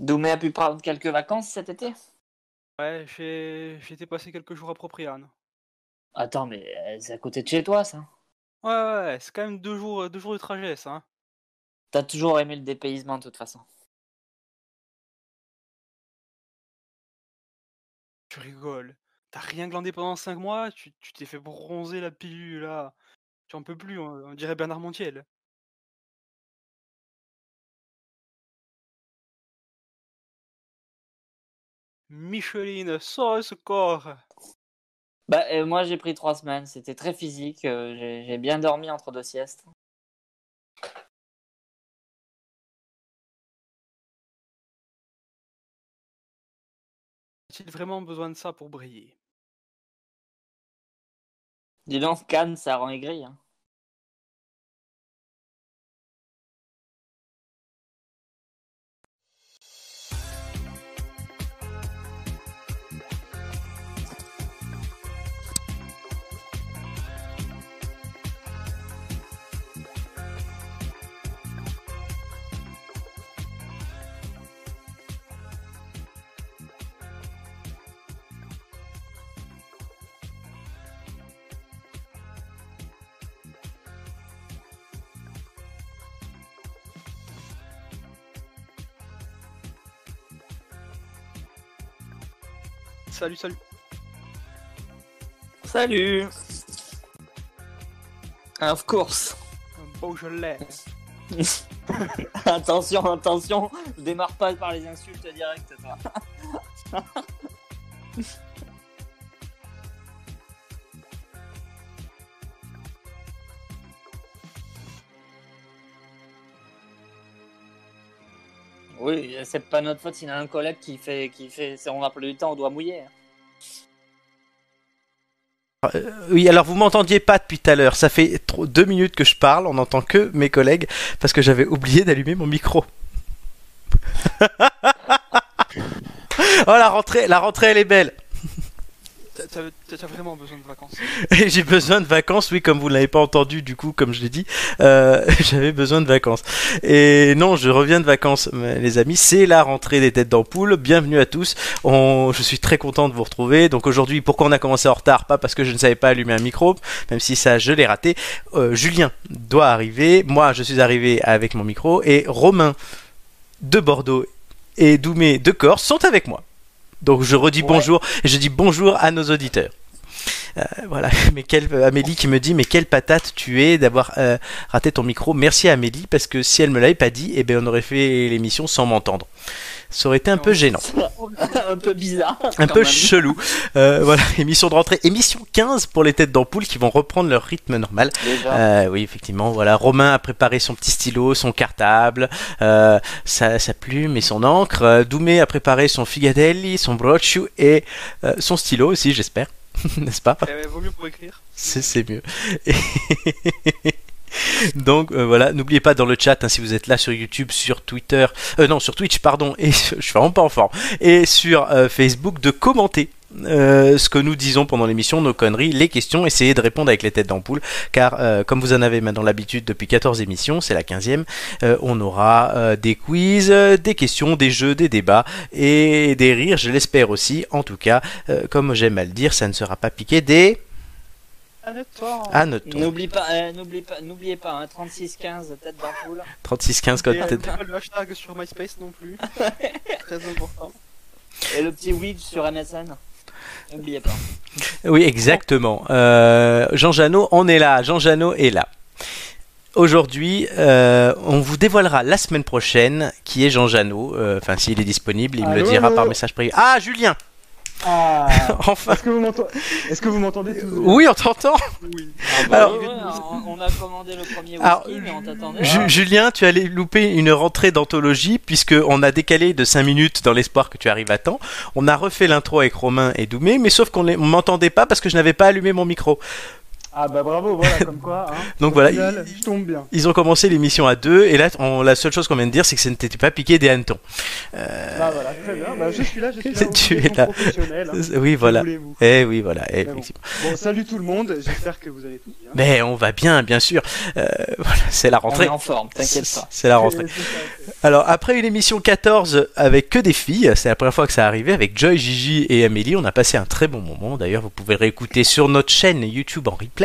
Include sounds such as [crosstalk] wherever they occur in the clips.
Doumé a pu prendre quelques vacances cet été? Ouais, j'ai été passer quelques jours à Propriane. Attends, mais euh, c'est à côté de chez toi, ça? Ouais, ouais, ouais, c'est quand même deux jours, deux jours de trajet, ça. hein. T'as toujours aimé le dépaysement, de toute façon. Tu rigoles. T'as rien glandé pendant 5 mois, tu tu t'es fait bronzer la pilule, là. Tu en peux plus, on, on dirait Bernard Montiel. Micheline, sors au secours Bah, euh, moi, j'ai pris trois semaines. C'était très physique. euh, j'ai j'ai bien dormi entre deux siestes. A-t-il vraiment besoin de ça pour briller? Dis donc, Cannes, ça rend aigri. Hein. Salut, salut. Salut. Of course. Beaujolais [laughs] Attention, attention. Démarre pas par les insultes directes, toi. [laughs] Oui, c'est pas notre faute s'il y a un collègue qui fait, qui fait, on plus du temps, on doit mouiller. Euh, oui, alors vous m'entendiez pas depuis tout à l'heure. Ça fait trop- deux minutes que je parle. On n'entend que mes collègues parce que j'avais oublié d'allumer mon micro. [laughs] oh la rentrée, la rentrée elle est belle. T'as- vraiment besoin de vacances. [laughs] J'ai besoin de vacances, oui, comme vous ne l'avez pas entendu, du coup, comme je l'ai dit, euh, [laughs] j'avais besoin de vacances. Et non, je reviens de vacances, les amis, c'est la rentrée des têtes d'ampoule. Bienvenue à tous. Je suis très content de vous retrouver. Donc aujourd'hui, pourquoi on a commencé en retard? Pas parce que je ne savais pas allumer un micro, même si ça, je l'ai raté. Euh, Julien doit arriver. Moi, je suis arrivé avec mon micro. Et Romain de Bordeaux et Doumé de Corse sont avec moi. Donc je redis Ouais. bonjour et je dis bonjour à nos auditeurs. Euh, voilà, [laughs] mais quelle Amélie qui me dit mais quelle patate tu es d'avoir euh, raté ton micro. Merci à Amélie parce que si elle me l'avait pas dit, eh ben on aurait fait l'émission sans m'entendre. Ça aurait été un peu gênant, [laughs] un peu bizarre. un peu même. chelou. Euh, voilà, [laughs] émission de rentrée, émission 15 pour les têtes d'ampoule qui vont reprendre leur rythme normal. Euh, oui, effectivement, voilà. Romain a préparé son petit stylo, son cartable, euh, sa, sa plume et son encre. Doumé a préparé son figadelli, son broccio et euh, son stylo aussi, j'espère. [laughs] N'est-ce pas? Eh, vaut mieux pour écrire. C'est c'est mieux. Et- [laughs] Donc euh, voilà, n'oubliez pas dans le chat, hein, si vous êtes là sur YouTube, sur Twitter, euh, non sur Twitch pardon, et je suis pas en forme, et sur euh, Facebook de commenter. ce que nous disons pendant l'émission, nos conneries, les questions, essayez de répondre avec les têtes d'ampoule, car comme vous en avez maintenant l'habitude depuis 14 émissions, c'est la 15e, euh, on aura des quiz, des questions, des jeux, des débats et des rires, je l'espère aussi. En tout cas, comme j'aime à le dire, ça ne sera pas piqué des Honnêtement. hannetons. N'oublie pas, euh, n'oublie pas, n'oubliez pas, hein, 36-15 tête d'ampoule. 36-15 code tête. pas le hashtag sur MySpace non plus. [laughs] Très important. Et le petit Witch sur MSN. N'oubliez pas. Oui, exactement. Euh, Jean Janot, on est là. Jean Janot est là. Aujourd'hui, euh, on vous dévoilera la semaine prochaine qui est Jean Janot. Euh, Enfin, s'il est disponible, il me le dira allô par message privé. Ah, Julien Ah, [laughs] Enfin est-ce que vous m'entendez Est-ce que vous m'entendez tous Oui, on t'entend Oui. Alors- Ouais, ouais, on, a commandé le premier whisky, Alors, mais on t'attendait. Ju- Julien, tu allais louper une rentrée d'anthologie puisque on a décalé de 5 minutes dans l'espoir que tu arrives à temps. On a refait l'intro avec Romain et Doumé, mais sauf qu'on on m'entendait pas parce que je n'avais pas allumé mon micro. Ah bah bravo, voilà, [laughs] comme quoi. Hein. Donc voilà, final, il- je tombe bien. Ils ont commencé l'émission à deux, et là, on- la seule chose qu'on vient de dire, c'est que ça ne t'était pas piqué des hannetons. Euh, Bah voilà, très bien. Bah, je suis là, je suis là. [laughs] Tu es là. hein. [laughs] oui, Que voilà. Eh oui, voilà, eh, bon. Bon, salut tout le monde, j'espère que vous allez tous bien. Mais on va bien, bien sûr. Euh, voilà, c'est la On est rentrée. en forme, t'inquiète pas. C'est la rentrée. Alors, après une émission 14 avec que des filles, c'est la première fois que ça arrivait, avec Joy, Gigi et Amélie, on a passé un très bon moment. D'ailleurs, vous pouvez réécouter sur notre chaîne YouTube en replay.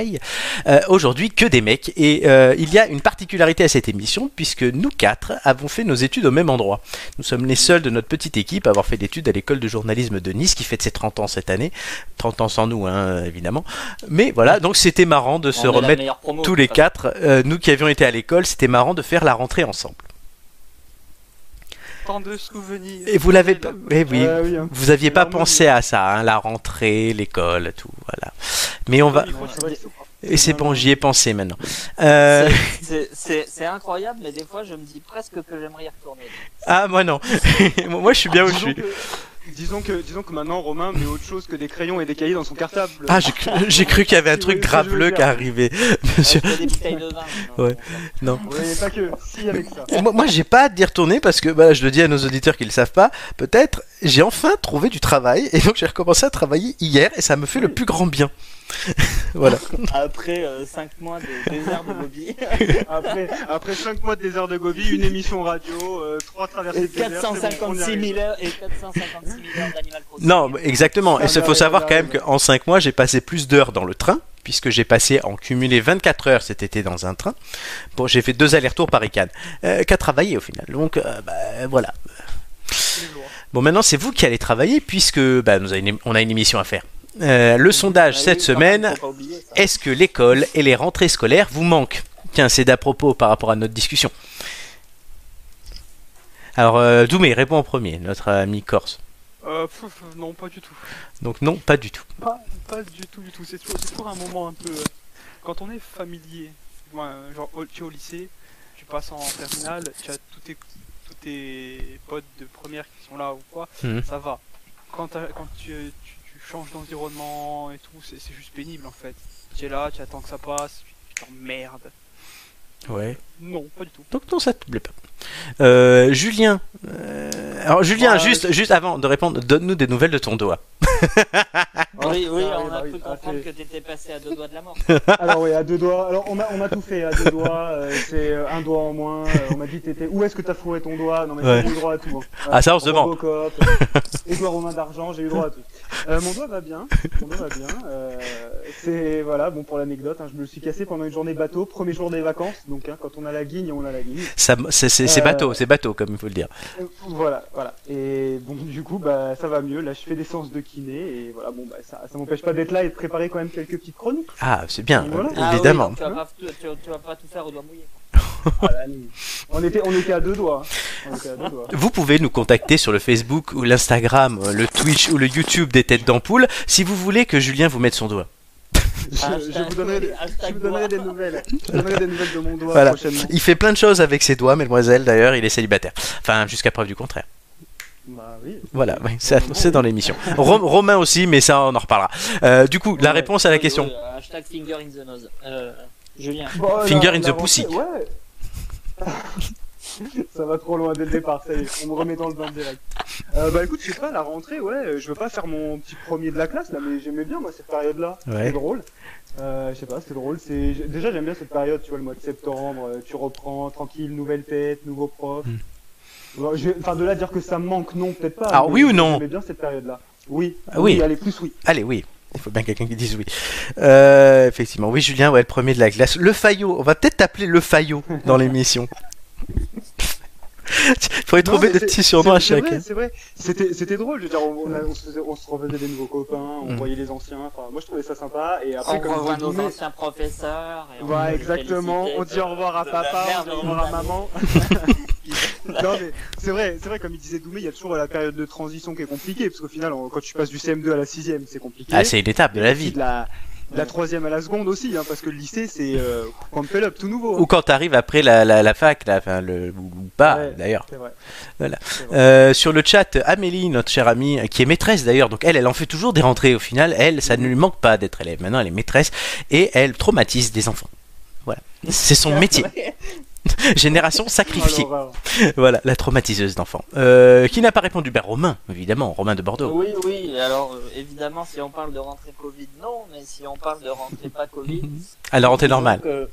Euh, Aujourd'hui, que des mecs. Et euh, il y a une particularité à cette émission, puisque nous quatre avons fait nos études au même endroit. Nous sommes les seuls de notre petite équipe à avoir fait d'études à l'école de journalisme de Nice, qui fête ses 30 ans cette année. 30 ans sans nous, hein, évidemment. Mais voilà, donc c'était marrant de se On remettre promo, tous les quatre. Euh, nous qui avions été à l'école, c'était marrant de faire la rentrée ensemble. Tant de souvenirs. Et vous l'avez pas. Eh oui. Euh, oui, hein. Vous aviez pas pensé à ça, hein, la rentrée, l'école, tout, voilà. Mais on va. Et c'est bon, j'y ai pensé maintenant. Euh, C'est- incroyable, mais des fois je me dis presque que j'aimerais y retourner. Ah, moi non. [laughs] moi, je suis bien où je suis. que, disons, que, disons que maintenant Romain met autre chose que des crayons et des cahiers dans son cartable. Ah, j'ai cru, j'ai cru qu'il y avait un truc graveleux qui arrivait. Monsieur. des bouteilles de vin. non, Ouais. non, Non. Oui, pas que. Si, avec ça. Et Moi, moi j'ai pas hâte d'y retourner parce que, bah, je le dis à nos auditeurs qui le savent pas, peut-être, j'ai enfin trouvé du travail et donc j'ai recommencé à travailler hier et ça me fait le plus grand bien. [laughs] voilà. Après 5 mois de désert de Bobby [laughs] Après, après 5 mois de désert de Gobi, une émission radio, 3 traversées et de désert, c'est bon, on y 456 arrive. 000 heures et 456 000 heures d'Animal Crossing. Non, mais exactement. Et il faut savoir quand même qu'en 5 mois, j'ai passé plus d'heures dans le train, puisque j'ai passé en cumulé 24 heures cet été dans un train. Bon, j'ai fait deux allers-retours Paris-Cannes, euh, qu'à travailler au final. Donc, euh, bah, voilà. Bon, maintenant, c'est vous qui allez travailler, puisque bah, nous a une- on a une émission à faire. Euh, le sondage Ah cette semaine, est-ce que l'école et les rentrées scolaires vous manquent? Tiens, c'est d'à propos par rapport à notre discussion. Alors, euh, Doumé, réponds en premier, notre ami corse. Euh, pff, non, pas du tout. Donc, non, pas du tout. Pas, pas du tout, du tout. C'est toujours, un moment un peu. euh, Quand on est familier, ouais, genre au- tu es au lycée, tu passes en terminale, tu as tous tes, tous tes potes de première qui sont là ou quoi, Mhm. ça va. Quand, tu changes d'environnement et tout, c'est juste pénible en fait. Tu es là, tu attends que ça passe, tu t'emmerdes. Ouais. Non, pas du tout. Donc non, ça te plaît pas. Euh, Julien. euh, Alors Julien, Ouais, juste, juste avant de répondre, donne-nous des nouvelles de ton doigt. [laughs] Oui, oui, Ah, on a cru ah, comprendre c'est- que t'étais passé à deux doigts de la mort. [laughs] Alors oui, à deux doigts. Alors on a, on a tout fait à deux doigts. euh, c'est un doigt en moins. euh, on m'a dit t'étais. Où est-ce que t'as fourré ton doigt? Non mais Ouais. j'ai eu droit à tout. hein. Ah, ça, on se demande. [laughs] Édouard Romain d'argent, j'ai eu droit à tout. Euh, mon doigt va bien. Mon doigt va bien. euh, c'est voilà. Bon pour l'anecdote, hein, je me le suis cassé pendant une journée bateau, premier jour des vacances. Donc hein, quand on a la guigne, on a la guigne. Ça, c'est, c'est, c'est Euh, bateau, c'est bateau comme il faut le dire. Euh, Voilà, voilà. Et bon, du coup, bah, ça va mieux. Là, je fais des séances de kiné et voilà, bon, bah, ça, ça m'empêche pas d'être là et de préparer quand même quelques petites chroniques. Ah, c'est bien, Voilà. Ah évidemment. tu, vas pas, tu, tu- tu vas pas tout faire au doigt mouillé. Ah, là, nous, on était, on était à deux doigts. hein. On était à deux doigts. Vous pouvez nous contacter sur le Facebook ou l'Instagram, le Twitch ou le YouTube des têtes d'ampoule si vous voulez que Julien vous mette son doigt. Je, je vous donnerai, des, je Hashtag vous donnerai doigt. des nouvelles. Je vous donnerai des nouvelles de mon doigt Voilà. prochainement. Il fait plein de choses avec ses doigts, mademoiselle, d'ailleurs, il est célibataire. Enfin, jusqu'à preuve du contraire. Bah oui. Voilà, oui, c'est dans l'émission. Ro- Romain aussi, mais ça, on en reparlera. Euh, du coup, la Ouais. réponse à la question. hashtag finger in the nose. Euh, Julien. Bon, Finger la- in the pussy. Ouais. [laughs] ça va trop loin dès le départ, ça y est, on me remet dans le bain direct. Euh, bah écoute, je sais pas, la rentrée, ouais, je veux pas faire mon petit premier de la classe là, mais j'aimais bien moi cette période-là. Ouais. C'est drôle. Euh, je sais pas, c'est drôle. C'est déjà j'aime bien cette période, tu vois, le mois de septembre, euh, tu reprends tranquille, nouvelle tête, nouveau prof. Hmm. Bon, je vais- Enfin, de là à dire que ça me manque, non, peut-être pas. Alors, mais oui ou non J'aimais bien cette période-là. Oui. Ah oui. Allez, plus oui. Allez, oui. Il faut bien quelqu'un qui dise oui. Euh, effectivement, oui, Julien, ouais, le premier de la classe. Le Fayot, on va peut-être t'appeler le Fayot dans l'émission. Il [laughs] faudrait Non, trouver des petits surnoms à c'est- c'est vrai, c'était c'était drôle. Je veux dire, on, on, a- on se, faisait- on se refaisait des nouveaux copains, on Mm. voyait les anciens. Enfin, moi je trouvais ça sympa. Et après, On comme revoit disait nos anciens professeurs. et on exactement. On dit au revoir à papa, on dit au revoir à maman. [laughs] non mais c'est vrai, c'est vrai comme il disait Doumé, il y a toujours la période de transition qui est compliquée parce qu'au final, on- quand tu passes du CM2 à la 6 c'est compliqué. Ah, c'est une étape de la vie. de la- la troisième à la seconde aussi, hein, parce que le lycée c'est euh, Up tout nouveau. hein. Ou quand t'arrives après la, la, la fac, là, enfin, le, ou pas Ouais. d'ailleurs. Voilà. Euh, sur le chat, Amélie, notre chère amie, qui est maîtresse d'ailleurs, donc elle, elle en fait toujours des rentrées au final. Elle, ça ne lui manque pas d'être élève. Maintenant, elle est maîtresse et elle traumatise des enfants. Voilà. C'est son métier. [laughs] [laughs] Génération Oh, sacrifiée. l'horreur. Voilà, la traumatiseuse d'enfants. Euh, qui n'a pas répondu? Ben Romain, évidemment, Romain de Bordeaux. Oui, oui, alors euh, évidemment, si on parle de rentrée Covid, non, mais si on parle de rentrée pas Covid. [laughs] À la rentrée disons normale. que-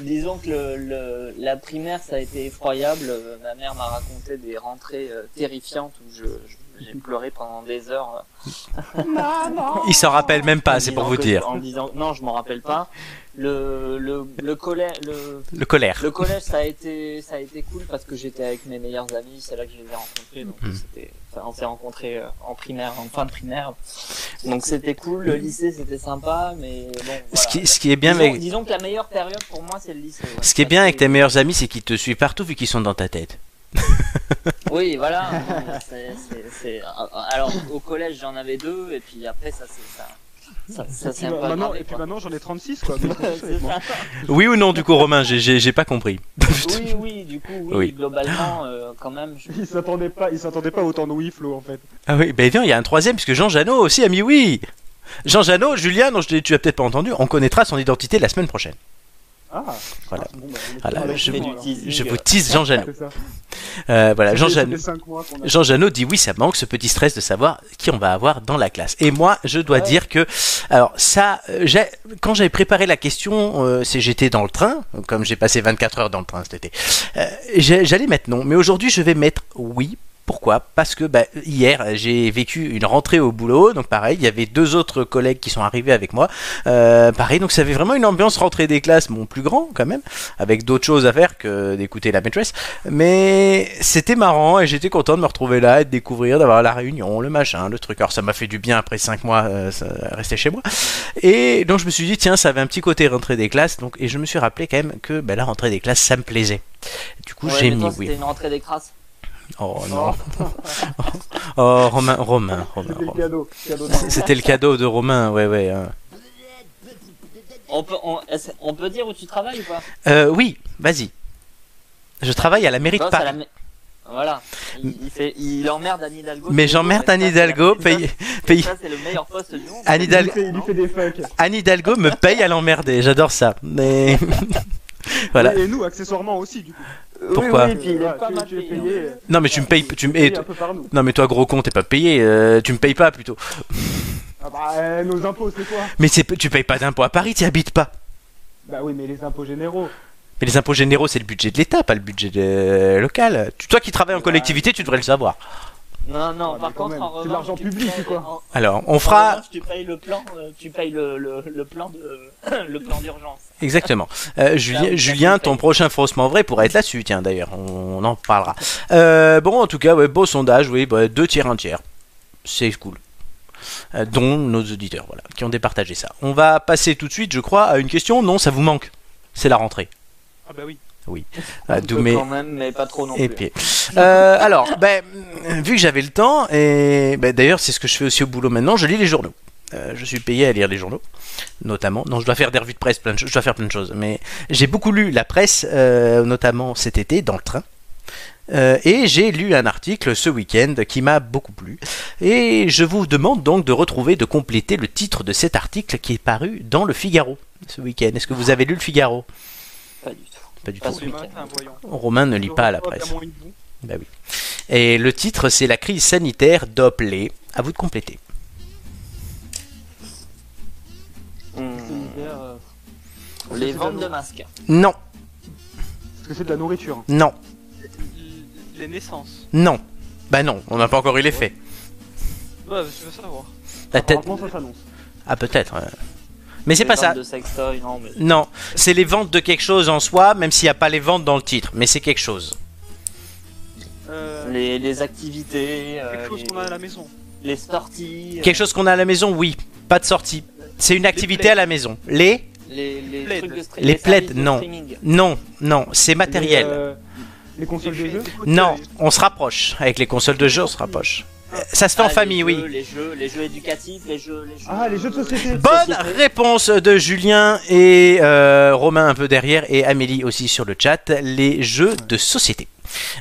disons que le, le- la primaire, ça a été effroyable. Euh, Ma mère m'a raconté des rentrées euh, terrifiantes où je, je- j'ai pleuré pendant des heures. euh, Il s'en rappelle même pas, c'est pour vous que- dire. En disant, non, je m'en rappelle pas. Le, le, le collège, le, Le collège, ça a été, ça a été cool parce que j'étais avec mes meilleurs amis, c'est là que je les ai rencontrés. Donc c'était, enfin, on s'est rencontrés euh, en primaire, en fin de primaire. Donc c'était cool. Le lycée, c'était sympa, mais bon. Voilà. Ce qui, ce qui est bien, disons, avec, disons que la meilleure période pour moi, c'est le lycée. ouais. ce qui est bien avec tes meilleurs amis, c'est qu'ils te suivent partout vu qu'ils sont dans ta tête. [laughs] Oui, voilà. [laughs] c'est- Alors au collège, j'en avais deux, et puis après, ça, c'est ça. Ça, ça, Et puis, maintenant, aggravé, et puis quoi. maintenant j'en ai 36 quoi. [laughs] Oui ou non, du coup, Romain, j'ai- pas compris. Oui, oui, du coup, oui, Oui. globalement, euh, quand même. je- Il s'attendait pas, il s'attendait pas autant de oui Flo en fait. Ah oui, ben non, il y a un troisième, puisque Jean Janot aussi a mis oui. Jean Janot, Julien, dont je tu as peut-être pas entendu, on connaîtra son identité la semaine prochaine. Ah. Voilà. Bon, bah, Voilà, sur la je teasing. Je vous tease Jean Janot. Euh, voilà, Jean Janot. Jean Janot dit oui, ça manque ce petit stress de savoir qui on va avoir dans la classe. Et moi, je dois Ouais. dire que, alors ça, euh, quand j'avais préparé la question, euh, c'est j'étais dans le train, comme j'ai passé 24 heures dans le train cet été. euh, J'allais mettre non, mais aujourd'hui je vais mettre oui. Pourquoi? Parce que bah, hier j'ai vécu une rentrée au boulot, donc pareil, il y avait deux autres collègues qui sont arrivés avec moi, Euh, pareil, donc ça avait vraiment une ambiance rentrée des classes, bon plus grand quand même, avec d'autres choses à faire que d'écouter la maîtresse, mais c'était marrant et j'étais content de me retrouver là et de découvrir, d'avoir la réunion, le machin, le truc. Alors ça m'a fait du bien après 5 mois euh, rester chez moi. Et donc je me suis dit, tiens, ça avait un petit côté rentrée des classes. Donc, et je me suis rappelé quand même que ben, la rentrée des classes, ça me plaisait. Du coup, Ouais, j'ai mis toi, oui. Une rentrée des crasses. Oh non. [laughs] oh, Romain, Romain, Romain. C'était le cadeau. cadeau de- C'était le cadeau de Romain, ouais, ouais. hein. On peut, on, peut dire où tu travailles ou pas? Euh, oui, vas-y. Je travaille à la mairie de Paris. la Voilà. Il, il fait, il emmerde Anne Hidalgo. Mais j'emmerde Anne Hidalgo, paye, paye- Ça, c'est le meilleur poste du monde. Anne Il fait, il fait des. Anne Hidalgo me paye à l'emmerder, j'adore ça. Mais [laughs] [laughs] voilà. Et nous, accessoirement aussi, du coup. Pourquoi Oui, oui, puis il est Voilà, pas tu- mal tu es payé, payé, euh, Non mais tu me payes, tu me, non mais toi gros con t'es pas payé, euh, tu me payes pas plutôt. Ah bah, euh, nos impôts, c'est quoi? Mais c'est, tu payes pas d'impôts à Paris, tu habites pas. Bah oui, mais les impôts généraux. Mais les impôts généraux c'est le budget de l'État, pas le budget de- local. Tu- toi qui travailles en collectivité, tu devrais le savoir. Non, non, Ouais, par contre, même, en c'est l'argent public, payes- quoi. en- Alors on en fera revanche, tu payes le plan, euh, tu payes le, le, le plan de, [coughs] le plan d'urgence. Exactement. Euh, Julien, ton prochain faussement vrai pourrait être là-dessus, tiens d'ailleurs, on, on en parlera. Euh, bon en tout cas, ouais, beau sondage, oui, bah, deux tiers, un tiers, c'est cool. Euh, dont nos auditeurs, voilà, qui ont départagé ça. On va passer tout de suite, je crois, à une question. Non, ça vous manque. C'est la rentrée. Ah bah oui. Ah, Un peu Doumé- quand même, mais pas trop non et plus. puis, euh, alors, ben, vu que j'avais le temps, et ben, d'ailleurs c'est ce que je fais aussi au boulot maintenant, je lis les journaux. Euh, je suis payé à lire les journaux, notamment. Non, je dois faire des revues de presse, plein de. Je dois faire plein de choses. Mais j'ai beaucoup lu la presse, euh, notamment cet été dans le train. Euh, et j'ai lu un article ce week-end qui m'a beaucoup plu. Et je vous demande donc de retrouver, de compléter le titre de cet article qui est paru dans le Figaro ce week-end. Est-ce que vous avez lu le Figaro? Pas du tout. Pas du Pas tout. Romain ne lit pas la presse. Bah oui. Et le titre, c'est La crise sanitaire dope les. À vous de compléter. Les ventes de masques. Non, Parce que c'est de la nourriture. non, L- Les naissances. non. Bah non, on n'a pas encore eu les faits. Ouais, je veux savoir. La tête. Apparemment, ça s'annonce. Ah, peut-être. ouais. Mais c'est Les pas ventes ça. de sextoy, non, mais... Non, c'est les ventes de quelque chose en soi, même s'il n'y a pas les ventes dans le titre. Mais c'est quelque chose. Euh, Les, les activités, euh, quelque chose les, qu'on a à la maison. les sorties, euh, Quelque chose qu'on a à la maison, oui. Pas de sortie. C'est une activité à la maison. Les les, les trucs de non. streaming. Non, non, c'est matériel. Les, euh, les consoles de jeux. Non, on se rapproche. Avec les consoles de jeux, on se rapproche. Ça se fait en Ah, les famille, jeux, oui. Les jeux, les jeux éducatifs, les jeux, les jeux. Ah, les jeux de société. Bonne réponse de Julien et euh, Romain un peu derrière et Amélie aussi sur le chat. Les jeux de société.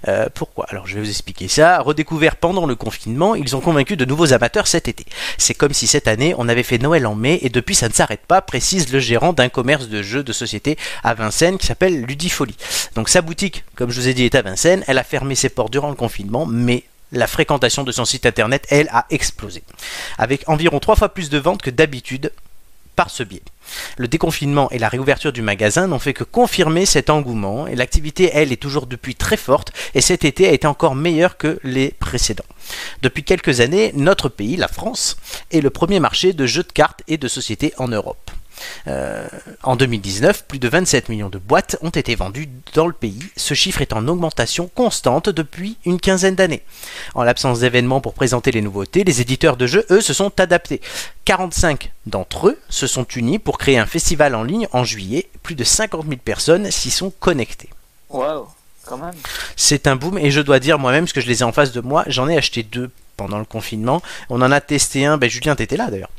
Euh, pourquoi? Alors je vais vous expliquer ça. Redécouvert pendant le confinement, ils ont convaincu de nouveaux amateurs cet été. C'est comme si cette année on avait fait Noël en mai et depuis ça ne s'arrête pas, précise le gérant d'un commerce de jeux de société à Vincennes qui s'appelle Ludifolie. Donc sa boutique, comme je vous ai dit, est à Vincennes. Elle a fermé ses portes durant le confinement, mais la fréquentation de son site internet, elle, a explosé. Avec environ trois fois plus de ventes que d'habitude par ce biais. Le déconfinement et la réouverture du magasin n'ont fait que confirmer cet engouement et l'activité, elle, est toujours depuis très forte et cet été a été encore meilleure que les précédents. Depuis quelques années, notre pays, la France, est le premier marché de jeux de cartes et de sociétés en Europe. Euh, en 2019, plus de 27 millions de boîtes ont été vendues dans le pays. Ce chiffre est en augmentation constante depuis une quinzaine d'années. En l'absence d'événements pour présenter les nouveautés, les éditeurs de jeux, eux, se sont adaptés. 45 d'entre eux se sont unis pour créer un festival en ligne en juillet. Plus de 50 000 personnes s'y sont connectées. Quand même. C'est un boom et je dois dire moi-même, parce que je les ai en face de moi, j'en ai acheté deux pendant le confinement. On en a testé un, ben Julien, t'étais là d'ailleurs.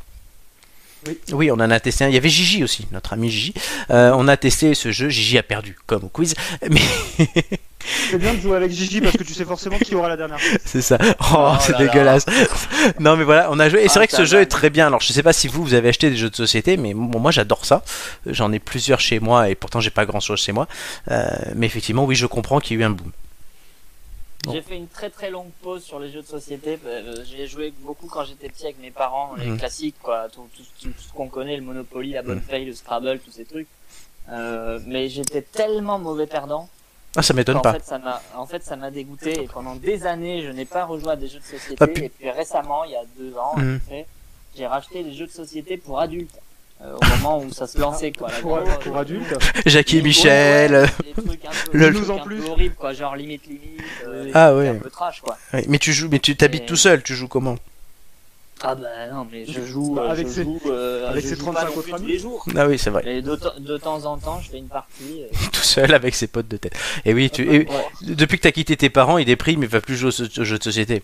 Oui. on en a testé un. Il y avait Gigi aussi, notre ami Gigi. Euh, on a testé ce jeu. Gigi a perdu, comme au quiz. [laughs] Mais C'est bien de jouer avec Gigi parce que tu sais forcément qui aura la dernière. [laughs] c'est ça. Oh, Oh c'est là. dégueulasse. non, mais voilà, on a joué. Et c'est Ah, vrai que ce jeu est très bien. Alors, je sais pas si vous, vous avez acheté des jeux de société, mais bon, moi, j'adore ça. J'en ai plusieurs chez moi et pourtant, j'ai pas grand chose chez moi. Euh, mais effectivement, oui, je comprends qu'il y a eu un boom. Bon. J'ai fait une très très longue pause sur les jeux de société. Euh, J'ai joué beaucoup quand j'étais petit avec mes parents, les Mhm. classiques, quoi, tout, tout- tout- tout ce qu'on connaît, le Monopoly, la bonne paye, le Scrabble, tous ces trucs. Euh, mais j'étais tellement mauvais perdant Ah, ça m'étonne pas. fait ça m'a, en fait ça m'a dégoûté et pendant des années je n'ai pas rejoué à des jeux de société. Ah, Et puis récemment, il y a deux ans, près, j'ai racheté des jeux de société pour adultes. Euh, au moment où ça se lançait, quoi. la Pour, grande- pour adultes. Jackie et Michel. ouais, des trucs un peu, Le- Nous en plus. peu horribles, quoi, genre limite limite. euh, Ah ouais. Un peu trash, quoi. Ouais, mais tu joues, mais tu t'habites Et- tout seul. Tu joues comment? Ah bah non, mais je joue, Bah, euh, avec je ses- joue, euh, avec je ses joue pas 35 non plus autres tous amis. les jours. Ah oui, c'est vrai. Mais de, temps en temps, je fais une partie. et- [laughs] Tout seul avec ses potes de tête. Et oui, tu, et- Ouais. depuis que t'as quitté tes parents, il déprime, il va plus jouer aux jeux de société.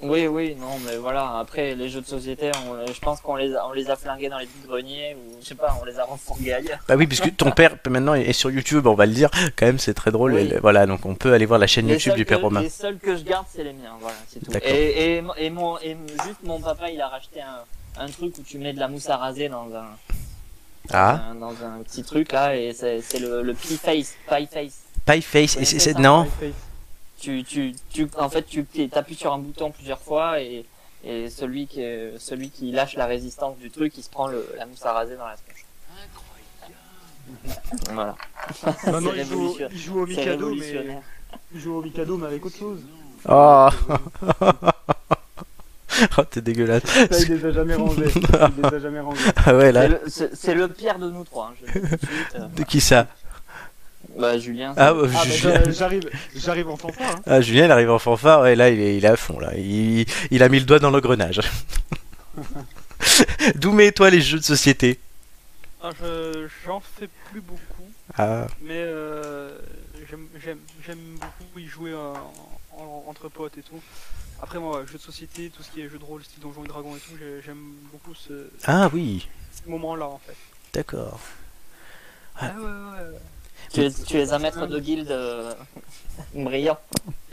Oui, oui, non, mais voilà. Après, les jeux de société, on- je pense qu'on les, a, on les a flingués dans les petits greniers ou je sais pas, on les a refourgués ailleurs. Bah oui, puisque ton père maintenant est sur YouTube, on va le dire. Quand même, c'est très drôle. Oui. Et voilà, donc on peut aller voir la chaîne Les YouTube du père que- Romain. Les seuls que je garde, c'est les miens. Voilà, c'est tout. Et, et, et mon, et juste mon papa, il a racheté un, un truc où tu mets de la mousse à raser dans un, Ah, un- dans un petit truc là, et c'est le, le Pie Face, Pie Face. Pie Face. Et c'est, ça, non, tu, tu, tu, en fait, tu appuies sur un bouton plusieurs fois et, et celui qui, celui qui lâche la résistance du truc, il se prend le, la mousse à raser dans la tronche. Voilà. Maintenant, il joue, il joue au Mikado, mais il joue au Mikado, mais avec autre chose. Oh. [laughs] oh, t'es dégueulasse. Ça, il les a jamais rangés. Il les a jamais rangés. [laughs] Ah ouais, C'est là. le- C'est le pire de nous trois. hein, je le dis tout de suite. euh. De qui ça? Bah, Julien. Ah, euh, Ah, bah, Julien. j'a- j'arrive, j'arrive en fanfare. Hein. Ah, Julien, il arrive en fanfare, et là, il est, il est à fond, là. Il, il a mis le doigt dans l'engrenage. [laughs] D'où mets toi les jeux de société? Ah, je- J'en fais plus beaucoup, Ah, mais euh, j'aime j'aime- j'aime beaucoup y jouer euh, en- en- entre potes et tout. Après moi, jeux de société, tout ce qui est jeux de rôle, style Donjons et Dragons et tout, j'ai- j'aime beaucoup ce, ah oui, ce moment-là en fait. d'accord. Ah ouais, ouais. Tu es, tu es un maître de guilde euh, brillant.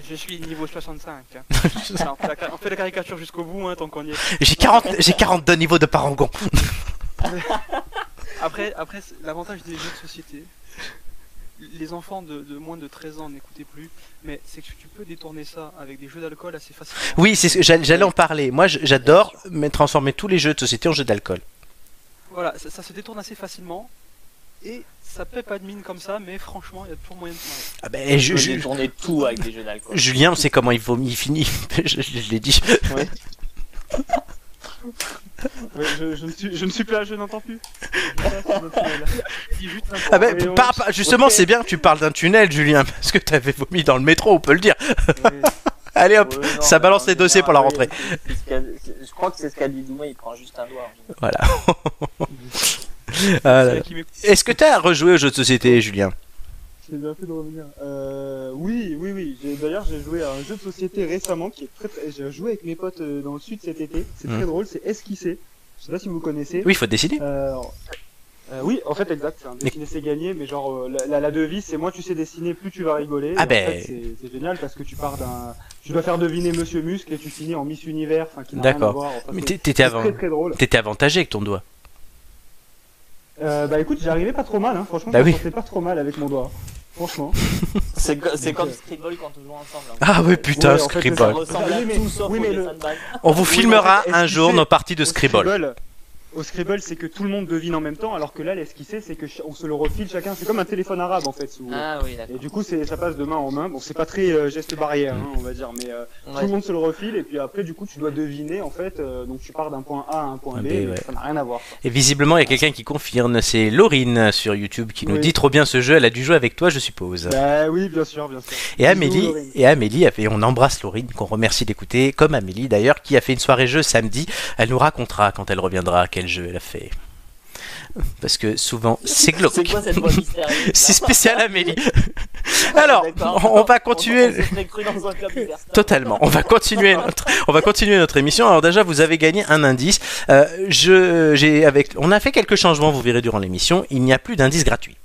Je suis niveau 65. hein. [laughs] On, fait la, ca- on fait la caricature jusqu'au bout, hein, tant qu'on y est. J'ai 40, j'ai 42 niveaux de parangon. [laughs] Après, après c'est- l'avantage des jeux de société, les enfants de, de moins de 13 ans n'écoutaient plus, mais c'est que tu peux détourner ça avec des jeux d'alcool assez facilement. Oui, c'est ce que j'allais j'allais en parler. Moi, j'adore mais transformer tous les jeux de société en jeux d'alcool. Voilà, ça, ça se détourne assez facilement, et ça paie pas de mine comme ça, mais franchement, il y a toujours moyen de se marrer. Ah ben, je- Je je- vais tourner tout avec des jeux d'alcool. Julien, on sait comment il vomit, il finit. [laughs] je je l'ai dit. Ouais. [laughs] Ouais, je, je ne suis, je ne suis plus là, je n'entends plus. [laughs] Ah ben, on- par- par- justement, c'est bien que tu parles d'un tunnel, Julien, parce que t'avais vomi dans le métro, on peut le dire. Allez hop, Ouais, non, ça balance les dossiers pour la rentrée. Je crois que c'est ce qu'a dit Doumé, il prend juste un doigt. Voilà. Ah C'est. Est-ce que t'as rejoué aux jeux de société, Julien? J'ai bien fait de revenir. Euh, oui, oui, oui. J'ai- D'ailleurs, j'ai joué à un jeu de société récemment qui est très, très... J'ai joué avec mes potes euh, dans le sud cet été. C'est très drôle. C'est Esquisser. Je sais pas si vous connaissez. Oui, il faut décider. Euh, euh, oui, en fait, exact. C'est un dessiner, c'est gagner, mais genre euh, la, la, la devise, c'est moins tu sais dessiner, plus tu vas rigoler. Ah en ben. fait, c'est- c'est génial parce que tu pars d'un, tu dois faire deviner Monsieur Muscle et tu finis en Miss Univers, enfin qui n'a rien à D'accord. Mais c'est- t'é- t'étais c'est avant... très très drôle. t'étais avantagé avec ton doigt. Euh, bah écoute, j'arrivais pas trop mal, hein. franchement, Bah je oui. pas trop mal avec mon doigt. Franchement. [laughs] C'est comme euh, Scribble quand on joue ensemble. hein. Ah oui, putain, Ouais, en fait, Scribble. Ça c'est ressemble Oui, à mais- tout sauf oui, au mais le- dessin de balle. On vous filmera mais en fait, un jour nos parties de Au Scribble. Au Scribble, c'est que tout le monde devine en même temps, alors que là, l'esquisser, c'est que on se le refile chacun. C'est comme un téléphone arabe en fait. si vous voulez. Ah oui, Et du coup, c'est, ça passe de main en main. Bon, c'est pas très euh, geste barrière, hein, on va dire, mais euh, tout le monde se le refile. Et puis après, du coup, tu dois deviner en fait. euh, donc tu pars d'un point A à un point B. Ouais. Ça n'a rien à voir. Et visiblement, il y a quelqu'un qui confirme, c'est Laurine sur YouTube qui nous Oui. dit trop bien ce jeu, elle a dû jouer avec toi, je suppose. Bah oui, bien sûr, bien sûr. Et Bisous, Amélie, Laurine. et Amélie, a fait- on embrasse Laurine, qu'on remercie d'écouter, comme Amélie d'ailleurs, qui a fait une soirée jeu samedi. Elle nous racontera quand elle reviendra quel elle a fait. Parce que souvent, [laughs] c'est glauque. C'est quoi cette voix mystérieuse [laughs] C'est spécial Amélie. [laughs] Alors, D'accord. on va continuer. Totalement. On va continuer notre, on va continuer notre émission. Alors déjà, vous avez gagné un indice. Euh, je, j'ai avec, on a fait quelques changements. Vous verrez durant l'émission. Il n'y a plus d'indices gratuits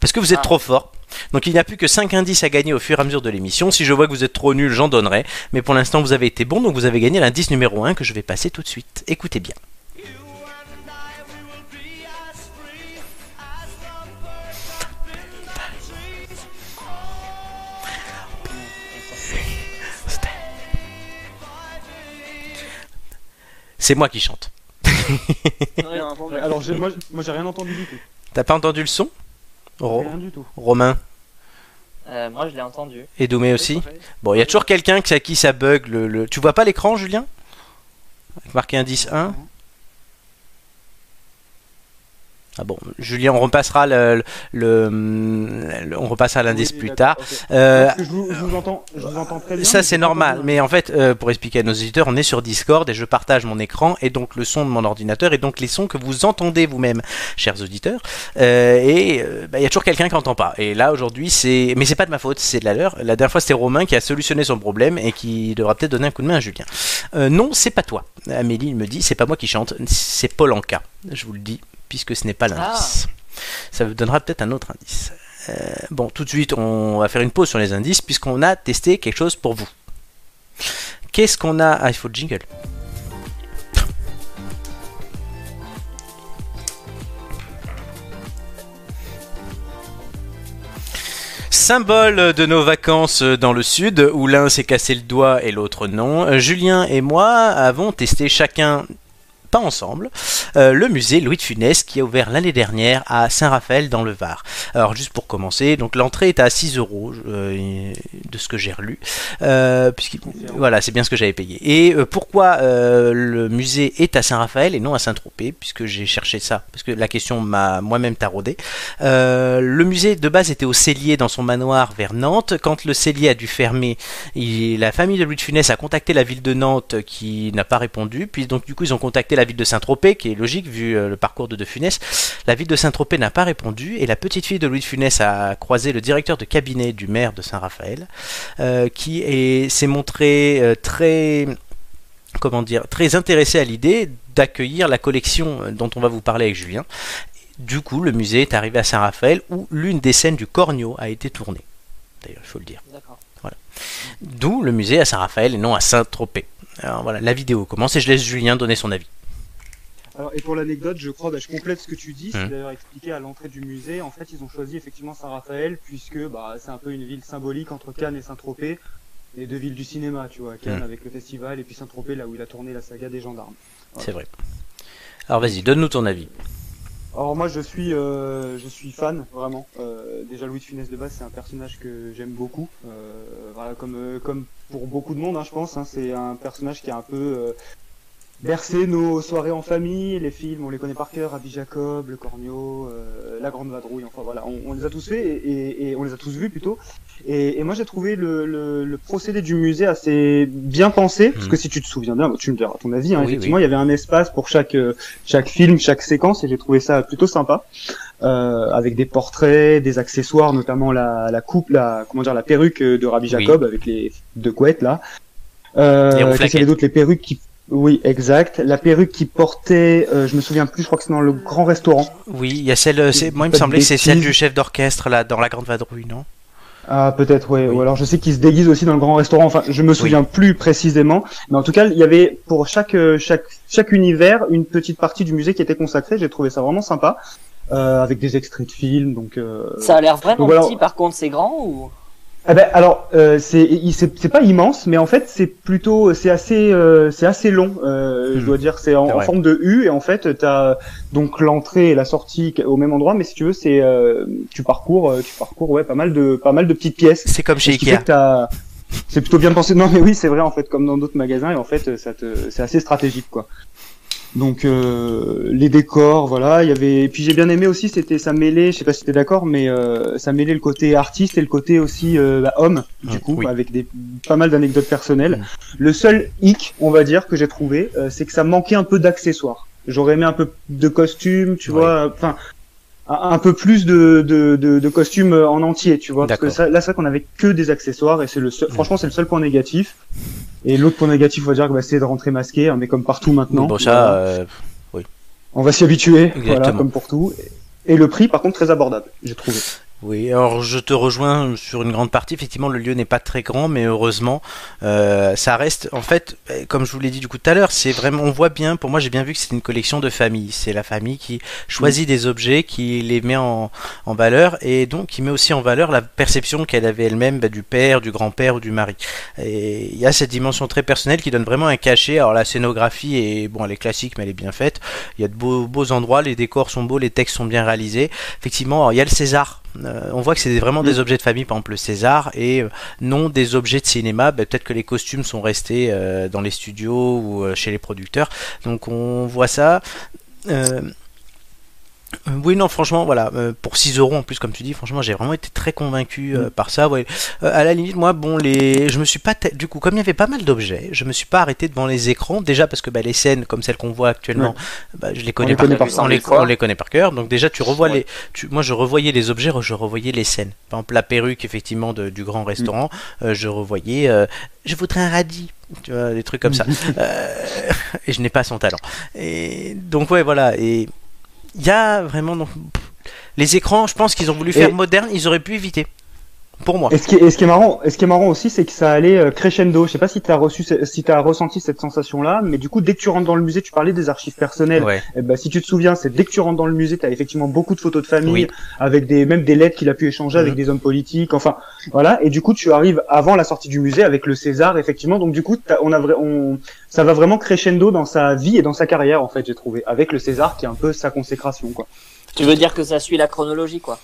parce que vous êtes Ah. trop fort. Donc il n'y a plus que 5 indices à gagner au fur et à mesure de l'émission. Si je vois que vous êtes trop nul, j'en donnerai. Mais pour l'instant, vous avez été bon, donc vous avez gagné l'indice numéro 1 que je vais passer tout de suite. Écoutez bien. C'est moi qui chante. Alors, j'ai- moi, moi, j'ai rien entendu du tout. T'as pas entendu le son? Ro- Rien du tout. Romain? Euh, moi, je l'ai entendu. et Doumé aussi? Bon, il y a toujours quelqu'un qui- à qui ça bug. Le, le- Tu vois pas l'écran, Julien? Avec marqué indice 1 Ah bon, Julien, on repassera le, le- le- on repassera l'indice Oui, plus tard. Euh, je, vous, je vous entends, je vous entends très bien. ça c'est normal, mais en fait, euh, pour expliquer à nos auditeurs, on est sur Discord et je partage mon écran et donc le son de mon ordinateur et donc les sons que vous entendez vous-même, chers auditeurs. Euh, et bah, il y a toujours quelqu'un qui n'entend pas. Et là aujourd'hui, c'est, mais c'est pas de ma faute, c'est de la leur. La dernière fois, c'était Romain qui a solutionné son problème et qui devra peut-être donner un coup de main à Julien. Non, c'est pas toi. Amélie me dit, c'est pas moi qui chante, c'est Paul Anka. Je vous le dis, puisque ce n'est pas l'indice. Ça vous donnera peut-être un autre indice. Euh, bon, tout de suite, on va faire une pause sur les indices puisqu'on a testé quelque chose pour vous. Qu'est-ce qu'on a Ah, il faut le jingle. Symbole de nos vacances dans le sud, où l'un s'est cassé le doigt et l'autre non, Julien et moi avons testé chacun pas ensemble, euh, le musée Louis de Funès qui a ouvert l'année dernière à Saint-Raphaël dans le Var. Alors juste pour commencer, donc l'entrée est à 6 euros euh, de ce que j'ai relu, euh, puisqu'il- voilà c'est bien ce que j'avais payé. Et pourquoi le musée est à Saint-Raphaël et non à Saint-Tropez, puisque j'ai cherché ça, parce que la question m'a moi-même taraudé. Le musée de base était au Cellier dans son manoir vers Nantes. Quand le Cellier a dû fermer, il- la famille de Louis de Funès a contacté la ville de Nantes qui n'a pas répondu. Puis donc du coup ils ont contacté la ville de Saint-Tropez, qui est logique vu euh, le parcours de De Funès. La ville de Saint-Tropez n'a pas répondu et la petite fille de Louis de Funès a croisé le directeur de cabinet du maire de Saint-Raphaël, euh, qui est- s'est montré euh, très comment dire très intéressé à l'idée d'accueillir la collection dont on va vous parler avec Julien. Du coup, le musée est arrivé à Saint-Raphaël où l'une des scènes du Cornio a été tournée. D'ailleurs, il faut le dire. D'accord. D'où le musée à Saint-Raphaël et non à Saint-Tropez. Alors voilà, la vidéo commence et je laisse Julien donner son avis. Alors, et pour l'anecdote, je crois, bah, je complète ce que tu dis. C'est d'ailleurs expliqué à l'entrée du musée. En fait, ils ont choisi effectivement Saint-Raphaël puisque bah, c'est un peu une ville symbolique entre Cannes et Saint-Tropez. Les deux villes du cinéma, tu vois. Cannes avec le festival et puis Saint-Tropez là où il a tourné la saga des gendarmes. C'est vrai. Alors vas-y, donne-nous ton avis. Alors moi je suis euh, je suis fan vraiment. Euh, déjà Louis de Funès de base c'est un personnage que j'aime beaucoup. Euh, voilà comme comme pour beaucoup de monde hein, je pense. hein, c'est un personnage qui a un peu euh, bercé nos soirées en famille, les films on les connaît par cœur, Abby Jacob, Le Cornio, euh, La Grande Vadrouille. Enfin voilà on, on les a tous fait et, et- et on les a tous vus plutôt. Et, et moi j'ai trouvé le, le, le procédé du musée assez bien pensé parce Mhm. que si tu te souviens bien, tu me diras ton avis. Hein, Oui, effectivement il y avait un espace pour chaque euh, chaque film, chaque séquence et j'ai trouvé ça plutôt sympa. euh, avec des portraits, des accessoires, notamment la, la coupe, la comment dire, la perruque de Rabbi Oui. Jacob avec les deux couettes là. Euh, qu'est-ce qu'il y avait Les perruques qui, oui, exact. La perruque qui portait, euh, je me souviens plus, je crois que c'est dans le grand restaurant. Oui, il y a celle. euh, c'est- Moi, il me semblait que c'est celle du chef d'orchestre là dans la Grande Vadrouille, non? Ah peut-être ouais. Oui. Ou alors je sais qu'il se déguise aussi dans le grand restaurant. Enfin, je me souviens plus précisément, mais en tout cas, il y avait pour chaque euh, chaque chaque univers une petite partie du musée qui était consacrée. J'ai trouvé ça vraiment sympa, euh, avec des extraits de films. Donc euh, Ça a l'air vraiment Donc petit, par contre, c'est grand ou? Ah ben, alors euh, c'est pas immense, mais en fait c'est plutôt c'est assez euh, c'est assez long. Euh, Je Hmm. dois dire c'est en, en forme de U et en fait t'as donc l'entrée et la sortie au même endroit, mais si tu veux c'est euh, tu parcours euh, tu parcours ouais pas mal de pas mal de petites pièces. C'est comme chez Ikea. C'est plutôt bien pensé. Non, mais oui, c'est vrai en fait, comme dans d'autres magasins, et en fait, ça te, c'est assez stratégique, quoi. Donc euh, les décors, voilà, il y avait. et Puis j'ai bien aimé aussi, c'était ça mêlait, je sais pas si t'es d'accord, mais euh, ça mêlait le côté artiste et le côté aussi euh, bah, homme, du coup, oui. avec des pas mal d'anecdotes personnelles. Le seul hic, on va dire, que j'ai trouvé, euh, c'est que ça manquait un peu d'accessoires. J'aurais aimé un peu de costumes, tu Ouais. vois, enfin un peu plus de, de, de, de costumes en entier, tu vois. Parce que ça, là, c'est vrai qu'on avait que des accessoires et c'est le seul, Mm. franchement, c'est le seul point négatif. Et l'autre point négatif, on va dire que bah, c'est de rentrer masqué, hein, mais comme partout maintenant. bon, ça. Voilà. euh, On va s'y habituer, voilà, comme pour tout. Et le prix, par contre, très abordable, j'ai trouvé. Oui, alors je te rejoins sur une grande partie. Effectivement, le lieu n'est pas très grand, mais heureusement, euh, ça reste. En fait, euh, comme je vous l'ai dit du coup tout à l'heure, c'est vraiment. On voit bien. Pour moi, j'ai bien vu que c'est une collection de famille. C'est la famille qui choisit des objets, qui les met en, en valeur, et donc qui met aussi en valeur la perception qu'elle avait elle-même bah, du père, du grand-père ou du mari. Et il y a cette dimension très personnelle qui donne vraiment un cachet. Alors la scénographie est bon, elle est classique, mais elle est bien faite. Il y a de beaux, beaux endroits, les décors sont beaux, les textes sont bien réalisés. Effectivement, alors, il y a le César. Euh, on voit que c'est vraiment des objets de famille, par exemple le César, et euh, non des objets de cinéma. Ben, Peut-être que les costumes sont restés euh, dans les studios ou euh, chez les producteurs. Donc on voit ça. Euh, oui, non, franchement, voilà, euh, pour 6 euros en plus, comme tu dis, franchement, j'ai vraiment été très convaincu euh, par ça. Ouais. Euh, à la limite, moi, bon, les, je me suis pas, du coup, comme il y avait pas mal d'objets, je me suis pas arrêté devant les écrans, déjà parce que bah, les scènes comme celles qu'on voit actuellement, bah, je les connais les par connaît cœur. par on, les, on les connaît par cœur. Donc déjà, tu revois Ouais. les, tu, moi, je revoyais les objets, je revoyais les scènes. Par exemple, la perruque, effectivement, de- du grand restaurant, euh, je revoyais, euh, je voudrais un radis. Tu vois, des trucs comme ça. [laughs] Euh, [laughs] et je n'ai pas son talent. Et donc ouais, voilà. Et il y a vraiment donc les écrans. Je pense qu'ils ont voulu faire Et- moderne. Ils auraient pu éviter. Pour moi. Et ce qui est, et ce qui est marrant, et ce qui est marrant aussi, c'est que ça allait euh, crescendo. Je sais pas si t'as reçu, si t'as ressenti cette sensation-là, mais du coup, dès que tu rentres dans le musée, tu parlais des archives personnelles. Ouais. Eh ben, si tu te souviens, c'est dès que tu rentres dans le musée, tu as effectivement beaucoup de photos de famille, Oui. avec des même des lettres qu'il a pu échanger avec Mhm. des hommes politiques. Enfin, voilà. Et du coup, tu arrives avant la sortie du musée avec le César, effectivement. Donc du coup, t'as- on a on, ça va vraiment crescendo dans sa vie et dans sa carrière, en fait, j'ai trouvé, avec le César qui est un peu sa consécration, quoi. Tu veux dire que ça suit la chronologie, quoi?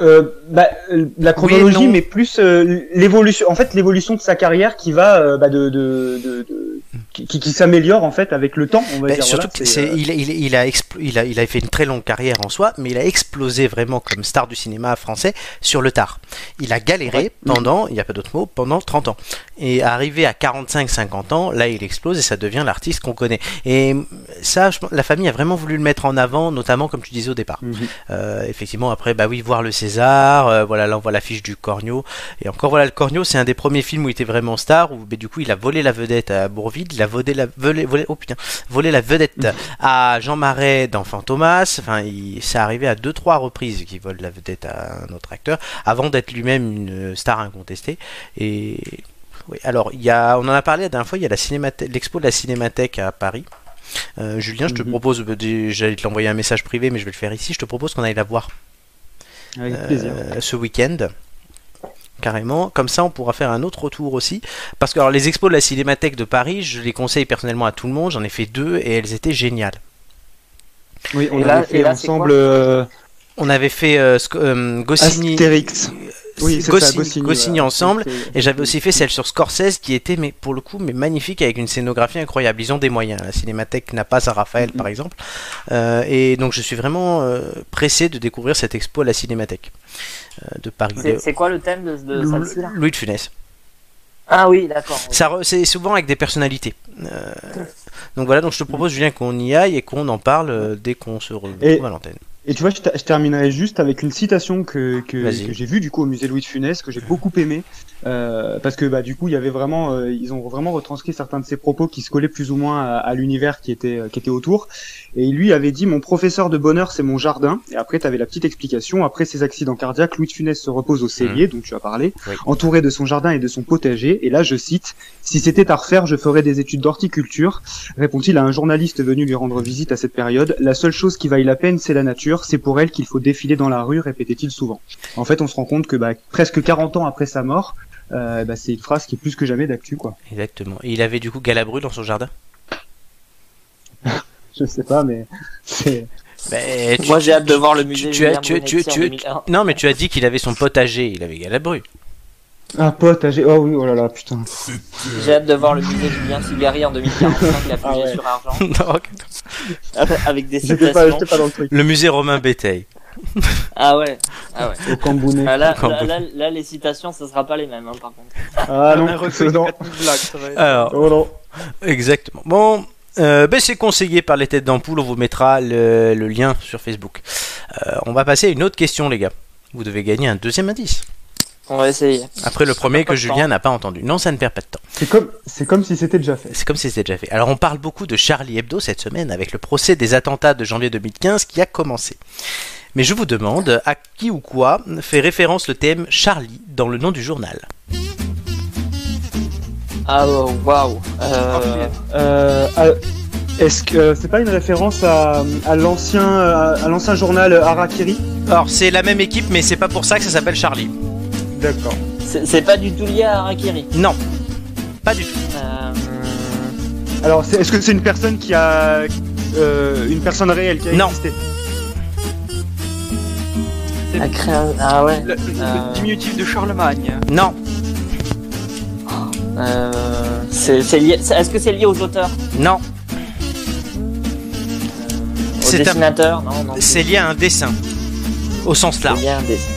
Euh, bah, euh, la chronologie, mais plus euh, l'évolution. En fait, l'évolution de sa carrière qui va euh, bah, de, de, de, de- qui, s'améliore en fait avec le temps. On va Ben, dire. surtout voilà, c'est, il, il, il a expl- il, a, il a fait une très longue carrière en soi, mais il a explosé vraiment comme star du cinéma français sur le tard. Il a galéré Ouais. pendant, il n'y a pas d'autre mot, pendant 30 ans. Et arrivé à 45-50 ans, là il explose et ça devient l'artiste qu'on connaît. Et ça, je la famille a vraiment voulu le mettre en avant, notamment comme tu disais au départ. mhm. Effectivement, après, bah oui, voir le César, euh, voilà, là on voit l'affiche du Cornio. Et encore, voilà, le Cornio, c'est un des premiers films où il était vraiment star, où bah, du coup il a volé la vedette à Bourville, il a volé la, volé, volé- oh, putain, volé la vedette à Jean Marais dans Fantomas. Enfin, il, c'est arrivé à deux, trois reprises qu'il vole la vedette à un autre acteur, avant d'être lui-même une star incontestée. Et. Oui, alors il y a, on en a parlé la dernière fois, il y a la cinémathèque, l'expo de la Cinémathèque à Paris. Euh, Julien, je te Mhm. propose, des- j'allais te l'envoyer un message privé, mais je vais le faire ici. Je te propose qu'on aille la voir euh, plaisir. ce week-end. Carrément, comme ça on pourra faire un autre retour aussi. Parce que alors, les expos de la Cinémathèque de Paris, je les conseille personnellement à tout le monde. J'en ai fait deux et elles étaient géniales. Oui, on Et avait là- fait et là, c'est ensemble quoi euh, On avait fait euh, Sc- euh, Goscinny, Astérix. Oui, c'est ça, Goscinny, Goscinny, Goscinny voilà. ensemble. C'est- Et j'avais aussi fait celle sur Scorsese qui était, mais pour le coup, mais magnifique avec une scénographie incroyable. Ils ont des moyens. La Cinémathèque n'a pas à Raphaël, Mhm. par exemple. Euh, et donc, je suis vraiment euh, pressé de découvrir cette expo à la Cinémathèque euh, de Paris. C'est quoi le thème de, de Lou- celle-ci là? Louis de Funès. Ah oui, d'accord. Ça re- c'est souvent avec des personnalités. Euh, donc voilà, donc je te propose Julien qu'on y aille et qu'on en parle euh, dès qu'on se retrouve Et- à l'antenne. Et tu vois, je, je, terminerai juste avec une citation que, que, que j'ai vue du coup au musée Louis de Funès, que j'ai beaucoup aimé, euh, parce que bah du coup il y avait vraiment, euh, ils ont vraiment retranscrit certains de ses propos qui se collaient plus ou moins à, à l'univers qui était qui était autour. Et lui avait dit mon professeur de bonheur c'est mon jardin. Et après tu avais la petite explication. Après ses accidents cardiaques, Louis de Funès se repose au cellier, mmh. dont tu as parlé, oui. entouré de son jardin et de son potager. Et là je cite si c'était à refaire, je ferais des études d'horticulture. Répond-il à un journaliste venu lui rendre visite à cette période. La seule chose qui vaille la peine, c'est la nature. C'est pour elle qu'il faut défiler dans la rue, répétait-il souvent. En fait, on se rend compte que bah, presque 40 ans après sa mort, euh, bah, c'est une phrase qui est plus que jamais d'actu, quoi. Exactement. Et il avait du coup Galabru dans son jardin? [laughs] Je sais pas, mais c'est. Mais tu, Moi, j'ai hâte de voir le musée. Tu, tu, tu, tu, non, mais tu as dit qu'il avait son potager. Il avait Galabru. Un potager, oh oui, oh là là, putain. J'ai hâte de voir le musée Julien Cigari en 2045, la fusée ah ouais. sur argent. [laughs] non. Avec des citations. Pas, pas dans le, truc. le musée Romain Béteil. [laughs] ah ouais, ah ouais. Au Cambounet. Ah, là, là, là, là, les citations, ça sera pas les mêmes, hein, par contre. Ah non, non. Blagues, Alors, oh non. Exactement. Bon, euh, ben c'est conseillé par les têtes d'ampoule, on vous mettra le, le lien sur Facebook. Euh, on va passer à une autre question, les gars. Vous devez gagner un deuxième indice. On va essayer. Après le premier que Julien n'a pas entendu. Non, ça ne perd pas de temps. C'est comme, c'est comme si c'était déjà fait. C'est comme si c'était déjà fait. Alors on parle beaucoup de Charlie Hebdo cette semaine avec le procès des attentats de janvier 2015 qui a commencé. Mais je vous demande à qui ou quoi fait référence le thème Charlie dans le nom du journal. Ah waouh. Euh, euh, est-ce que c'est pas une référence à, à l'ancien à l'ancien journal Harakiri Alors c'est la même équipe, mais c'est pas pour ça que ça s'appelle Charlie. D'accord. C'est pas du tout lié à Harakiri. Non, pas du tout. Euh... Alors, est-ce est que c'est une personne qui a euh, une personne réelle qui a Non. existé? La créa... Ah ouais. Le, le, Euh. diminutif de Charlemagne. Non, Euh... C'est c'est lié. c'est- Est-ce que c'est lié aux auteurs, non, aux C'est un- dessinateurs? Non, non. c'est lié à un dessin. Au sens C'est large. lié à un dessin.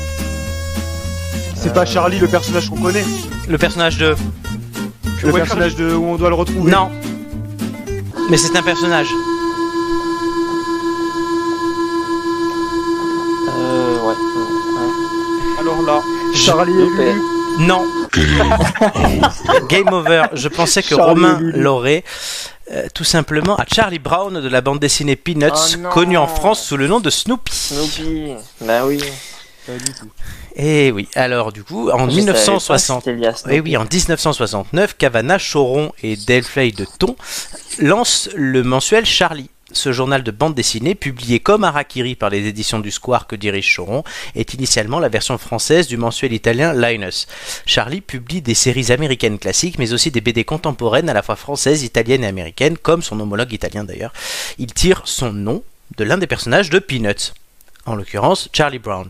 C'est pas Charlie le personnage qu'on connaît? Le personnage de. Le Ouais, personnage de où on doit le retrouver? Non. Mais c'est un personnage. Charlie et. Lulu. Non. [laughs] Game over. Je pensais que Charlie Romain et l'aurait. euh, tout simplement à Charlie Brown de la bande dessinée Peanuts, Oh connu en France sous le nom de Snoopy. Snoopy. Bah oui. Pas du tout. Et oui, alors du coup, en Je savais pas 1960, si c'était lié à Snoopy. Oui, en 1969, Cavana, Choron et Delflay de Thon lancent le mensuel Charlie. Ce journal de bande dessinée, publié comme Harakiri par les éditions du Square que dirige Choron, est initialement la version française du mensuel italien Linus. Charlie publie des séries américaines classiques, mais aussi des BD contemporaines à la fois françaises, italiennes et américaines, comme son homologue italien d'ailleurs. Il tire son nom de l'un des personnages de Peanuts, en l'occurrence Charlie Brown.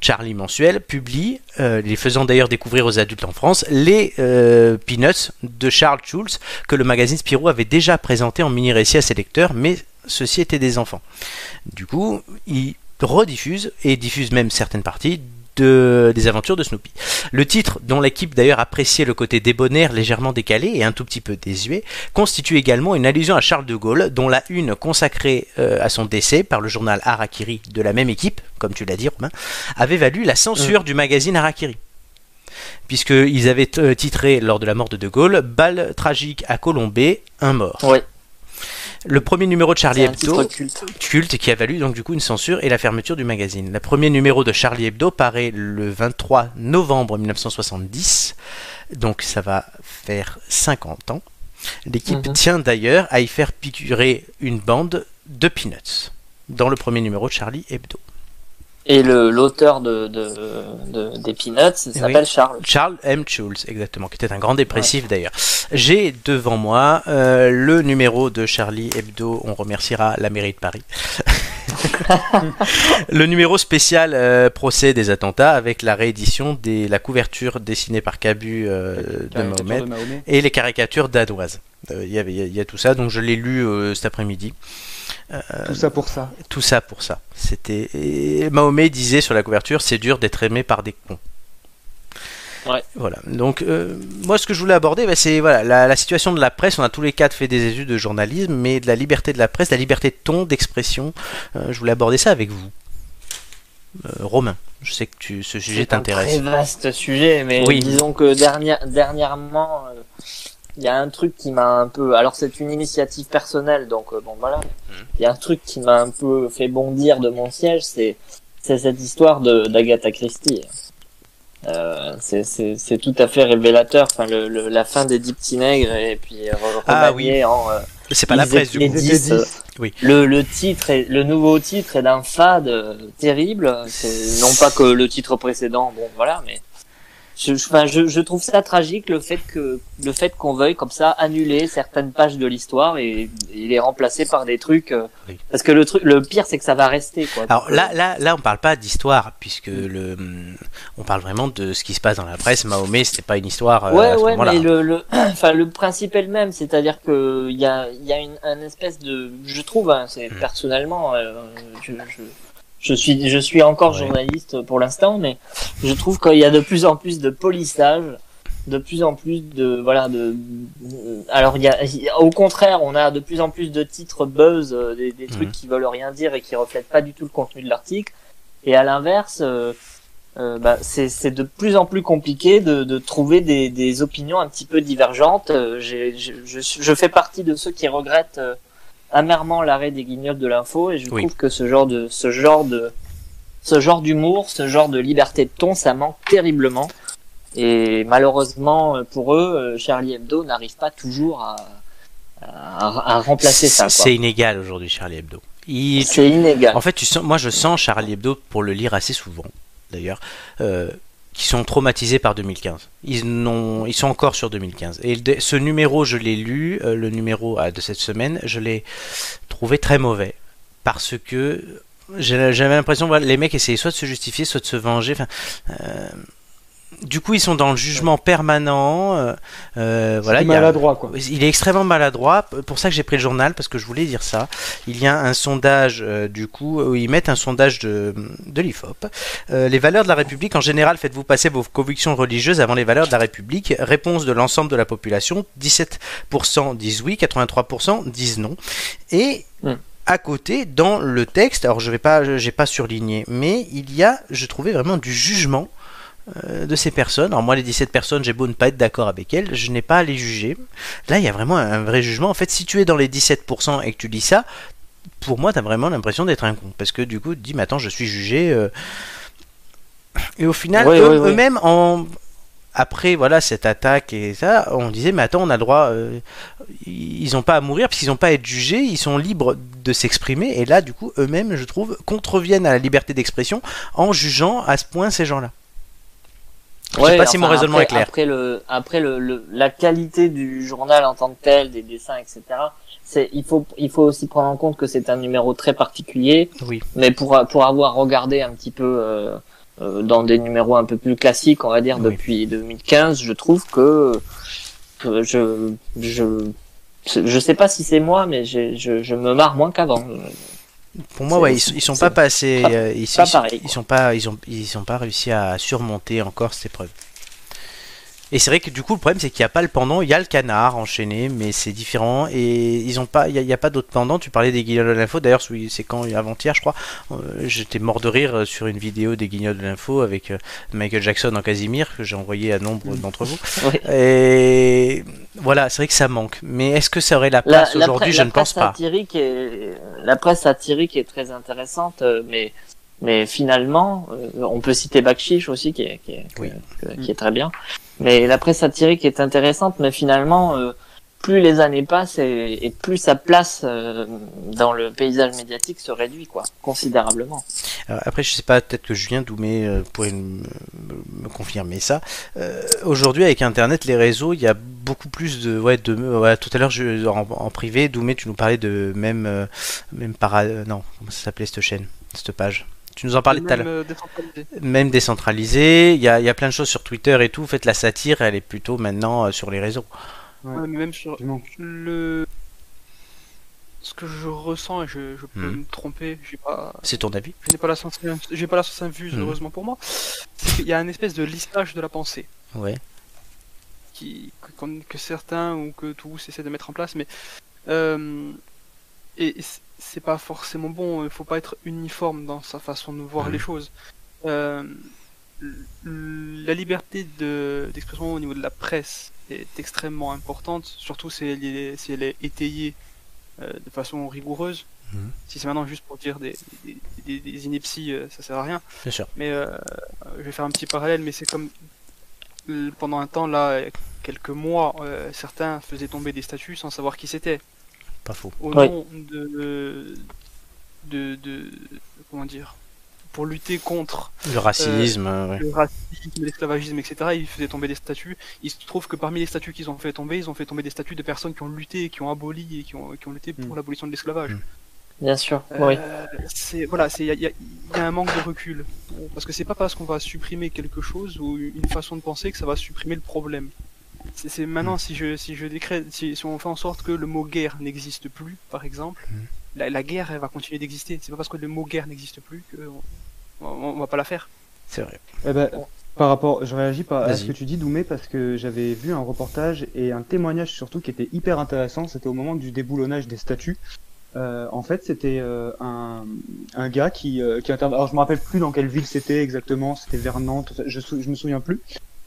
Charlie Mensuel publie, euh, les faisant d'ailleurs découvrir aux adultes en France, les euh, Peanuts de Charles Schulz que le magazine Spirou avait déjà présenté en mini-récit à ses lecteurs, mais ceux-ci étaient des enfants. Du coup, il rediffuse, et diffuse même certaines parties, de, des aventures de Snoopy. Le titre, dont l'équipe d'ailleurs appréciait le côté débonnaire légèrement décalé et un tout petit peu désuet, constitue également une allusion à Charles de Gaulle, dont la une consacrée euh, à son décès par le journal Harakiri de la même équipe, comme tu l'as dit Romain, avait valu la censure du magazine Harakiri. Puisqu'ils avaient euh, titré lors de la mort de De Gaulle Balle tragique à Colombey, un mort. Ouais. Le premier numéro de Charlie Hebdo culte. culte qui a valu donc du coup une censure et la fermeture du magazine. Le premier numéro de Charlie Hebdo paraît le 23 novembre 1970, donc ça va faire 50 ans. L'équipe Mhm. tient d'ailleurs à y faire piqûrer une bande de Peanuts dans le premier numéro de Charlie Hebdo. Et le l'auteur de, de, de- des Peanuts il Oui. s'appelle Charles. Charles M. Schulz, exactement, qui était un grand dépressif d'ailleurs. J'ai devant moi euh, le numéro de Charlie Hebdo, on remerciera la mairie de Paris. [laughs] le numéro spécial euh, procès des attentats avec la réédition de la couverture dessinée par Cabu euh, de Mahomet de Mahomet. et les caricatures danoises. Euh, Il y avait- il y, a- il y a tout ça, donc je l'ai lu euh, cet après-midi. Tout ça pour ça. Tout ça pour ça. C'était et Mahomet disait sur la couverture, c'est dur d'être aimé par des cons. Ouais. Voilà. Donc euh, moi, ce que je voulais aborder, bah, c'est voilà la, la situation de la presse. On a tous les quatre fait des études de journalisme, mais de la liberté de la presse, de la liberté de ton, d'expression. euh, je voulais aborder ça avec vous. Euh, Romain, je sais que tu, ce sujet C'est un t'intéresse. Très vaste sujet, mais Oui. disons que dernière, dernièrement, euh, il y a un truc qui m'a un peu. Alors c'est une initiative personnelle, donc euh, bon voilà. Il y a un truc qui m'a un peu fait bondir de mon siège, c'est c'est cette histoire de d'Agatha Christie. Euh, c'est c'est c'est tout à fait révélateur. Enfin le, le- la fin des dix petits nègres et puis euh, Ah remanié en euh, C'est pas la presse du coup. Ils étaient 10, euh. Oui. Le, le titre est, le nouveau titre est d'un fade euh, terrible. C'est non pas que le titre précédent, bon voilà, mais je, je- enfin, je, je trouve ça tragique le fait que le fait qu'on veuille comme ça annuler certaines pages de l'histoire et, et les remplacer par des trucs. euh, Oui. Parce que le truc, le pire c'est que ça va rester quoi. Alors là, là, là, on parle pas d'histoire puisque le, on parle vraiment de ce qui se passe dans la presse. Mahomet, c'était pas une histoire. euh, Ouais, à ce ouais, mais le, le, [clears throat] enfin, le principe est le même, c'est-à-dire que il y a, il y a une, un espèce de, je trouve, hein, c'est Mm. personnellement, euh, je, je, je suis, je suis encore Ouais. journaliste pour l'instant, mais je trouve qu'il y a de plus en plus de polissage, de plus en plus de, voilà, de, alors il y a, au contraire, on a de plus en plus de titres buzz, euh, des, des trucs Mhm. qui veulent rien dire et qui reflètent pas du tout le contenu de l'article, et à l'inverse. euh, euh, bah, c'est c'est de plus en plus compliqué de, de trouver des, des opinions un petit peu divergentes. Euh, j'ai- je, je, fais partie de ceux qui regrettent euh, amèrement l'arrêt des guignols de l'info et je Oui. trouve que ce genre de ce genre de ce genre d'humour, ce genre de liberté de ton, ça manque terriblement. Et malheureusement euh, pour eux, euh, Charlie Hebdo n'arrive pas toujours à, à, à remplacer ça. C'est inégal aujourd'hui, Charlie Hebdo. C'est inégal. En fait, tu sens, moi, je sens Charlie Hebdo pour le lire assez souvent, d'ailleurs, euh, qui sont traumatisés par 2015. Ils, ils sont encore sur 2015. Et ce numéro, je l'ai lu, euh, le numéro ah, de cette semaine, je l'ai trouvé très mauvais. Parce que j'avais l'impression, voilà, les mecs essayaient soit de se justifier, soit de se venger. Enfin, euh, du coup, ils sont dans le jugement permanent. euh, euh, voilà, il a- maladroit, quoi. il est extrêmement maladroit, pour ça que j'ai pris le journal, parce que je voulais dire ça. Il y a un sondage, euh, du coup, où ils mettent un sondage de, de l'IFOP. Euh, les valeurs de la République, en général, faites-vous passer vos convictions religieuses avant les valeurs de la République? Réponse de l'ensemble de la population, 17% disent oui, 83% disent non. Et Hmm. à côté, dans le texte, alors je vais pas, j'ai pas surligné, mais il y a, je trouvais vraiment du jugement de ces personnes. Alors moi, les 17 personnes, j'ai beau ne pas être d'accord avec elles, je n'ai pas à les juger. Là, il y a vraiment un vrai jugement. En fait, si tu es dans les 17% et que tu lis ça, pour moi, tu as vraiment l'impression d'être un con. Parce que du coup, tu te dis, mais attends, je suis jugé. euh. Et au final, eux- eux-mêmes, en... après voilà cette attaque et ça, on disait, mais attends, on a le droit. euh, Ils n'ont pas à mourir parce qu'ils n'ont pas à être jugés, ils sont libres de s'exprimer. Et là, du coup, eux-mêmes, je trouve, contreviennent à la liberté d'expression en jugeant à ce point ces gens-là. Je sais pas si mon raisonnement après, est clair. Après le, après le, le- la qualité du journal en tant que tel, des dessins, etc. C'est, il faut, il faut aussi prendre en compte que c'est un numéro très particulier. Oui. Mais pour, pour avoir regardé un petit peu euh, euh, dans des numéros un peu plus classiques, on va dire Oui. depuis 2015, je trouve que, que je, je, je sais pas si c'est moi, mais j'ai- je, je me marre moins qu'avant. Pour moi, ouais, ils, ils sont pas passés, pas- euh, ils, pas ils- pareil, ils quoi. sont pas, ils ont, ils ont pas réussi à surmonter encore cette épreuve. Et c'est vrai que du coup, le problème, c'est qu'il n'y a pas le pendant. Il y a le canard enchaîné, mais c'est différent. Et ils ont pas, il n'y a, pas d'autre pendant. Tu parlais des guignols de l'info. D'ailleurs, c'est quand avant-hier, je crois. euh, J'étais mort de rire euh, sur une vidéo des guignols de l'info avec euh, Michael Jackson en Casimir que j'ai envoyé à nombre d'entre vous. [laughs] Oui. Et voilà, c'est vrai que ça manque. Mais est-ce que ça aurait la La- place la aujourd'hui? Je la ne pense presse pas. Satirique est, la presse satirique est très intéressante, euh, mais, mais finalement, euh, on peut citer Bakchiche aussi, qui est, qui est, Oui. qui est très bien. Mais la presse satirique est intéressante, mais finalement, euh, plus les années passent et, et plus sa place euh, dans le paysage médiatique se réduit, quoi, considérablement. Alors, après, je sais pas, peut-être que Julien Doumé euh, pourrait me, me- me confirmer ça. Euh, Aujourd'hui, avec Internet, les réseaux, il y a beaucoup plus de. Ouais, de ouais, tout à l'heure, en, en privé, Doumé, tu nous parlais de même. euh, même para, non, comment ça s'appelait cette chaîne, cette page? Tu nous en parlais tout à l'heure. Même décentralisé, il y a, y a plein de choses sur Twitter et tout. En fait, la satire, elle est plutôt maintenant sur les réseaux. Ouais. Ouais, mais même sur le ce que je ressens et je, je peux Mhm. me tromper, j'ai pas C'est ton avis je n'ai pas la science j'ai pas la science infuse Mhm. heureusement pour moi. C'est qu'il y a un espèce de lissage de la pensée Ouais. qui que, certains ou que tous essaient de mettre en place mais euh, et c'est pas forcément bon. Il faut pas être uniforme dans sa façon de voir les choses. Euh, la liberté d'expression au niveau de la presse est extrêmement importante, surtout si elle est, si elle est étayée euh, de façon rigoureuse. Mhm. Si c'est maintenant juste pour dire des, des, des, inepties, euh, ça sert à rien. Bien sûr. Mais euh, je vais faire un petit parallèle, mais c'est comme pendant un temps, là, quelques mois, certains faisaient tomber des statues sans savoir qui c'était. Pas faux. Au nom de, de, de, comment dire, pour lutter contre le racisme, euh, le racisme, l'esclavagisme, etc. Ils faisaient tomber des statues. Il se trouve que parmi les statues qu'ils ont fait tomber, ils ont fait tomber des statues de personnes qui ont lutté, qui ont aboli et qui ont, qui ont lutté pour mm. l'abolition de l'esclavage. Mm. Bien sûr, euh, oui. C'est voilà, c'est il y, y, a un manque de recul parce que c'est pas parce qu'on va supprimer quelque chose ou une façon de penser que ça va supprimer le problème. C'est maintenant mm. si je si je décrète si, si, on fait en sorte que le mot guerre n'existe plus, par exemple, la, la, guerre elle va continuer d'exister. C'est pas parce que le mot guerre n'existe plus que on, va pas la faire. C'est vrai. Eh ben, par rapport, je réagis pas à ce que tu dis, Doumé, parce que j'avais vu un reportage et un témoignage surtout qui était hyper intéressant. C'était au moment du déboulonnage des statues. Euh, en fait, c'était euh, un, un gars qui, euh, qui Alors, je me rappelle plus dans quelle ville c'était exactement. C'était vers Nantes. Je, je me souviens plus.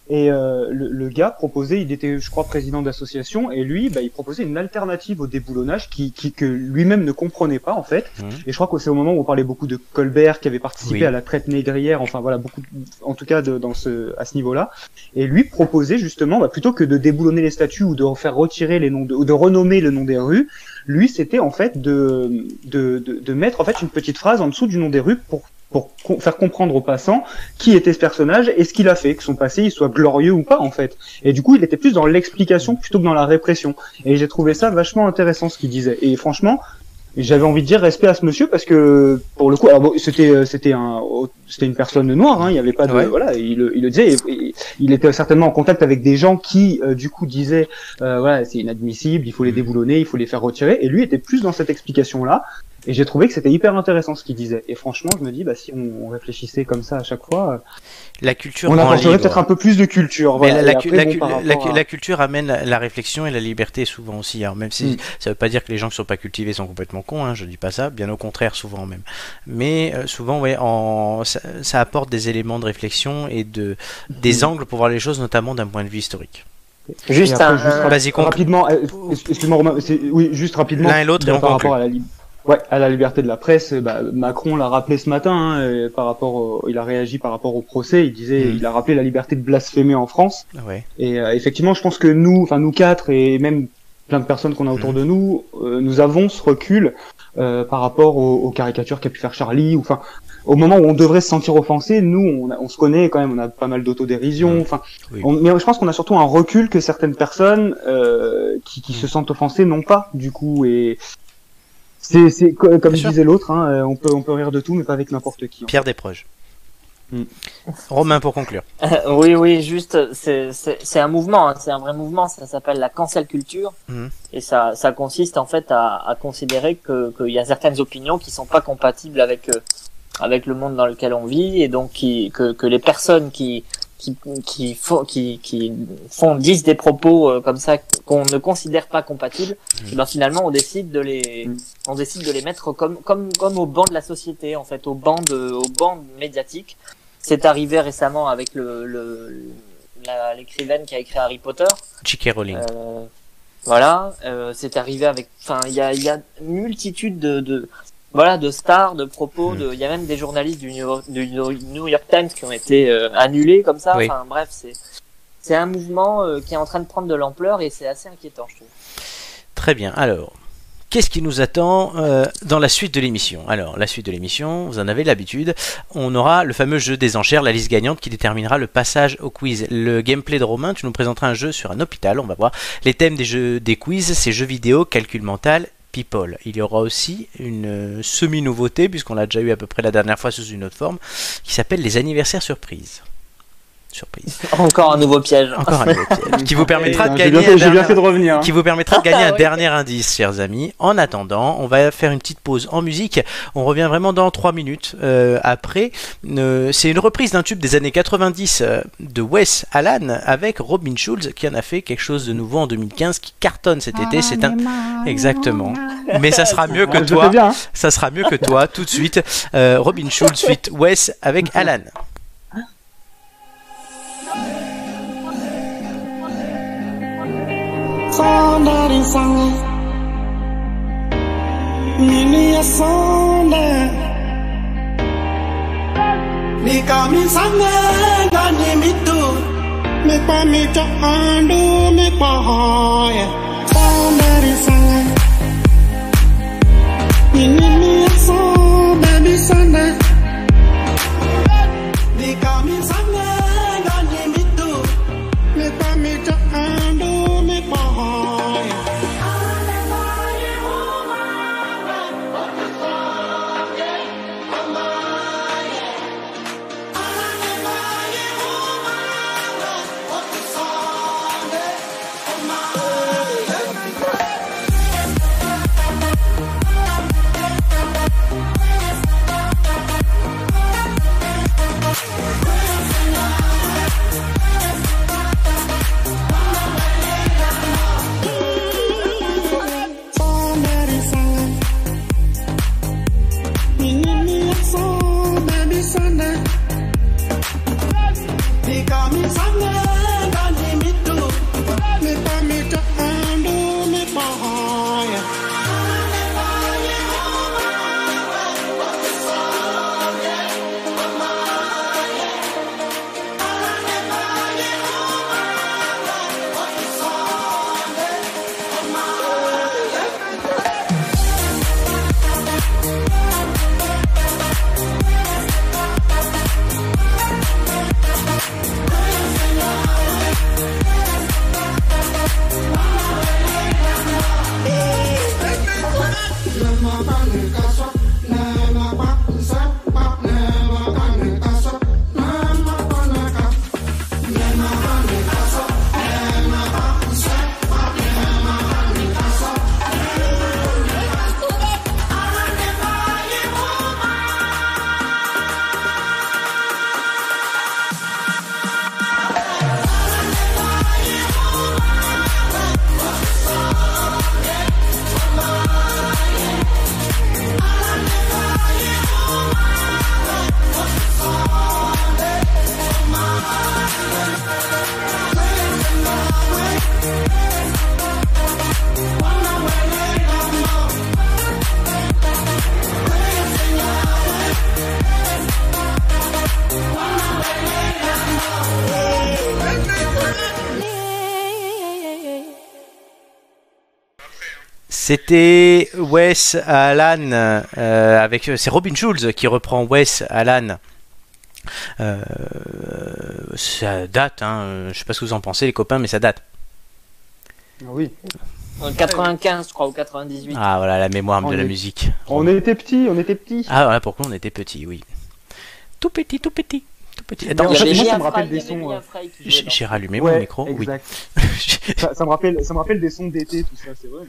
Et euh, le, le, gars proposait, il était, je crois, président d'association, et lui, bah, il proposait une alternative au déboulonnage qui, qui que lui-même ne comprenait pas en fait. Mmh. Et je crois que c'est au moment où on parlait beaucoup de Colbert qui avait participé à la traite négrière, enfin voilà, beaucoup, en tout cas de, dans ce, à ce niveau-là. Et lui proposait justement, bah, plutôt que de déboulonner les statues ou de faire retirer les noms de, ou de renommer le nom des rues, lui c'était en fait de, de, de, de mettre en fait une petite phrase en dessous du nom des rues pour pour faire comprendre aux passants qui était ce personnage et ce qu'il a fait, que son passé il soit glorieux ou pas en fait. Et du coup, il était plus dans l'explication plutôt que dans la répression. Et j'ai trouvé ça vachement intéressant ce qu'il disait. Et franchement, j'avais envie de dire respect à ce monsieur parce que pour le coup, alors bon, c'était c'était un c'était une personne noire, hein, il y avait pas de voilà, il, il, le disait, il était certainement en contact avec des gens qui euh, du coup disaient euh, voilà c'est inadmissible, il faut les déboulonner, il faut les faire retirer, et lui était plus dans cette explication là et j'ai trouvé que c'était hyper intéressant ce qu'il disait. Et franchement, je me dis, bah, si on, réfléchissait comme ça à chaque fois, euh, la culture on apporterait peut-être un peu plus de culture. Mais la, culture amène la, réflexion et la liberté souvent aussi. Alors même si mm. ça veut pas dire que les gens qui sont pas cultivés sont complètement cons, hein, je dis pas ça, bien au contraire souvent même. Mais euh, souvent, ouais, en, ça, apporte des éléments de réflexion et de des mm. angles pour voir les choses, notamment d'un point de vue historique. Juste, un, rapidement, euh, excuse-moi oui, juste rapidement. L'un et l'autre par rapport à la Ouais, à la liberté de la presse, bah, Macron l'a rappelé ce matin. Hein, par rapport, il a réagi par rapport au procès. Il disait, mm. il a rappelé la liberté de blasphémer en France. Ouais. Et euh, effectivement, je pense que nous, enfin nous quatre et même plein de personnes qu'on a autour mm. de nous, euh, nous avons ce recul euh, par rapport aux, caricatures qu'a pu faire Charlie. Ou enfin, au moment où on devrait se sentir offensé, nous, on, on se connaît quand même. On a pas mal d'autodérision. Mm. Enfin, mais je pense qu'on a surtout un recul que certaines personnes qui, qui se sentent offensées n'ont pas du coup. Et c'est comme disait l'autre, hein, euh, on peut on peut rire de tout, mais pas avec n'importe qui. Pierre Desproges. Hmm. Romain pour conclure. [laughs] oui, oui, juste, c'est un mouvement, hein, c'est un vrai mouvement. Ça s'appelle la cancel culture, hmm. et ça, ça consiste en fait à, à considérer que qu'il y a certaines opinions qui sont pas compatibles avec euh, avec le monde dans lequel on vit, et donc qui, que que les personnes qui qui, qui font qui, qui font disent des propos euh, comme ça qu'on ne considère pas compatibles, mmh. ben finalement on décide de les mmh. on décide de les mettre comme comme comme au banc de la société en fait, au banc de au banc médiatique. C'est arrivé récemment avec le, le l'écrivaine qui a écrit Harry Potter. J.K. Rowling. Euh, voilà, euh, c'est arrivé avec, enfin, il y a, y a multitude de, de, voilà, de stars, de propos. Hmm. De... Il y a même des journalistes du New York, du New York Times qui ont été euh, annulés comme ça. Enfin, bref, c'est c'est un mouvement euh, qui est en train de prendre de l'ampleur et c'est assez inquiétant, je trouve. Très bien. Alors, qu'est-ce qui nous attend euh, dans la suite de l'émission? Alors, la suite de l'émission, vous en avez l'habitude, on aura le fameux jeu des enchères, la liste gagnante qui déterminera le passage au quiz. Le gameplay de Romain, tu nous présenteras un jeu sur un hôpital, on va voir. Les thèmes des jeux des quiz, c'est jeux vidéo, calcul mental People. Il y aura aussi une semi-nouveauté, puisqu'on l'a déjà eu à peu près la dernière fois sous une autre forme, qui s'appelle les anniversaires surprises. Surprise. [laughs] Encore un nouveau piège. Encore un nouveau [laughs] piège qui vous permettra de J'ai gagner bien, un fait, j'ai bien dernier- fait de revenir. hein. qui vous permettra de gagner un Ouais. dernier indice, chers amis. En attendant, on va faire une petite pause en musique. On revient vraiment dans 3 minutes. Euh, après, euh, c'est une reprise d'un tube des années 90 euh, de Wes Allen avec Robin Schulz qui en a fait quelque chose de nouveau en 2015 qui cartonne cet été. C'est un exactement. Mais ça sera mieux que Ah, toi. bien. hein. Ça sera mieux que toi tout de suite. Euh, Robin Schulz suite Wes avec [laughs] Alan. sound that is on Nini ya sonde Nikamisame ndani mitu Mikwa mito andu mikwa hoye Sound that is on Nini ya sonde bisonde coming someday. C'était Wes Allen euh, avec c'est Robin Schulz qui reprend Wes Allen. Euh, ça date, hein, je sais pas ce que vous en pensez les copains, mais ça date. Ah Oui. En 95, je crois, ou 98. Ah voilà la mémoire On de la musique. On était petits, on était petits. Ah voilà pourquoi on était petits, oui. Tout petit, tout petit, petit. Moi, ça me rappelle des sons, euh, j'ai rallumé Ouais, mon micro. Oui. [laughs] Ça, ça me rappelle, ça me rappelle des sons d'été, tout ça, c'est vrai.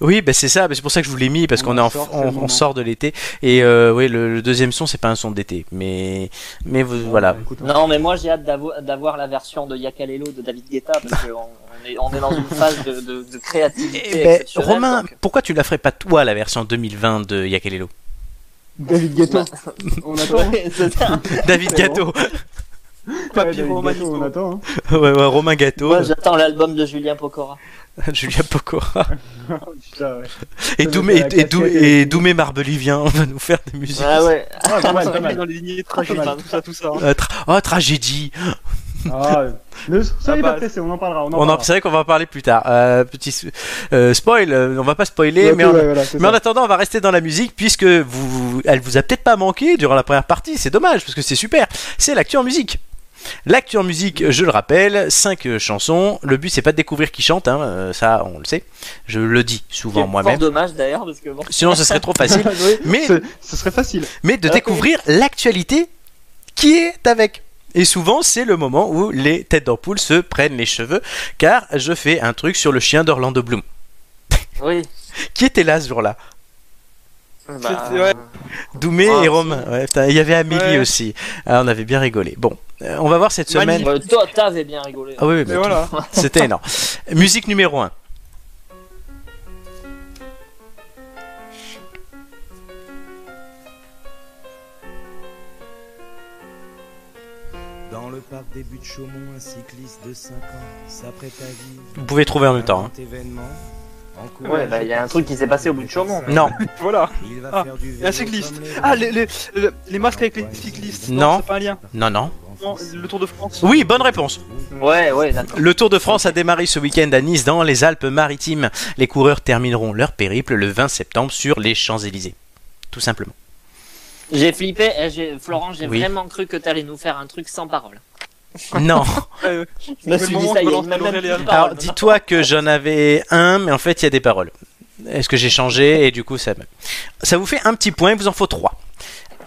Oui, bah c'est ça, bah c'est pour ça que je vous l'ai mis parce On qu'on est en en- sort, on, sort de l'été et euh, oui le, le deuxième son c'est pas un son d'été, mais mais vous, voilà. Bah, écoute, hein. Non, mais moi j'ai hâte d'avo- d'avoir la version de Yakalelo de David Guetta parce qu'on on est, on est dans une phase de, de, de créativité. Eh ben, Romain, donc- pourquoi tu la ferais pas toi la version 2020 de Yakalelo? David Guetta. On [laughs] attend. Ouais, c'est ça. David Gâteau. [laughs] Papy David Romain on attend. hein. ouais, ouais, Romain Gâteau. Moi j'attends l'album de Julien Pokora. [laughs] Julien Pokora. Putain, ouais. Et Ça Doumé, met la et, Dou- casquette et et tout. Doumé va nous faire des musiques. Ah ouais. Ah, pas mal, pas mal. dans les lignées tragédies, mal. tout ça, tout ça. hein. Euh, tra- oh, tragédie. Ah, ne soyez pas passe. pressés, on en parlera. On en On en, parlera. c'est vrai qu'on va en parler plus tard. Euh, petit euh, spoil, euh, on va pas spoiler, mais, en, voilà, c'est mais en ça. attendant, on va rester dans la musique puisque vous, elle vous a peut-être pas manqué durant la première partie. C'est dommage parce que c'est super. C'est l'actu en musique. L'actu en musique, je le rappelle, 5 chansons. Le but c'est pas de découvrir qui chante, hein, ça on le sait. Je le dis souvent C'est moi-même. Dommage d'ailleurs parce que bon. Sinon ce serait trop [laughs] facile. Oui, Mais- ce- serait facile. Mais de Ah, découvrir l'actualité qui est avec. Et souvent, c'est le moment où les têtes d'ampoule se prennent les cheveux, car je fais un truc sur le chien d'Orlando Bloom. Oui. Qui était là ce jour-là? Bah, ouais. Doumé Ah, et Romain. Ouais, putain, il y avait Amélie Ouais. aussi. Ah, on avait bien rigolé. Bon, euh, on va voir cette semaine. bah, toi, t'avais bien rigolé. Ah oui, bah, voilà. c'était énorme. Musique numéro 1. Dans le parc des buttes Chaumont, un cycliste de 5 ans s'apprête à vivre. Vous pouvez trouver en même temps. hein. Ouais, bah, il y a un truc qui s'est passé au bout de Chaumont. Non, [laughs] Voilà. Il va Ah, faire du Il y a un cycliste. Ah, les, les, les, masques avec les cyclistes. Non. C'est pas un lien. non, non. Non, le Tour de France. Oui, bonne réponse. Ouais, ouais, d'accord. Le Tour de France a démarré ce week-end à Nice dans les Alpes-Maritimes. Les coureurs termineront leur périple le 20 septembre sur les Champs-Élysées. Tout simplement. J'ai flippé, j'ai- Florent, j'ai Oui. vraiment cru que t'allais nous faire un truc sans parole. Non. Euh, Je suis dit, ça y est. Alors, dis-toi que j'en avais un, mais en fait, il y a des paroles. Est-ce que j'ai changé et du coup, ça. Ça vous fait un petit point, il vous en faut trois.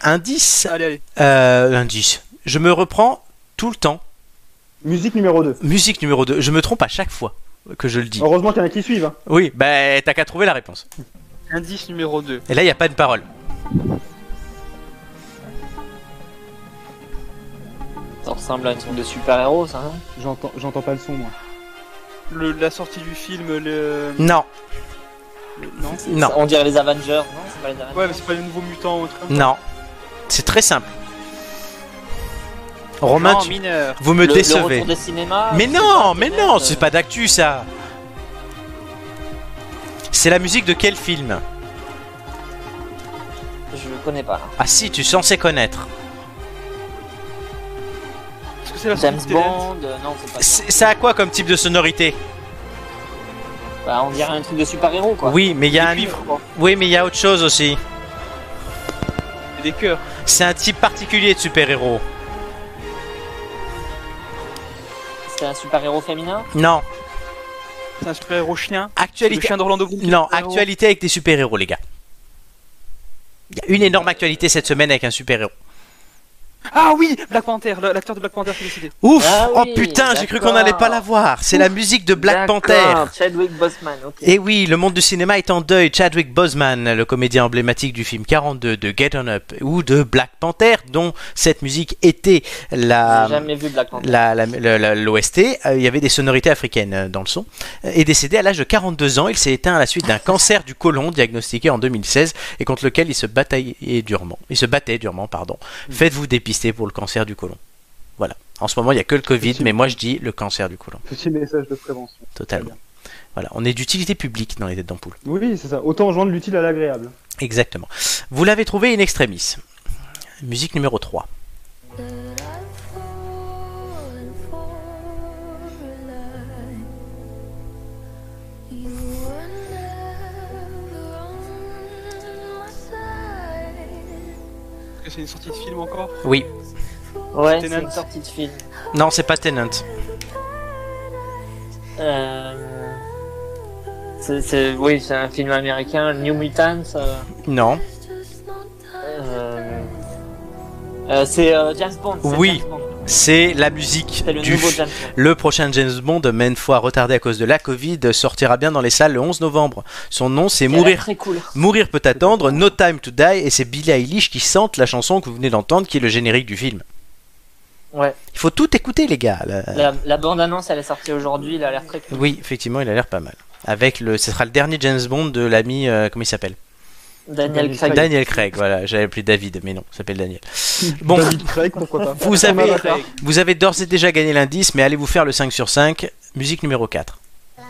Indice. allez, allez. Euh, indice. Je me reprends tout le temps. Musique numéro 2. Musique numéro 2. Je me trompe à chaque fois que je le dis. Heureusement qu'il y en a qui suivent. hein. Oui, bah, t'as qu'à trouver la réponse. Indice numéro 2. Et là, il n'y a pas de parole. Ça ressemble à un truc de super-héros, ça. hein J'entends, j'entends pas le son, moi. Le, la sortie du film, le. Non, le- non non, On dirait les Avengers, non C'est pas les Avengers Ouais, mais c'est pas le nouveau mutant ou ça. non. C'est très simple. Romain, Non, tu- mineur. vous me le, décevez. Le cinémas. Mais non, mais Internet, non, euh, c'est pas d'actu ça. C'est la musique de quel film? Je connais pas. Ah si, tu es censé connaître. Que c'est la James Bond, euh, non, c'est pas. C'est- Ça a quoi comme type de sonorité Bah, on dirait un truc de super-héros, quoi. Oui, mais il y a Des un... cuivres, quoi. Oui, mais il y a autre chose aussi. Et des cœurs. C'est un type particulier de super-héros. C'est un super-héros féminin? Non, C'est un super-héros chien? C'est le actualité. chien d'Orlando Bloom. Non, super-héros. actualité avec des super-héros, les gars. Il y a une énorme actualité cette semaine avec un super-héros. Ah oui, Black Panther, le- l'acteur de Black Panther qui est décédé. Ouf Ah Oh putain, j'ai cru qu'on n'allait pas la voir. C'est la musique de Black Panther. Chadwick Boseman, ok. Et oui, le monde du cinéma est en deuil. Chadwick Boseman, le comédien emblématique du film 42 de Get On Up ou de Black Panther, dont cette musique était la J'ai jamais vu Black Panther. la- la- la- la- l'OST, euh, il y avait des sonorités africaines euh, dans le son, euh, est décédé à l'âge de 42 ans. Il s'est éteint à la suite d'un cancer du côlon diagnostiqué en 2016 et contre lequel il se bataillait durement. Il se battait durement, pardon. Faites-vous dépister pour le cancer du côlon. Voilà. En ce moment, il n'y a que le Covid, mais moi je dis le cancer du côlon, Petit message de prévention. totalement. Voilà, on est d'utilité publique dans les têtes d'ampoule. Oui, c'est ça. Autant joindre l'utile à l'agréable. Exactement. Vous l'avez trouvé in extremis. Musique numéro 3. that que c'est une sortie de film encore Oui. Ouais, c'est une sortie de film. Non, c'est pas Tenant. Euh... C'est, oui, c'est un film américain, New Mutants. euh, Non. euh, euh, c'est euh, James Bond. Oui. James Bond. C'est la musique C'est le du nouveau James Bond. Le prochain James Bond, maintes fois retardé à cause de la Covid, sortira bien dans les salles le 11 novembre. Son nom, c'est Mourir. Cool. Mourir peut attendre, No Time to Die, et c'est Billie Eilish qui chante la chanson que vous venez d'entendre, qui est le générique du film. Ouais. Il faut tout écouter, les gars. La, la bande-annonce, elle est sortie aujourd'hui. Il a l'air très cool. Oui, effectivement, il a l'air pas mal. Avec le, ce sera le dernier James Bond de l'ami, euh, comment il s'appelle? Daniel Craig. Daniel Craig. Voilà, j'avais appelé David, mais non, il s'appelle Daniel. [laughs] Bon, David Craig, pourquoi pas. vous On a avez, la part. vous avez d'ores et déjà gagné l'indice, mais allez vous faire le 5 sur 5. Musique numéro 4. Lonely,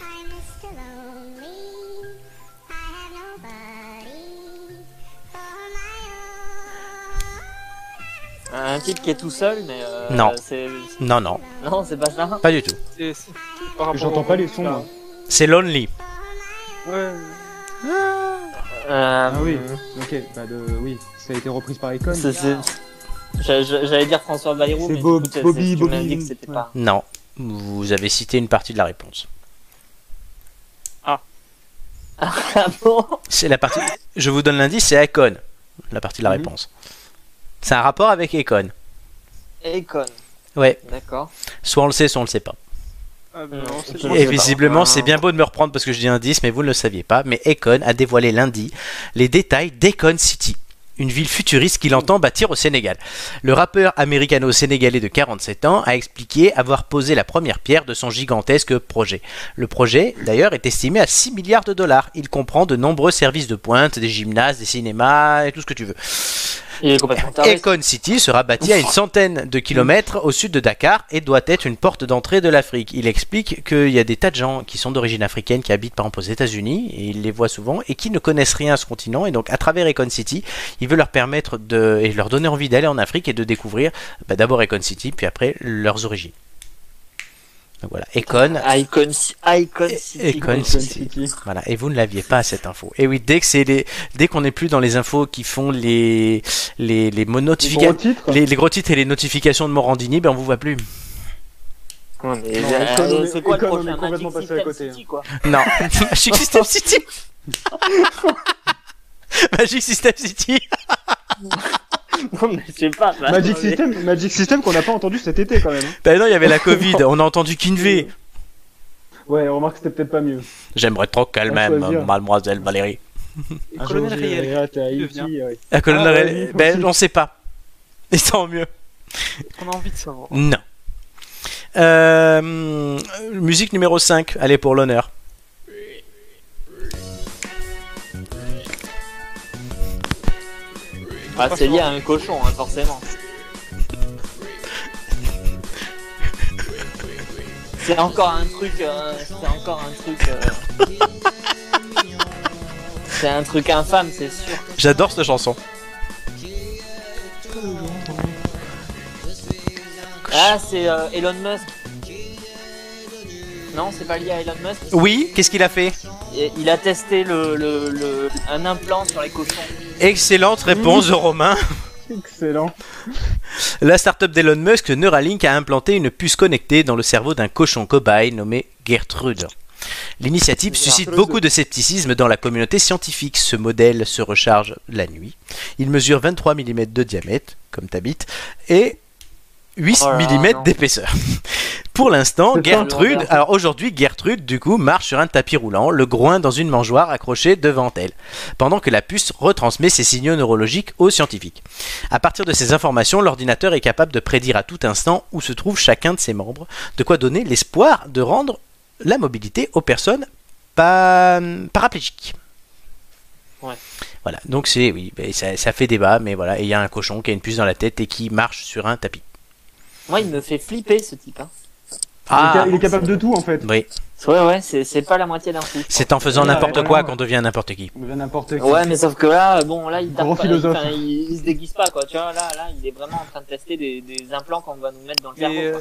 I'm Mr. Lonely. I have nobody for my own. Un type qui est tout seul, mais. euh, Non. C'est... Non, non, Non, c'est pas ça. pas du tout. J'entends pas les sons. C'est Lonely. Ouais. Euh, Ah oui, ok, bah de, oui, ça a été reprise par Icon. J'allais dire François Bayrou, C'est mais Bob- Bobby- Bobby- dit que c'était ouais. pas. Non, vous avez cité une partie de la réponse. Ah [laughs] bon? C'est la partie. Je vous donne l'indice, c'est Icon, la partie de la Mhm. réponse. C'est un rapport avec Econ. Econ, Ouais, d'accord. soit on le sait, soit on le sait pas. Ah, Et pas. visiblement, c'est bien beau de me reprendre parce que je dis indice, mais vous ne le saviez pas. Mais Econ a dévoilé lundi les détails d'Econ City, une ville futuriste qu'il entend bâtir au Sénégal. Le rappeur américano-sénégalais de 47 ans a expliqué avoir posé la première pierre de son gigantesque projet. Le projet, d'ailleurs, est estimé à 6 milliards de dollars. Il comprend de nombreux services de pointe, des gymnases, des cinémas et tout ce que tu veux. Il est complètement taré. Econ City sera bâti à une centaine de kilomètres au sud de Dakar et doit être une porte d'entrée de l'Afrique. Il explique qu'il y a des tas de gens qui sont d'origine africaine qui habitent par exemple aux États-Unis et il les voit souvent et qui ne connaissent rien à ce continent et donc à travers Econ City, il veut leur permettre de et leur donner envie d'aller en Afrique et de découvrir bah, d'abord Econ City puis après leurs origines. Donc voilà, Econ. Icon, Icon City. Econ Icon City. City. Voilà, et vous ne l'aviez pas cette info. Et oui, dès que c'est les, dès qu'on n'est plus dans les infos qui font les les les notifications, les, les gros titres et les notifications de Morandini, ben on vous voit plus. Non, euh, est- quoi on est complètement Magic passé à System côté, City, quoi [laughs] Non, [laughs] Magic System City. [laughs] Magic System City. [laughs] Non, mais je sais pas. bah, Magic. System, Magic System qu'on n'a pas entendu cet été quand même. Ben non, il y avait la Covid. On a entendu Kinvey. Ouais, remarque que c'était peut-être pas mieux. J'aimerais trop qu'elle m'aime, mademoiselle Valérie. Un Colonel Riel. La colonne Ah, lui ben on sait pas. Et tant mieux. On a envie de savoir. Non. Euh, musique numéro 5, allez pour l'honneur. Ah, c'est lié à un cochon, hein, forcément. C'est encore un truc. euh, c'est encore un truc. euh, C'est un truc infâme, c'est sûr. J'adore cette chanson. Ah, c'est euh, Elon Musk. Non, c'est pas lié à Elon Musk. Oui, qu'est-ce qu'il a fait Il a testé le, le, le- un implant sur les cochons. Excellente réponse de Romain. Excellent. La startup d'Elon Musk, Neuralink, a implanté une puce connectée dans le cerveau d'un cochon cobaye nommé Gertrude. L'initiative suscite beaucoup de scepticisme dans la communauté scientifique. Ce modèle se recharge la nuit. Il mesure 23 mm de diamètre, comme t'habites, et 8 Oh là là, mm d'épaisseur. Pour l'instant, Gertrude, alors aujourd'hui, Gertrude, du coup, marche sur un tapis roulant, le groin dans une mangeoire accrochée devant elle, pendant que la puce retransmet ses signaux neurologiques aux scientifiques. À partir de ces informations, l'ordinateur est capable de prédire à tout instant où se trouve chacun de ses membres, de quoi donner l'espoir de rendre la mobilité aux personnes pa- paraplégiques. Ouais. Voilà, donc c'est, oui, ben, ça, ça fait débat, mais voilà, il y a un cochon qui a une puce dans la tête et qui marche sur un tapis. Moi, il me fait flipper ce type. Hein. Il, est Ah, il est capable de tout en fait. oui, Ouais, ouais, c'est c'est pas la moitié d'un fou. c'est en faisant Ouais, n'importe quoi qu'on devient n'importe qui. On devient n'importe qui. Ouais, mais sauf que là, bon, là, il pas, philosophe. enfin, il, il se déguise pas, quoi. Tu vois, là, là, il est vraiment en train de tester des, des implants qu'on va nous mettre dans le cerveau. Euh,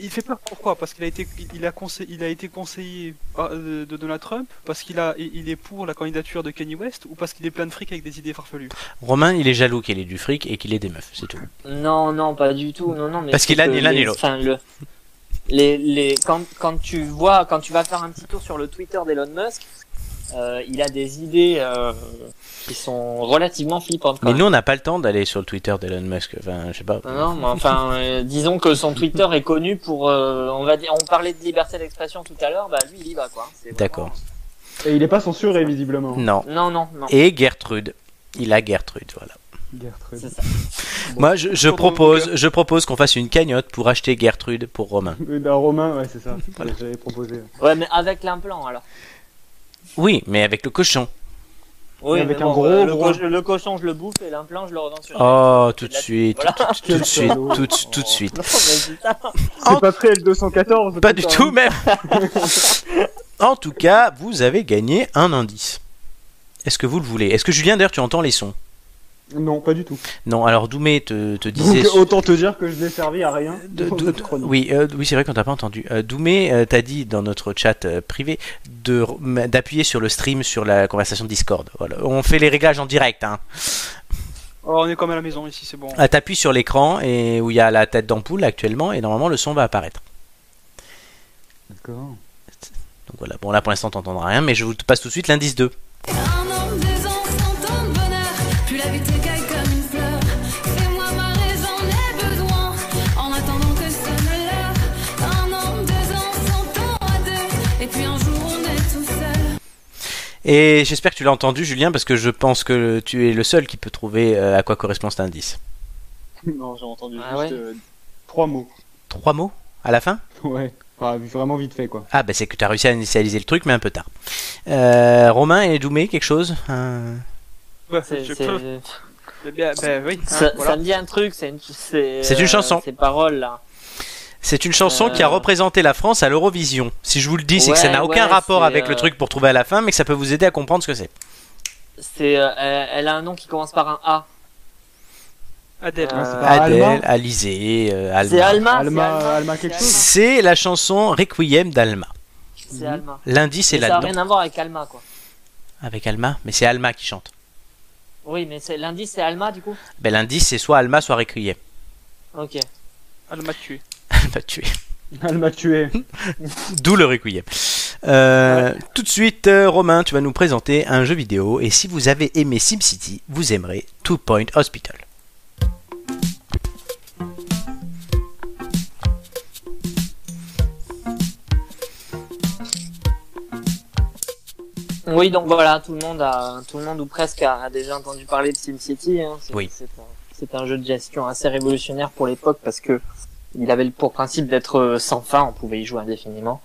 il fait peur pourquoi? Parce qu'il a été il a conseillé il a été conseillé par- de, de Donald Trump parce qu'il a il est pour la candidature de Kanye West ou parce qu'il est plein de fric avec des idées farfelues? Romain, il est jaloux qu'il ait du fric et qu'il ait des meufs, c'est tout. Non, non, pas du tout. Non, non, mais Parce qu'il a ni l'un ni l'autre. Les, les, quand, quand tu vois, quand tu vas faire un petit tour sur le Twitter d'Elon Musk, euh, il a des idées euh, qui sont relativement flippantes. Mais nous, on n'a pas le temps d'aller sur le Twitter d'Elon Musk. Enfin, je sais pas. Non, mais enfin, euh, disons que son Twitter est connu pour, euh, on va dire, on parlait de liberté d'expression tout à l'heure, bah lui il y va quoi. Vraiment- D'accord. Et il est pas censuré visiblement. Non. Non, non, non. Et Gertrude. Il a Gertrude, voilà. Gertrude. C'est ça. Moi, je, propose, je propose qu'on fasse une cagnotte pour acheter Gertrude pour Romain. Bah, Romain, ouais, c'est ça. J'avais proposé. Ouais, mais avec l'implant alors. Oui, mais avec le cochon. Oui, avec un bon, gros euh, le, le cochon je le bouffe et l'implant je le revends sur. Oh, tout de suite, voilà. tout, tout de suite, tout, de- [laughs] tout de suite. Non, mais c'est pas très L214. Pas du tout, même. [laughs] en tout cas, vous avez gagné un indice. Est-ce que vous le voulez? Est-ce que Julien, d'ailleurs, tu entends les sons? Non, pas du tout. Non, alors Doumé te, te Donc disait. autant te dire que je n'ai servi à rien. De- de- oui, euh, oui, c'est vrai qu'on t'a pas entendu. Euh, Doumé euh, t'a dit dans notre chat euh, privé de r- d'appuyer sur le stream sur la conversation Discord. Voilà. On fait les réglages en direct. Hein. Oh, on est comme à la maison ici, c'est bon. Ah, T'appuies sur l'écran et où il y a la tête d'ampoule actuellement et normalement le son va apparaître. D'accord. Donc voilà. Bon là pour l'instant t'entendras rien, mais je vous passe tout de suite l'indice 2. Et j'espère que tu l'as entendu, Julien, parce que je pense que tu es le seul qui peut trouver euh, à quoi correspond cet indice. [laughs] Non, j'ai entendu Ah juste ouais euh, trois mots. Trois mots à la fin? Ouais. Enfin, vraiment vite fait, quoi. Ah, bah c'est que tu as réussi à initialiser le truc, mais un peu tard. Euh, Romain et Doumé, quelque chose? Un- Ouais, C'est- je c'est- peux- Eh bien, ben oui. hein, Ça, voilà. ça me dit un truc, c'est une, c'est, C'est une chanson. Ces paroles là. C'est une chanson qui a Euh. représenté la France à l'Eurovision. Si je vous le dis, c'est que ça Ouais, n'a aucun ouais, rapport c'est, avec le euh, truc pour trouver à la fin, mais que ça peut vous aider à comprendre ce que c'est. C'est, euh, elle, a un nom qui commence par un A. Adèle. Euh, c'est pas Adèle, Alma Alizé, euh, C'est Alma. Alma. Alma- c'est Alma quelque chose. C'est la chanson Requiem d'Alma. C'est Alma. L'indice est Mais ça n'a rien à voir avec Alma quoi. Avec Alma, mais c'est Alma qui chante. Oui, mais c'est l'indice c'est Alma du coup? Ben, l'indice c'est soit Alma, soit Requiem. Ok. Elle m'a tué. [laughs] Elle m'a tué. [laughs] D'où le Requiem. Euh, Tout de suite, euh, Romain, tu vas nous présenter un jeu vidéo. Et si vous avez aimé SimCity, vous aimerez Two Point Hospital. Oui, donc voilà, tout le monde a, tout le monde ou presque a, a déjà entendu parler de SimCity. Hein. C'est, Oui. C'est un, c'est un jeu de gestion assez révolutionnaire pour l'époque parce que il avait pour principe d'être euh, sans fin, on pouvait y jouer indéfiniment.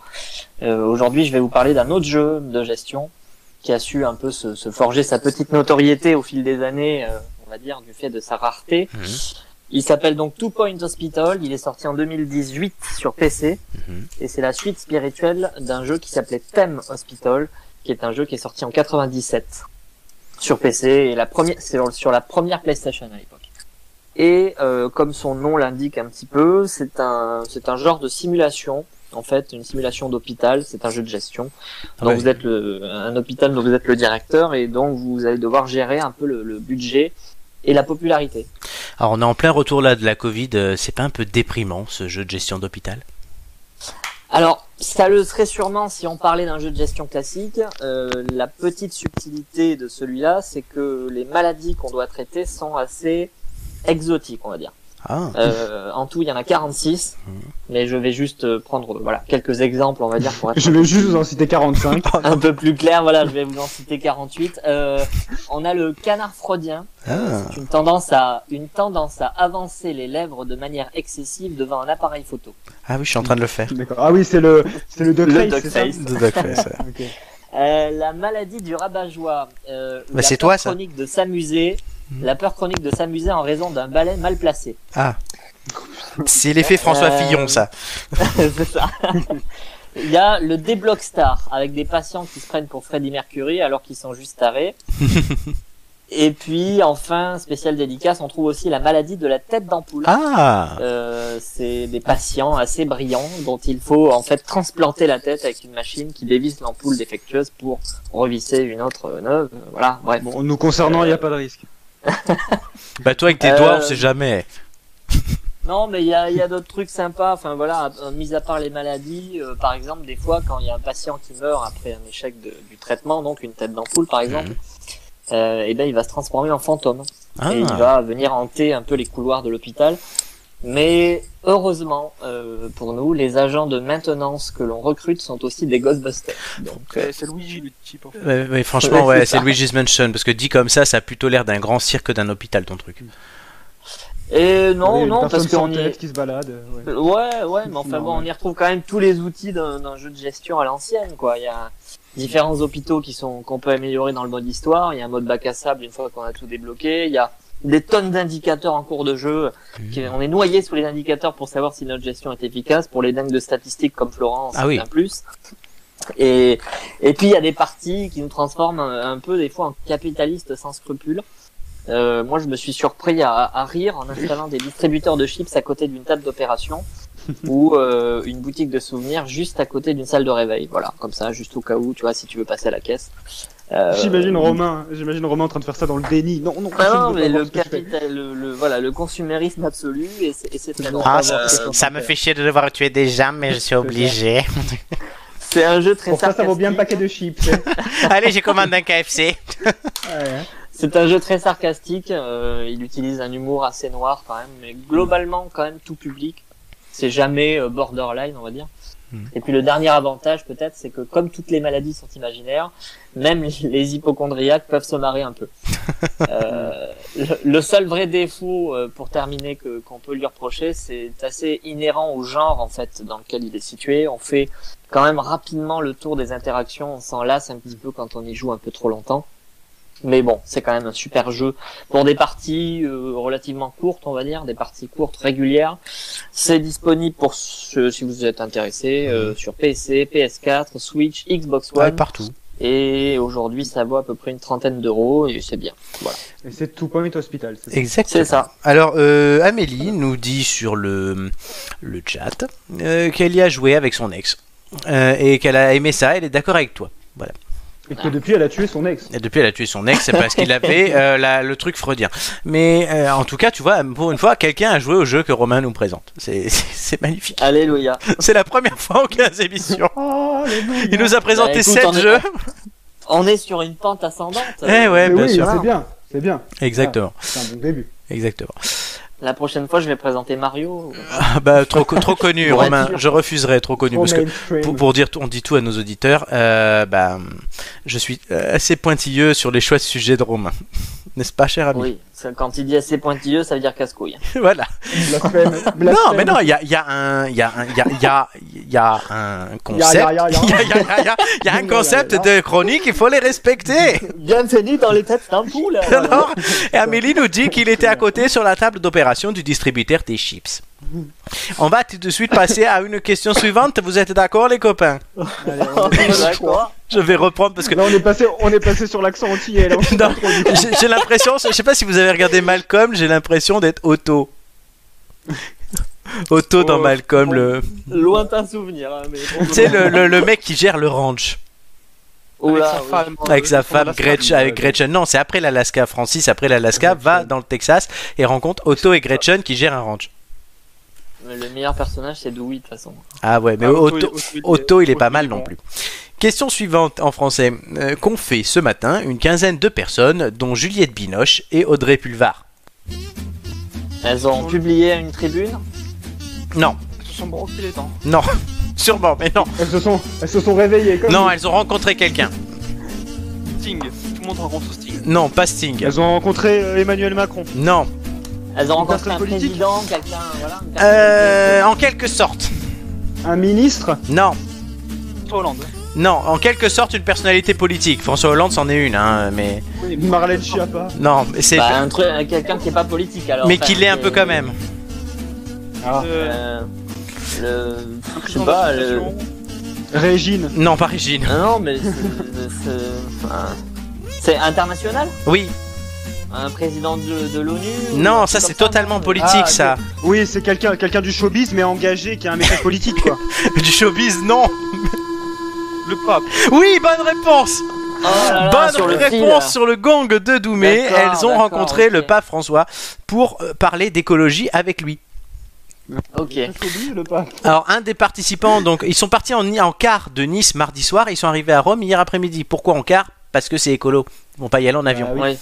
Euh, aujourd'hui, je vais vous parler d'un autre jeu de gestion qui a su un peu se, se forger sa petite notoriété au fil des années, euh, on va dire, du fait de sa rareté. Mhm. Il s'appelle donc Two Point Hospital. Il est sorti en 2018 sur PC Mhm. et c'est la suite spirituelle d'un jeu qui s'appelait Theme Hospital, qui est un jeu qui est sorti en 97 sur PC et la première, c'est sur la première PlayStation à l'époque. Et euh, comme son nom l'indique un petit peu, c'est un c'est un genre de simulation. En fait, une simulation d'hôpital, c'est un jeu de gestion. Donc Ouais. vous êtes le, un hôpital dont vous êtes le directeur et donc vous allez devoir gérer un peu le, le budget et la popularité. Alors on est en plein retour là de la Covid, euh, c'est pas un peu déprimant ce jeu de gestion d'hôpital? Alors, ça le serait sûrement si on parlait d'un jeu de gestion classique. Euh, la petite subtilité de celui-là, c'est que les maladies qu'on doit traiter sont assez exotiques, on va dire. Ah, Euh, en tout, il y en a 46, mais je vais juste euh, prendre euh, voilà quelques exemples, on va dire, pour être [laughs] Je vais juste vous en citer 45. [laughs] un peu plus clair. Voilà, je vais vous en citer 48. Euh, on a le canard freudien. Ah. C'est une tendance à une tendance à avancer les lèvres de manière excessive devant un appareil photo. ah oui, je suis en train de le faire. Ah oui, c'est le, c'est le duck Le face, duck [laughs] Duckface. Euh, la maladie du rabat-joie. Euh, Bah, c'est toi, ça. chronique de s'amuser. Mhm. La peur chronique de s'amuser en raison d'un balai mal placé. Ah, c'est l'effet François Euh, Fillon ça. [laughs] c'est ça. Il y a le déblock star avec des patients qui se prennent pour Freddie Mercury alors qu'ils sont juste tarés. [laughs] Et puis enfin, spécial dédicace, on trouve aussi la maladie de la tête d'ampoule. Ah, Euh, c'est des patients assez brillants dont il faut en fait transplanter la tête avec une machine qui dévisse l'ampoule défectueuse pour revisser une autre euh, neuve. Voilà, bref. Bon, nous concernant, il n'y a pas de risque. Bah toi avec tes Euh, doigts, on sait jamais. Non, mais il y a, il y a d'autres trucs sympas. Enfin voilà, euh, mis à part les maladies, euh, par exemple, des fois quand il y a un patient qui meurt après un échec de- du traitement, donc une tête d'ampoule par exemple, euh, et ben il va se transformer en fantôme Ah, et il va venir hanter un peu les couloirs de l'hôpital. Mais heureusement euh, pour nous, les agents de maintenance que l'on recrute sont aussi des Ghostbusters. Donc euh, C'est c'est Luigi le type en fait. Ouais, franchement, Ouais, ouais, c'est. Luigi's Mansion parce que dit comme ça, ça a plutôt l'air d'un grand cirque que d'un hôpital ton truc. et non, Oui, non, parce qu'on y tête qui se balade. ouais. Ouais, ouais, mais enfin bon, on y retrouve quand même tous les outils d'un d'un jeu de gestion à l'ancienne, quoi. Il y a différents hôpitaux qui sont qu'on peut améliorer dans le mode histoire. Il y a un mode bac à sable une fois qu'on a tout débloqué. Il y a des tonnes d'indicateurs en cours de jeu. qui- on est noyé sous les indicateurs pour savoir si notre gestion est efficace. Pour les dingues de statistiques comme Florence, Ah c'est oui. un plus. Et et puis il y a des parties qui nous transforment un, un peu des fois en capitalistes sans scrupules. Euh, moi, je me suis surpris à, à rire en installant des distributeurs de chips à côté d'une table d'opération [laughs] ou euh, une boutique de souvenirs juste à côté d'une salle de réveil. Voilà, comme ça, juste au cas où, tu vois, si tu veux passer à la caisse. Euh, J'imagine Romain, j'imagine Romain en train de faire ça dans le déni. Non, non, Ah non, mais le capital, le, le- voilà, le consumérisme absolu et c'est et c'est très bon. Ah, Euh, ça, ça me fait chier de devoir tuer des gens, mais je suis obligé. C'est un jeu très Pour ça, ça vaut bien un sarcastique. paquet de chips. hein. [laughs] Allez, j'ai commandé un KFC. Ouais, hein. C'est un jeu très sarcastique. euh, il utilise un humour assez noir quand même, mais globalement quand même tout public. C'est jamais euh, borderline, on va dire. Hmm. Et puis le dernier avantage peut-être, c'est que comme toutes les maladies sont imaginaires, même les hypochondriaques peuvent se marrer un peu. [laughs] Euh, le, le seul vrai défaut, euh, pour terminer, que qu'on peut lui reprocher, c'est assez inhérent au genre en fait dans lequel il est situé. On fait quand même rapidement le tour des interactions, on s'en lasse un petit peu quand on y joue un peu trop longtemps. Mais bon, c'est quand même un super jeu pour des parties euh, relativement courtes, on va dire, des parties courtes régulières. C'est disponible pour ceux, si vous êtes intéressé euh, sur PC, PS4, Switch, Xbox Ouais, One. partout. Et aujourd'hui, ça vaut à peu près une trentaine d'euros et c'est bien. Voilà. Et c'est Two Point Hospital. c'est ça Exactement. C'est ça. Alors, euh, Amélie nous dit sur le, le chat euh, qu'elle y a joué avec son ex euh, et qu'elle a aimé ça. Elle est d'accord avec toi. Et que depuis, elle a tué son ex. Et depuis, elle a tué son ex, c'est parce qu'il avait [laughs] euh, la- le truc freudien. Mais euh, en tout cas, tu vois, pour une fois, quelqu'un a joué au jeu que Romain nous présente. C'est- [laughs] magnifique. Alléluia. [laughs] C'est la première fois en 15 émissions. Oh, Il nous a présenté Bah, écoute, 7 on est- jeux. On est sur une pente ascendante. Eh ouais, Mais bien oui, sûr. c'est bien, c'est bien. Exactement. C'est un bon début. Exactement. La prochaine fois, je vais présenter Mario. Ah bah, trop, trop connu, Romain. Je refuserai, trop connu. Trop Parce que pour, pour dire, tout- on dit tout à nos auditeurs, euh, bah, je suis assez pointilleux sur les choix de sujets de Romain. [laughs] N'est-ce pas, cher ami Oui, quand il dit assez pointilleux, ça veut dire casse-couille. Voilà. Blasphème, Non, mais non, il y a, il y a un, il y a un, il y a, il y a, il y a un concept. Il y a- un concept de chronique, il faut les respecter. Bienvenue dans les têtes d'ampoule. Alors, et Amélie nous dit qu'il était à côté sur la table d'opération du distributeur des chips. On va tout de suite passer à une question suivante. Vous êtes d'accord, les copains Allez, on est- D'accord. Je vais reprendre parce que Là, on est passé, on est passé sur l'accent antillais. Là, [laughs] j'ai j'ai l'impression, je sais pas si vous avez regardé Malcolm, j'ai l'impression d'être Otto. [laughs] Otto dans Oh, Malcolm, bon. le, Lointain souvenir. Hein, mais bon. tu sais le, le, le mec qui gère le ranch Oula, Avec sa oui. femme. avec sa femme Alaska. Gretchen. Avec Gretchen, non, c'est après l'Alaska. Francis après l'Alaska va dans le Texas et rencontre Otto et Gretchen qui gèrent un ranch. Mais Le meilleur personnage, c'est Dewey, de toute façon. Ah ouais, mais Ah, Otto, il- Otto, il est pas Otto, mal il est non plus. Question suivante en français. Euh, Qu'ont fait ce matin une quinzaine de personnes, dont Juliette Binoche et Audrey Pulvar? Elles ont publié une tribune? Non, Ils se sont les dents. non, [laughs] sûrement, mais non. Elles se sont, elles se sont réveillées. Comme Non, elles ont rencontré quelqu'un. Sting. Tout le monde rencontre Sting. Non, pas Sting. Elles ont rencontré euh, Emmanuel Macron. Non. Elles ont rencontré un politique président, quelqu'un, voilà. une personne Euh, en quelque sorte. Un ministre? Non. Hollande. Non, en quelque sorte une personnalité politique. François Hollande c'en est une, hein, mais Marlène Schiappa. non, mais c'est Bah, un truc, quelqu'un qui est pas politique alors. mais Enfin, qui l'est un qui peu quand même. Ah. Euh, Euh, le, je sais pas, le. Régine. Non, pas Régine. Ah non, mais c'est- c'est enfin, international? Oui. Un président de, de l'ONU Non, ça c'est totalement politique, Ah, ça. Oui, c'est quelqu'un, quelqu'un du showbiz, mais engagé, qui a un message politique, quoi. [laughs] Du showbiz, non. Le pape. Oui, bonne réponse. Oh là là, Bonne sur le fil. réponse sur le gong de Doumé. Elles ont rencontré le pape François pour euh, parler d'écologie avec lui. Ok. Alors, un des participants, donc, ils sont partis en, en quart de Nice mardi soir et ils sont arrivés à Rome hier après-midi. Pourquoi en quart? Parce que c'est écolo. Vont pas y aller en avion. Ah oui. Oui.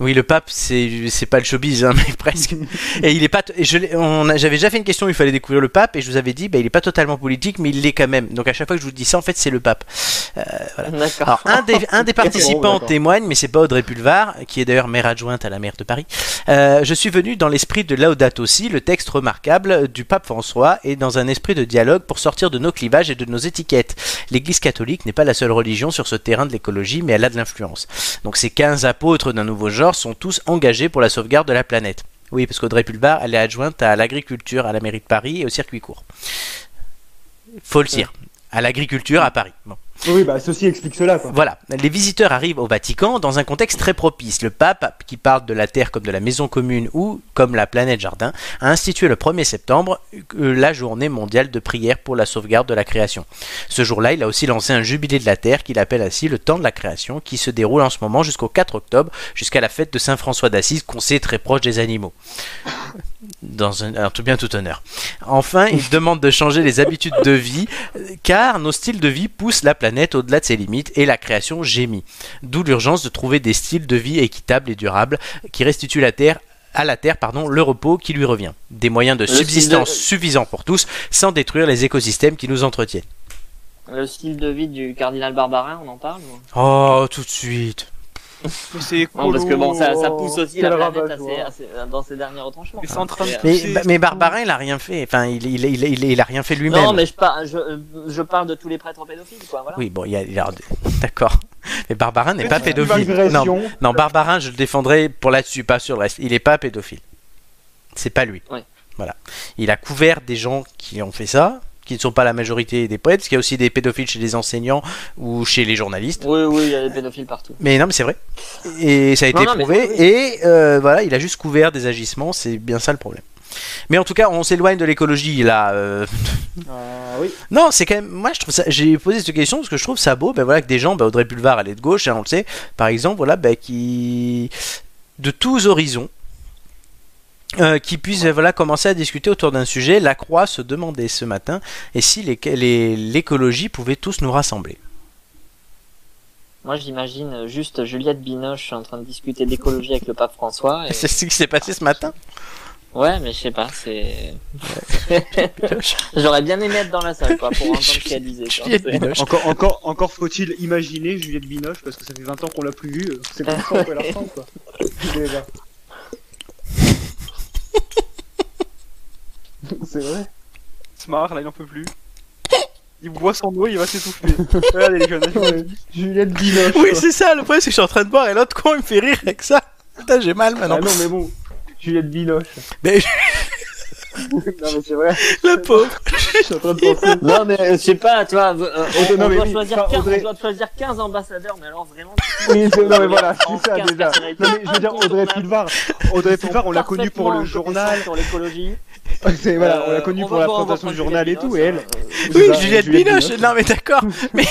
Oui, le pape, c'est c'est pas le showbiz, hein, [laughs] mais presque. et il est pas. t- et je l'ai- on a- J'avais déjà fait une question où il fallait découvrir le pape et je vous avais dit, bah, il est pas totalement politique, mais il l'est quand même. Donc à chaque fois que je vous dis ça, en fait, c'est le pape. D'accord. Alors un des, un des [laughs] participants témoigne, mais c'est pas Audrey Pulvar, qui est d'ailleurs maire adjointe à la maire de Paris. Euh, je suis venu dans l'esprit de Laudato aussi, le texte remarquable du pape François, et dans un esprit de dialogue pour sortir de nos clivages et de nos étiquettes. L'Église catholique n'est pas la seule religion sur ce terrain de l'écologie, mais elle a de l'influence. Donc ces 15 apôtres d'un nouveau genre sont tous engagés pour la sauvegarde de la planète. Oui, parce qu'Audrey Pulvar, elle est adjointe à l'agriculture à la mairie de Paris et au circuit court. Faut le dire. À l'agriculture à Paris. Bon. Oui, bah, ceci explique cela. Voilà, les visiteurs arrivent au Vatican dans un contexte très propice. Le pape, qui parle de la Terre comme de la maison commune ou comme la planète jardin, a institué le 1er septembre euh, la journée mondiale de prière pour la sauvegarde de la création. Ce jour-là, il a aussi lancé un jubilé de la Terre qu'il appelle ainsi le temps de la création, qui se déroule en ce moment jusqu'au 4 octobre, jusqu'à la fête de Saint François d'Assise, qu'on sait très proche des animaux. Dans un, tout bien tout honneur. Enfin, il demande de changer les habitudes de vie, car nos styles de vie poussent la planète au-delà de ses limites et la création gémit. D'où l'urgence de trouver des styles de vie équitables et durables qui restituent la Terre à la Terre pardon, le repos qui lui revient. Des moyens de subsistance de- suffisants pour tous, sans détruire les écosystèmes qui nous entretiennent. Le style de vie du cardinal Barbarin, on en parle ou... Oh, tout de suite. Mais c'est Non, parce que bon, ça, ça pousse aussi la planète assez- dans ses derniers retranchements. Mais c'est en train de Et, Mais, pousser. mais Barbarin, il a rien fait. Enfin, il, il, il, il- il a rien fait lui-même. Non, mais je, par- je, je parle de tous les prêtres pédophiles, quoi. Voilà. Oui, bon, il y a, il y a- d'accord. Mais Barbarin n'est pas Petite pédophile. Non, digression. non, Barbarin, je le défendrai pour là-dessus, pas sur le reste. Il n'est pas pédophile. C'est pas lui. Ouais. Voilà. Il a couvert des gens qui ont fait ça, qui ne sont pas la majorité des prêtres, parce qu'il y a aussi des pédophiles chez les enseignants ou chez les journalistes. Oui, oui, il y a des pédophiles partout. Mais non, mais c'est vrai. Et ça a été Non, non, mais prouvé. Et euh, voilà, il a juste couvert des agissements. C'est bien ça le problème. Mais en tout cas, on s'éloigne de l'écologie là. euh, Ah [laughs] oui. non, c'est quand même. Moi, je trouve ça. J'ai posé cette question parce que je trouve ça beau. Ben voilà que des gens, ben, Audrey Pulvar, elle est de gauche, hein, on le sait. Par exemple, voilà, ben, qui de tous horizons. Euh, qui puissent ben, voilà, commencer à discuter autour d'un sujet. La Croix se demandait ce matin et si l'écologie pouvait tous nous rassembler. Moi, j'imagine juste Juliette Binoche en train de discuter d'écologie avec le pape François. [laughs] Et... C'est ce qui s'est passé ce matin. Ouais, mais je sais pas, c'est. [laughs] J'aurais bien aimé être dans la salle, quoi, pour entendre ce qu'elle [laughs] disait. Juliette Binoche. Encore, encore, encore faut-il imaginer Juliette Binoche parce que ça fait 20 ans qu'on l'a plus vue. euh, C'est comme ça qu'on la ressemble quoi. [laughs] C'est vrai. Smart, là, il en peut plus. Il boit son eau, il va s'étouffer. [laughs] Regardez les jeunes. Ouais, Juliette Binoche. Oui, c'est ça. Le problème, c'est que je suis en train de boire et l'autre con, il me fait rire avec ça. Putain, j'ai mal maintenant. Ah non mais bon. Juliette Binoche. Mais non mais c'est vrai. la pauvre. Je suis en train de penser. Non, mais euh, je sais pas, tu vois, euh, on, Audrey- non, on mais doit oui, choisir enfin, 15, Audrey- on doit choisir 15 ambassadeurs, mais alors vraiment. Oui, c'est- non mais voilà, c'est ça 15 déjà. Non mais je veux dire Audrey Pulvar. Audrey Pulvar, on l'a connue pour le journal. sur l'écologie. [laughs] C'est voilà, on l'a Euh, connue on pour va la voir- on va présentation du prendre journal et Juliette tout, et elle. Binoche, euh, Oui, Juliette Binoche. Non, mais d'accord. [laughs] Mais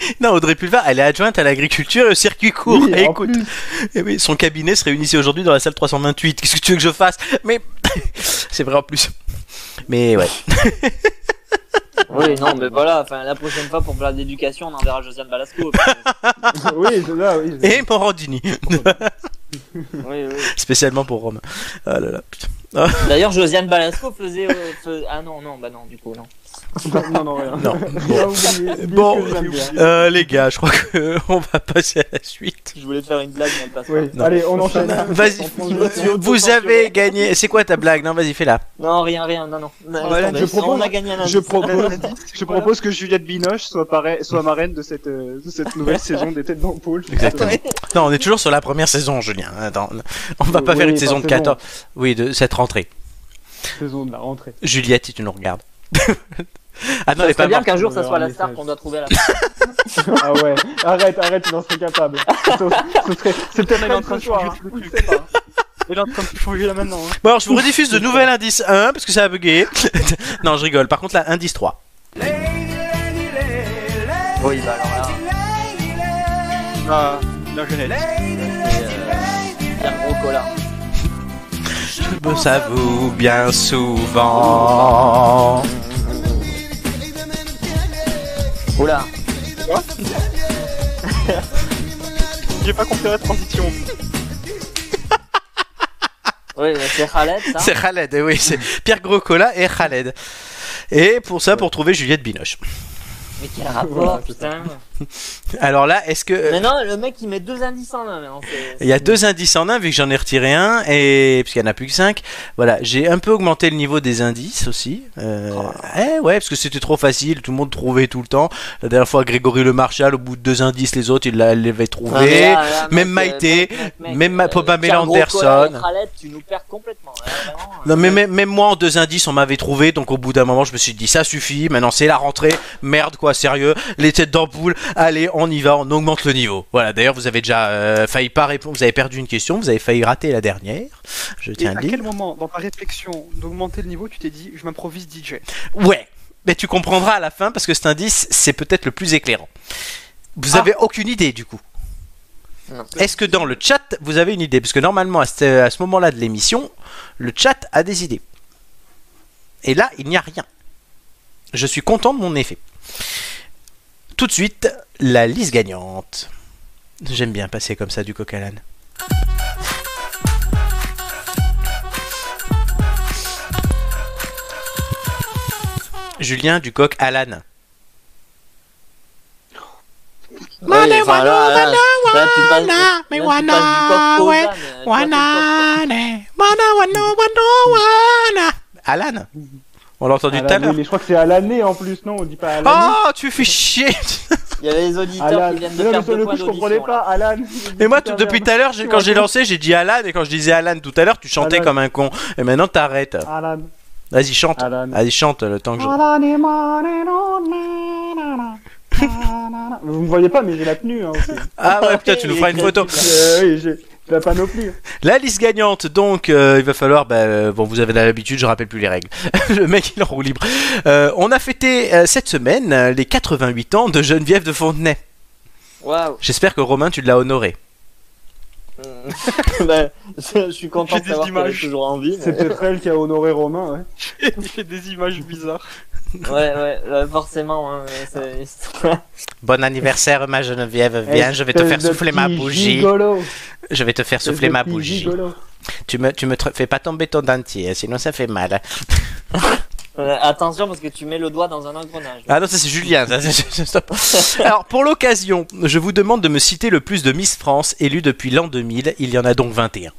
[laughs] non, Audrey Pulvar, elle est adjointe à l'agriculture et au circuit court. Oui, Et écoute, [laughs] eh oui, son cabinet se réunissait aujourd'hui dans la salle 328. Qu'est-ce que tu veux que je fasse? Mais [laughs] c'est vrai en plus. Mais ouais. Oui, non, mais voilà, enfin, la prochaine fois pour plat d'éducation, on enverra Josiane Balasco. Oui, c'est oui. Et Morandini, oui, oui. spécialement pour Rome. Ah là là, putain. D'ailleurs, Josiane Balasco faisait, euh, Ah non, non, bah non, du coup, non. [laughs] Non, non, rien. Non. [laughs] Oublié- Bon, bien. Euh, les gars, je crois que [laughs] on va passer à la suite. Je voulais te faire une blague, mais elle passe Oui, Non. allez, on enchaîne. Vas-y, vous avez gagné. C'est quoi ta blague? Non, vas-y, fais-la. pas. Non, rien, rien, non, non. Voilà, laisse je propose- on a gagné un. Je propose, je propose que Juliette Binoche soit, marraine de cette, euh, de cette nouvelle saison des Têtes d'Ampoule. Exactement. Non, on est toujours sur la première saison, Julien. Attends, on va pas Oui, faire une saison de saison. 14. Oui, de cette rentrée. Saison de la rentrée. Juliette, si tu nous regardes. [laughs] ah non, Ça elle est pas serait bien qu'un jour, ça soit la un star qu'on doit trouver à la [laughs] fin. Ah ouais, arrête, arrête, tu n'en serais capable. Ce, ce serait, c'est peut-être Elle est même en train de changer hein. le truc. Il est en train de changer là maintenant. Hein. Bon, alors je vous rediffuse de nouvel indice 1 parce que ça a bugué. [laughs] non, je rigole. Par contre, là, indice 3. Oui, bah alors là, Ah, la jeunesse. Pierre Gros-Collat. Je me s'avoue bien souvent. Oula, [laughs] J'ai pas compris la transition. oui, c'est Khaled, ça. C'est Khaled, oui, c'est Pierre Grocola et Khaled. Et pour ça, pour trouver Juliette Binoche. Mais quel rapport, putain. [laughs] Alors là, est-ce que. Mais non, le mec, il met deux indices en un, maintenant. Il y a deux indices en un, vu que j'en ai retiré un, et parce qu'il n'y en a plus que cinq. Voilà, j'ai un peu augmenté le niveau des indices aussi. Euh, eh ouais, parce que c'était trop facile, tout le monde trouvait tout le temps. La dernière fois, Grégory Le Marchal, au bout de deux indices, les autres, il l'avait Ah, mais trouvé. là, là, même mec, Maïté, mec, mec, mec, même ma- euh, Pierre Anderson. Gros-Collat et Khaled, tu nous perds complètement. là, vraiment, Non, euh. mais même, même moi, en deux indices, on m'avait trouvé, donc au bout d'un moment, je me suis dit, ça suffit, maintenant c'est la rentrée, merde quoi, sérieux, les têtes d'ampoule, allez, on y va, on augmente le niveau. Voilà, d'ailleurs, vous avez déjà euh, failli pas répondre, vous avez perdu une question, vous avez failli rater la dernière, je Et tiens à à dire. quel moment, dans ta réflexion d'augmenter le niveau, tu t'es dit, je m'improvise DJ Ouais, mais tu comprendras à la fin, parce que cet indice, c'est peut-être le plus éclairant. Vous avez aucune idée, du coup. Est-ce que dans le chat, vous avez une idée? Parce que normalement, à ce, à ce moment-là de l'émission, le chat a des idées. Et là, il n'y a rien. Je suis content de mon effet. Tout de suite, la liste gagnante. J'aime bien passer comme ça du coq à l'âne. Julien du coq à l'âne. Alan [laughs] On l'a entendu tout à l'heure. mais je crois que c'est à l'année en plus, non On dit pas à l'année. Oh, tu fais chier Il y a les auditeurs Alan. qui viennent de non, sur deux le points coup, je comprenais pas. Alan. [laughs] Mais moi, tout- depuis tout à l'heure, quand j'ai lancé, j'ai dit Alan, et quand je disais Alan tout à l'heure, tu chantais Alan. comme un con. Et maintenant, t'arrêtes. Alan. Vas-y, chante. Alan. Vas-y, chante le temps que je... Vous me voyez pas, mais j'ai la tenue. Hein, aussi. Ah ouais, putain, tu nous feras une [laughs] photo. Euh, oui, j'ai j'ai la panoplie. La liste gagnante, donc, euh, il va falloir. Bah, euh, bon, vous avez l'habitude, je rappelle plus les règles. [laughs] le mec, il en roue libre. Euh, on a fêté euh, cette semaine les 88 ans de Geneviève de Fontenay. Waouh. J'espère que Romain, tu l'as honoré. [laughs] Bah, je suis content de des savoir qu'elle est toujours en vie. C'est mais- peut-être elle qui a honoré Romain, ouais. [laughs] J'ai des images bizarres. Ouais, ouais, euh, forcément. hein, c'est- Bon anniversaire, ma Geneviève. Viens, je vais te faire souffler ma bougie. Gigolo. Je vais te faire souffler ma bougie. gigolo. Tu me, tu me fais pas tomber ton dentier, sinon ça fait mal. [laughs] Euh, attention parce que tu mets le doigt dans un engrenage. Ah non, ça c'est Julien. ça, [laughs] c'est- stop. Alors, pour l'occasion, je vous demande de me citer le plus de Miss France élues depuis l'an 2000. Il y en a donc 21.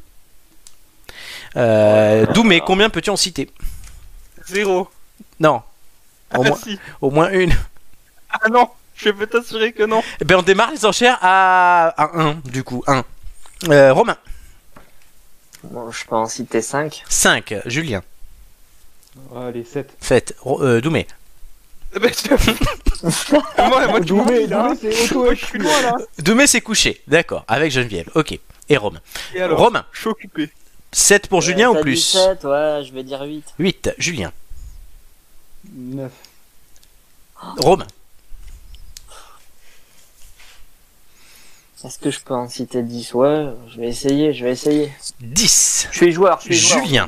Euh, Doumé, combien peux-tu en citer? Zéro. Non. Au Ah moins, si. au moins une. Ah non, je peux t'assurer que non. Eh ben, on démarre les enchères à, à 1, du coup. 1. Euh, Romain. Bon, je peux en citer 5. 5. Julien. Allez, 7. 7. Euh, Doumé. Eh ben, [laughs] moi, moi, tu Doumé, c'est auto Moi, je suis loin là. Doumé s'est couché. D'accord. Avec Geneviève. Ok. Et Romain. Et alors, Romain. je suis occupé. 7 pour Julien Euh, ou t'as dit plus 7, ouais, je vais dire 8. 8. Julien. 9. Romain. Est-ce que je peux en citer 10 Ouais, je vais essayer, je vais essayer. 10. Je suis joueur, je suis joueur. Julien.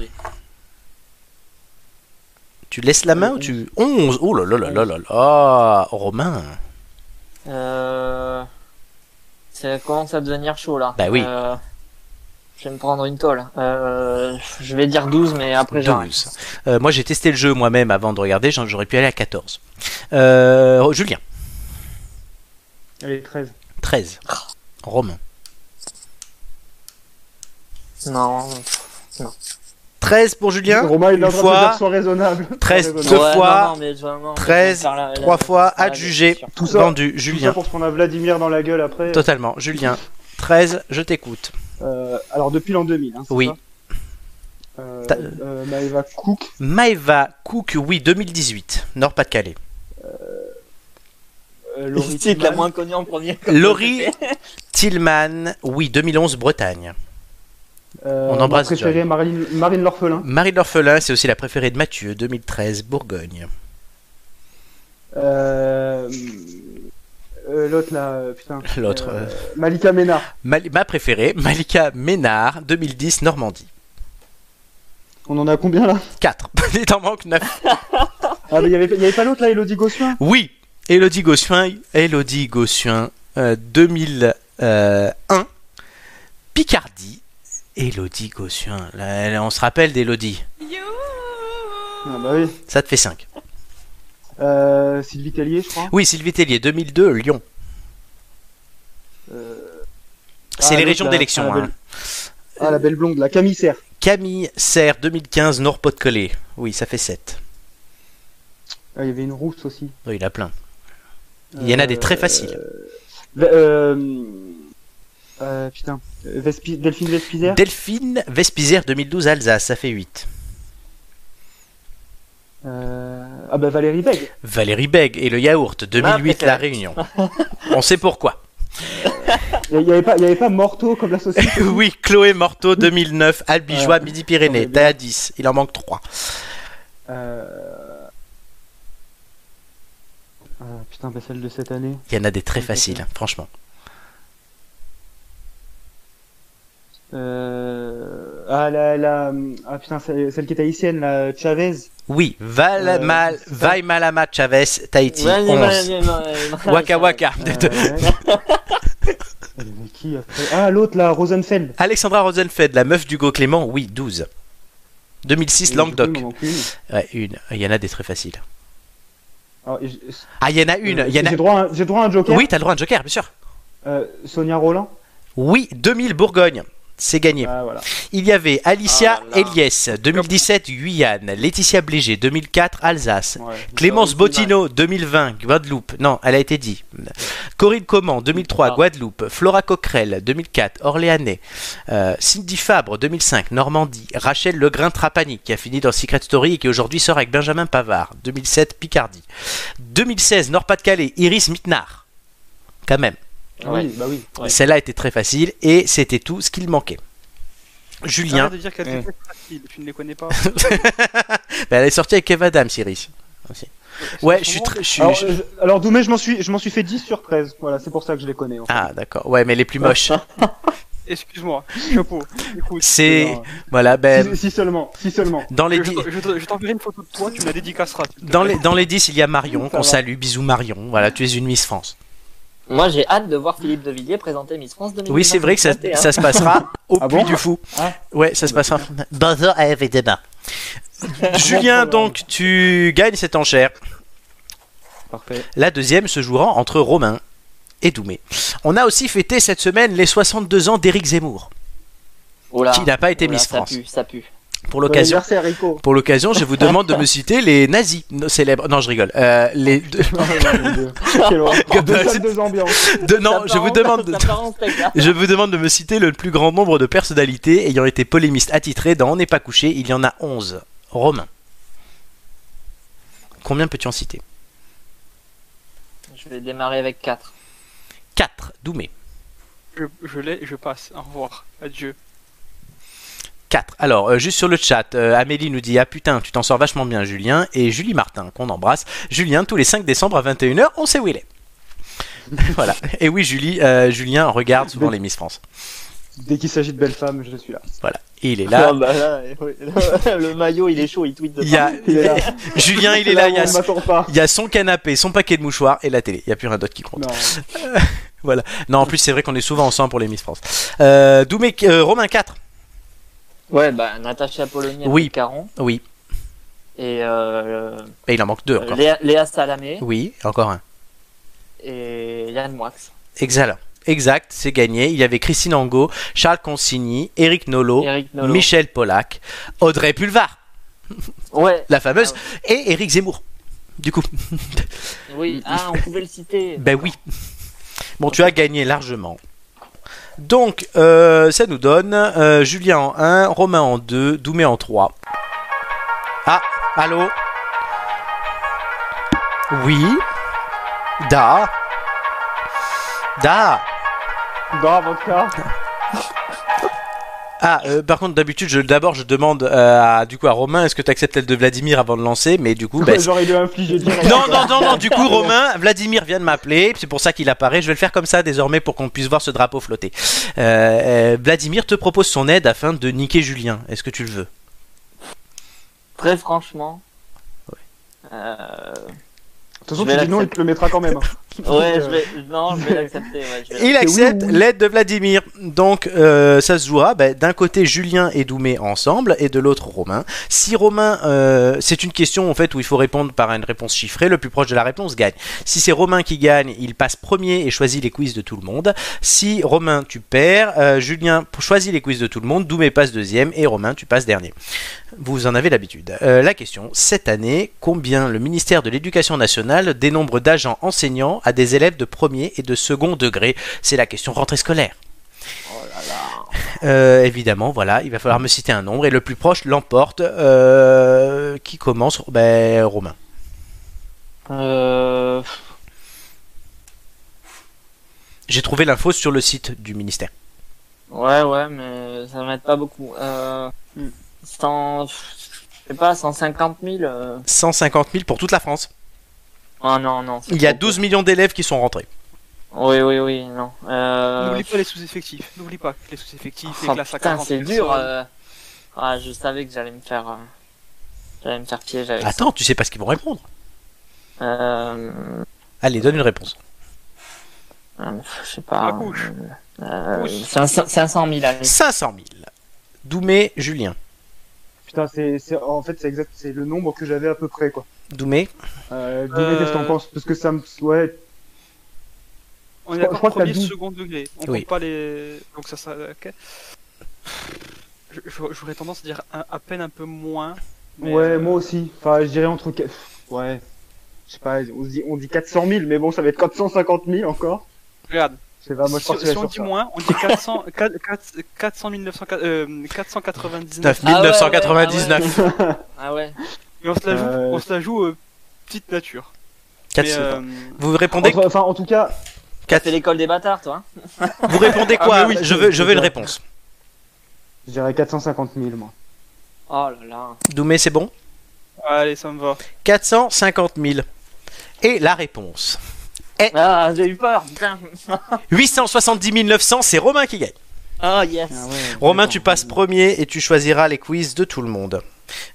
Tu laisses la main ou tu... 11 Oh là là là là là là Romain Euh... Ça commence à devenir chaud là. Bah oui. Euh, Je vais me prendre une tôle. Euh... Je vais dire 12, mais après j'arrête. 12. Euh, moi j'ai testé le jeu moi-même avant de regarder, j'en- j'aurais pu aller à 14. Euh, Julien, Allez, 13. 13. Romain, Non. 13 pour Julien. Romain, il une fois, raisonnable. 13, Sois deux. Ouais, fois, non, non, mais je- non, mais 13, je vais me faire la- la- trois fois, la- adjugé, Tout ça, vendu. Tout ça Julien, pour ce qu'on a Vladimir dans la gueule après. totalement. Julien, 13, je t'écoute. Euh, alors, depuis l'an 2000, hein, Oui. Euh, euh, Maëva Cook, Maeva Cook, oui, 2018, Nord-Pas-de-Calais. euh, Laurie C'est la Tillman, moins connue en premier. Laurie Tillman, oui, 2011, Bretagne. Euh, on embrasse ma préférée, Marine, Marine L'Orphelin. Marie de l'Orphelin, c'est aussi la préférée de Mathieu, 2013, Bourgogne. Euh, euh, L'autre là, putain. [laughs] L'autre, Malika Ménard. Mal- ma préférée, Malika Ménard, 2010, Normandie. On en a combien là? 4. [laughs] Il t'en manque 9. [laughs] Ah, mais il y avait, pas l'autre là, Elodie Gossuin? Oui, Elodie Gossuin, Elodie Gossuin, euh, 2001, Picardie, Elodie Gossuin. Là, on se rappelle d'Elodie. Ah bah oui. Ça te fait 5. Euh, Sylvie Tellier, je crois. Oui, Sylvie Tellier, 2002, Lyon. Euh, C'est ah, les régions d'élection. ah, la hein. belle- Ah, la belle blonde, la Camille Serre. Camille Serre, 2015, Nord-Pas-de-Calais. Oui, ça fait 7. Ah, il y avait une rousse aussi. Oui, il y en a plein. Il y en a des très faciles. Euh, euh, putain. Vespi- Delphine Vespizer Delphine Vespizer, 2012, Alsace, ça fait 8. Euh, Ah bah Valérie Beg. Valérie Beg et le yaourt, 2008, préférée. La Réunion. [laughs] On sait pourquoi. Il y avait pas, avait Morteau comme la société. [laughs] oui, Chloé Morteau, 2009, Albigeois. Midi-Pyrénées. T'es à 10, il en manque 3. Euh... ah, putain, bah celle de cette année. Il y en a des très faciles, hein, franchement. Euh... Ah, la, la... ah putain, celle, celle qui est haïtienne, la Chavez. Oui, Val, Euh, Mal, Malama Chavez, Tahiti, Ouais, 11. [laughs] ouais. Waka Waka. Euh, qui après? Ah, l'autre, la Rosenfeld. Alexandra Rosenfeld, la meuf d'Hugo Clément, oui, 12. 2006, Et Languedoc. une. Ouais, une. Il y en a des très faciles. Alors, et j- Ah, il y en a une. euh, Il y en a... J'ai droit, à un- j'ai droit à un joker? Oui, t'as le droit à un joker, bien sûr. Euh, Sonia Roland? Oui, 2000 Bourgogne. C'est gagné. Ah voilà. Il y avait Alicia Ah. Eliès, 2017 Guyane, Laetitia Blégé, 2004 Alsace, Ouais. Clémence Ça, Bottineau, 2020 Guadeloupe, non, elle a été dit. Corinne Coman, 2003 Ah. Guadeloupe, Flora Coquerel, 2004 Orléanais, euh, Cindy Fabre, 2005 Normandie, Rachel Legrain Trapani, qui a fini dans Secret Story et qui aujourd'hui sort avec Benjamin Pavard, 2007 Picardie, 2016 Nord-Pas-de-Calais, Iris Mittenard, quand même. Ouais. Oui, bah oui. Ouais. Celle-là était très facile et c'était tout ce qu'il manquait. Julien, de dire qu'elles Mm. étaient faciles, tu ne les connais pas. [laughs] bah, elle est sortie avec Kev Adams, Iris. Ouais, je suis très. je Alors, je- euh, alors Doumé, je m'en suis, je m'en suis fait 10 sur 13. Voilà, c'est pour ça que je les connais. en fait. Ah, d'accord. Ouais, mais les plus moches. [laughs] Excuse-moi, chapeau. C'est. Voilà, ben. si, si seulement, si seulement. Dans les, je, dix- je, je- je t'enverrai une photo de toi, tu me la dédicaceras. dans, les, dans les 10, il y a Marion, qu'on salue. Bisous Marion. Voilà, tu es une Miss France. Moi, j'ai hâte de voir Philippe de Villiers présenter Miss France 2021. Oui, c'est vrai que ça, ça se passera [laughs] au Ah Puy bon du Fou. Ah. Ouais, ça se passera. Bonjour, évidemment. Julien, donc, tu gagnes cette enchère. Parfait. La deuxième se jouera entre Romain et Doumé. On a aussi fêté cette semaine les 62 ans d'Éric Zemmour, Oula. qui n'a pas été Oula, Miss ça France. Pue, ça pue. Pour l'occasion, pour je vous demande de me citer les nazis célèbres. Non, je rigole. Euh, les deux- [laughs] Oh, [laughs] ambiances. de- non, je vous demande. de-. [laughs] Je vous demande de me citer le plus grand nombre de personnalités ayant été polémistes attitrés dans On n'est pas couché. Il y en a 11. Romain. Combien peux-tu en citer? Je vais démarrer avec 4. 4. Doumé. Je, je l'ai et je passe. Au revoir. Adieu. 4. Alors, euh, juste sur le chat, euh, Amélie nous dit Ah putain, tu t'en sors vachement bien, Julien. Et Julie Martin, qu'on embrasse. Julien, tous les 5 décembre à 21h, on sait où il est. [laughs] voilà. Et oui, Julie, euh, Julien regarde souvent les Miss France. Dès qu'il s'agit de belles femmes, je suis là. Voilà. Et il est là. Ah, [laughs] bah là, oui. [laughs] le maillot, il est chaud, il tweet de Il y a... Il est là. Julien, il est là. Il y a... Il y son canapé, son paquet de mouchoirs et la télé. Il n'y a plus rien d'autre qui compte. Non. Non, en plus, c'est vrai qu'on est souvent ensemble pour les Miss France. Euh, Doumé, euh, Romain 4. Ouais, bah, Natacha Polony, Oui. Caron. Oui. Et euh, Et il en manque deux encore. Léa, Léa Salamé. Oui, encore un. Et Yann Moix. Excellent. Exact, c'est gagné. Il y avait Christine Angot, Charles Consigny, Eric Nolot. Michel Polac, Audrey Pulvar, Ouais. [laughs] la fameuse, Ah et Eric Zemmour. Du coup, Oui. Ah, on pouvait le citer. ben oui. Bon, tu as gagné largement. Donc, euh, ça nous donne euh, Julien en 1, Romain en 2, Doumé en 3. Ah, allô? Oui Da Da Dans vodka. Ah, euh, par contre, d'habitude, je, d'abord, je demande euh, à, du coup, à Romain, est-ce que tu acceptes celle de Vladimir avant de lancer? Mais du coup, [laughs] ben, J'aurais dû infliger direct. non, non, non, non, du coup, [laughs] Romain, Vladimir vient de m'appeler, c'est pour ça qu'il apparaît. Je vais le faire comme ça désormais pour qu'on puisse voir ce drapeau flotter. Euh, euh, Vladimir te propose son aide afin de niquer Julien. Est-ce que tu le veux? Très franchement. Euh... De toute façon, tu dis non, il te le mettra quand même. Ouais, Donc, je vais. Non, je vais [laughs] l'accepter. Ouais, je vais Il accepte oui, oui. l'aide de Vladimir. Donc, euh, ça se jouera ben, d'un côté Julien et Doumé ensemble et de l'autre Romain. Si Romain, euh, c'est une question en fait où il faut répondre par une réponse chiffrée, le plus proche de la réponse gagne. Si c'est Romain qui gagne, il passe premier et choisit les quiz de tout le monde. Si Romain, tu perds, euh, Julien choisit les quiz de tout le monde, Doumé passe deuxième et Romain, tu passes dernier. Vous en avez l'habitude. Euh, la question, cette année, combien le ministère de l'Éducation nationale dénombre d'agents enseignants à des élèves de premier et de second degré C'est la question rentrée scolaire. Euh, évidemment, voilà, il va falloir me citer un nombre et le plus proche l'emporte. Euh, qui commence? Ben, Romain. Euh... J'ai trouvé l'info sur le site du ministère. Ouais, ouais, mais ça m'aide pas beaucoup. Euh... 100... Je sais pas, 150 000. Euh... 150 000 pour toute la France. Oh non, non. c'est Il y a trop 12 millions d'élèves qui sont rentrés. Oui, oui, oui, non. Euh... N'oublie pas les sous-effectifs. N'oublie pas que les sous-effectifs, Oh, classes à putain, 40 c'est dur. euh. Ah, je savais que j'allais me faire. euh, J'allais me faire piéger avec Attends, tu sais pas ce qu'ils vont répondre. Euh... Allez, donne une réponse. euh, Je sais pas. Euh... Couche. 500 500 000, allez. 500 000. Doumé, Julien. Putain, c'est, c'est, en fait, c'est exact, c'est le nombre que j'avais à peu près, quoi. Doumé Euh, Doumé, qu'est-ce que t'en Euh, penses? Parce que ça me. Ouais, On est d'accord, premier, second degré. On Oui. compte pas les. Donc ça sera. ok. J'aurais tendance à dire un- à peine un peu moins. mais, ouais, euh, moi aussi. Enfin, je dirais entre. Ouais. Je sais pas, on dit, on dit 400 000, mais bon, ça va être 450 000 encore. Regarde, Je sais pas, moi je si, on dit ça. moins, on dit 400, 4, 400 900, euh, 499. 9999. Ah ouais. Et [laughs] on se la joue, Euh, on se la joue euh, petite nature. 400. Mais, euh, Vous répondez, Entre- Enfin, en tout cas, fait l'école des bâtards, toi. hein [laughs] vous répondez quoi Ah, oui, Je veux, je veux une c'est réponse. je dirais 450 000, moi. Oh là là. Doumé, c'est bon? Allez, ça me va. 450 000. Et la réponse Ah, j'ai eu peur. Putain. [laughs] 870 900, c'est Romain qui gagne. Ah yes. Ah ouais, Romain, tu passes premier et tu choisiras les quiz de tout le monde.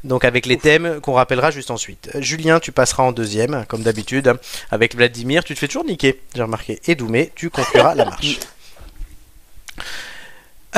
Donc avec les thèmes qu'on rappellera juste ensuite. Julien, tu passeras en deuxième, comme d'habitude. Avec Vladimir, tu te fais toujours niquer, j'ai remarqué. Et Doumé, tu concluras la [laughs] marche.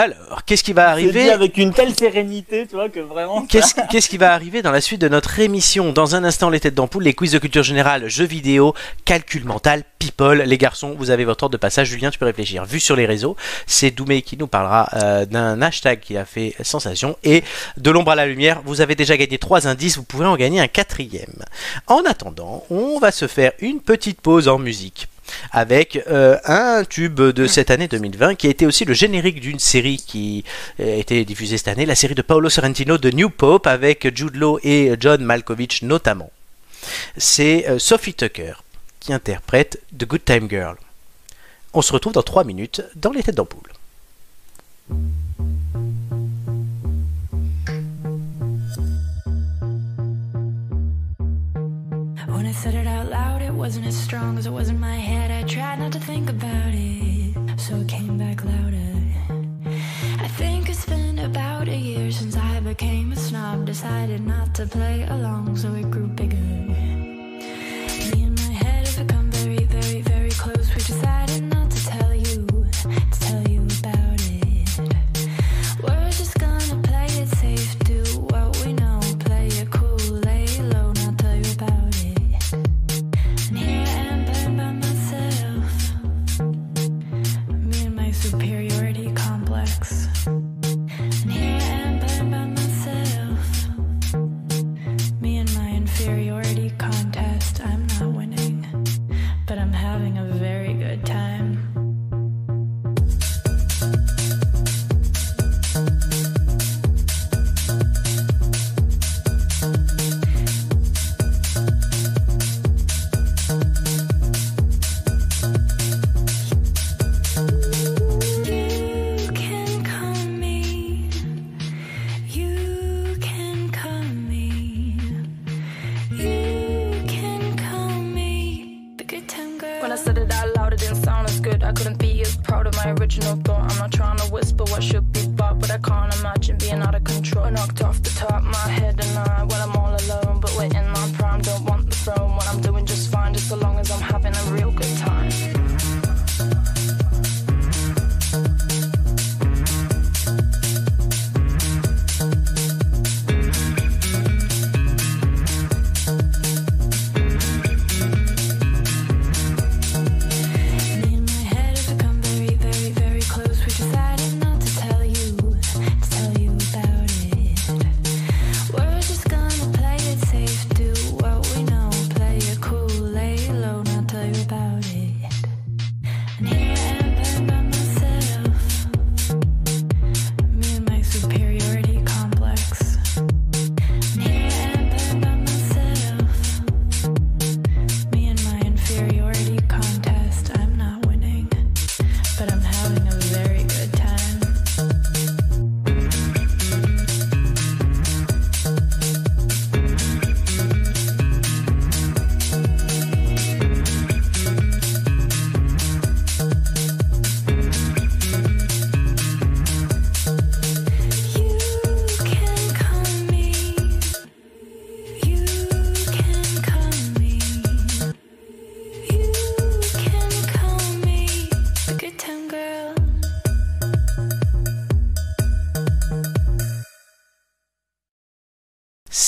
Alors, qu'est-ce qui va dit arriver avec une telle sérénité, tu vois, que vraiment. Qu'est-ce qu'est-ce qui va arriver dans la suite de notre émission Dans un instant, les têtes d'ampoule, les quiz de culture générale, jeux vidéo, calcul mental, people. Les garçons, vous avez votre ordre de passage. Julien, tu peux réfléchir. Vu sur les réseaux, c'est Doumé qui nous parlera euh, d'un hashtag qui a fait sensation. Et de l'ombre à la lumière, vous avez déjà gagné trois indices, vous pouvez en gagner un quatrième. En attendant, on va se faire une petite pause en musique avec euh, un tube de cette année 2020 qui a été aussi le générique d'une série qui euh, a été diffusée cette année, la série de Paolo Sorrentino de New Pope avec Jude Law et John Malkovich notamment. C'est euh, Sophie Tucker qui interprète The Good Time Girl. On se retrouve dans 3 minutes dans les têtes d'ampoule. Wasn't as strong as it was in my head. I tried not to think about it, so it came back louder. I think it's been about a year since I became a snob. Decided not to play along, so it grew bigger.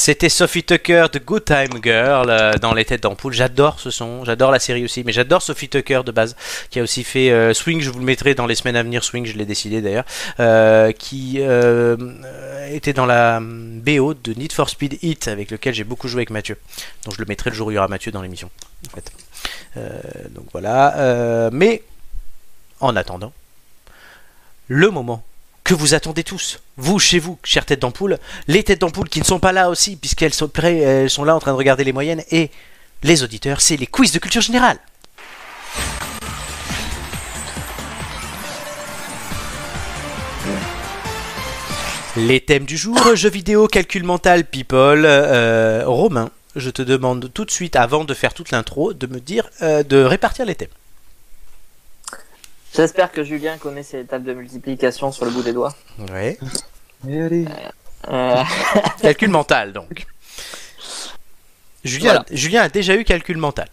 C'était Sophie Tucker de Good Time Girl euh, dans Les Têtes d'Ampoule. J'adore ce son, j'adore la série aussi, mais j'adore Sophie Tucker de base, qui a aussi fait euh, Swing, je vous le mettrai dans les semaines à venir, Swing, je l'ai décidé d'ailleurs, euh, qui était dans la hum, BO de Need for Speed Hit, avec lequel j'ai beaucoup joué avec Mathieu. Donc je le mettrai le jour où il y aura Mathieu dans l'émission. Donc voilà. Mais en attendant, le moment que vous attendez tous, vous chez vous, chères têtes d'ampoule, les têtes d'ampoule qui ne sont pas là aussi, puisqu'elles sont, elles sont là en train de regarder les moyennes, et les auditeurs, c'est les quiz de culture générale. Les thèmes du jour, jeux vidéo, calcul mental, people. Euh, Romain, je te demande tout de suite, avant de faire toute l'intro, de me dire, euh, de répartir les thèmes. J'espère que Julien connaît ses tables de multiplication sur le bout des doigts. Et allez. Euh, [laughs] Calcul mental, donc. Julien, Voilà. Julien a déjà eu calcul mental.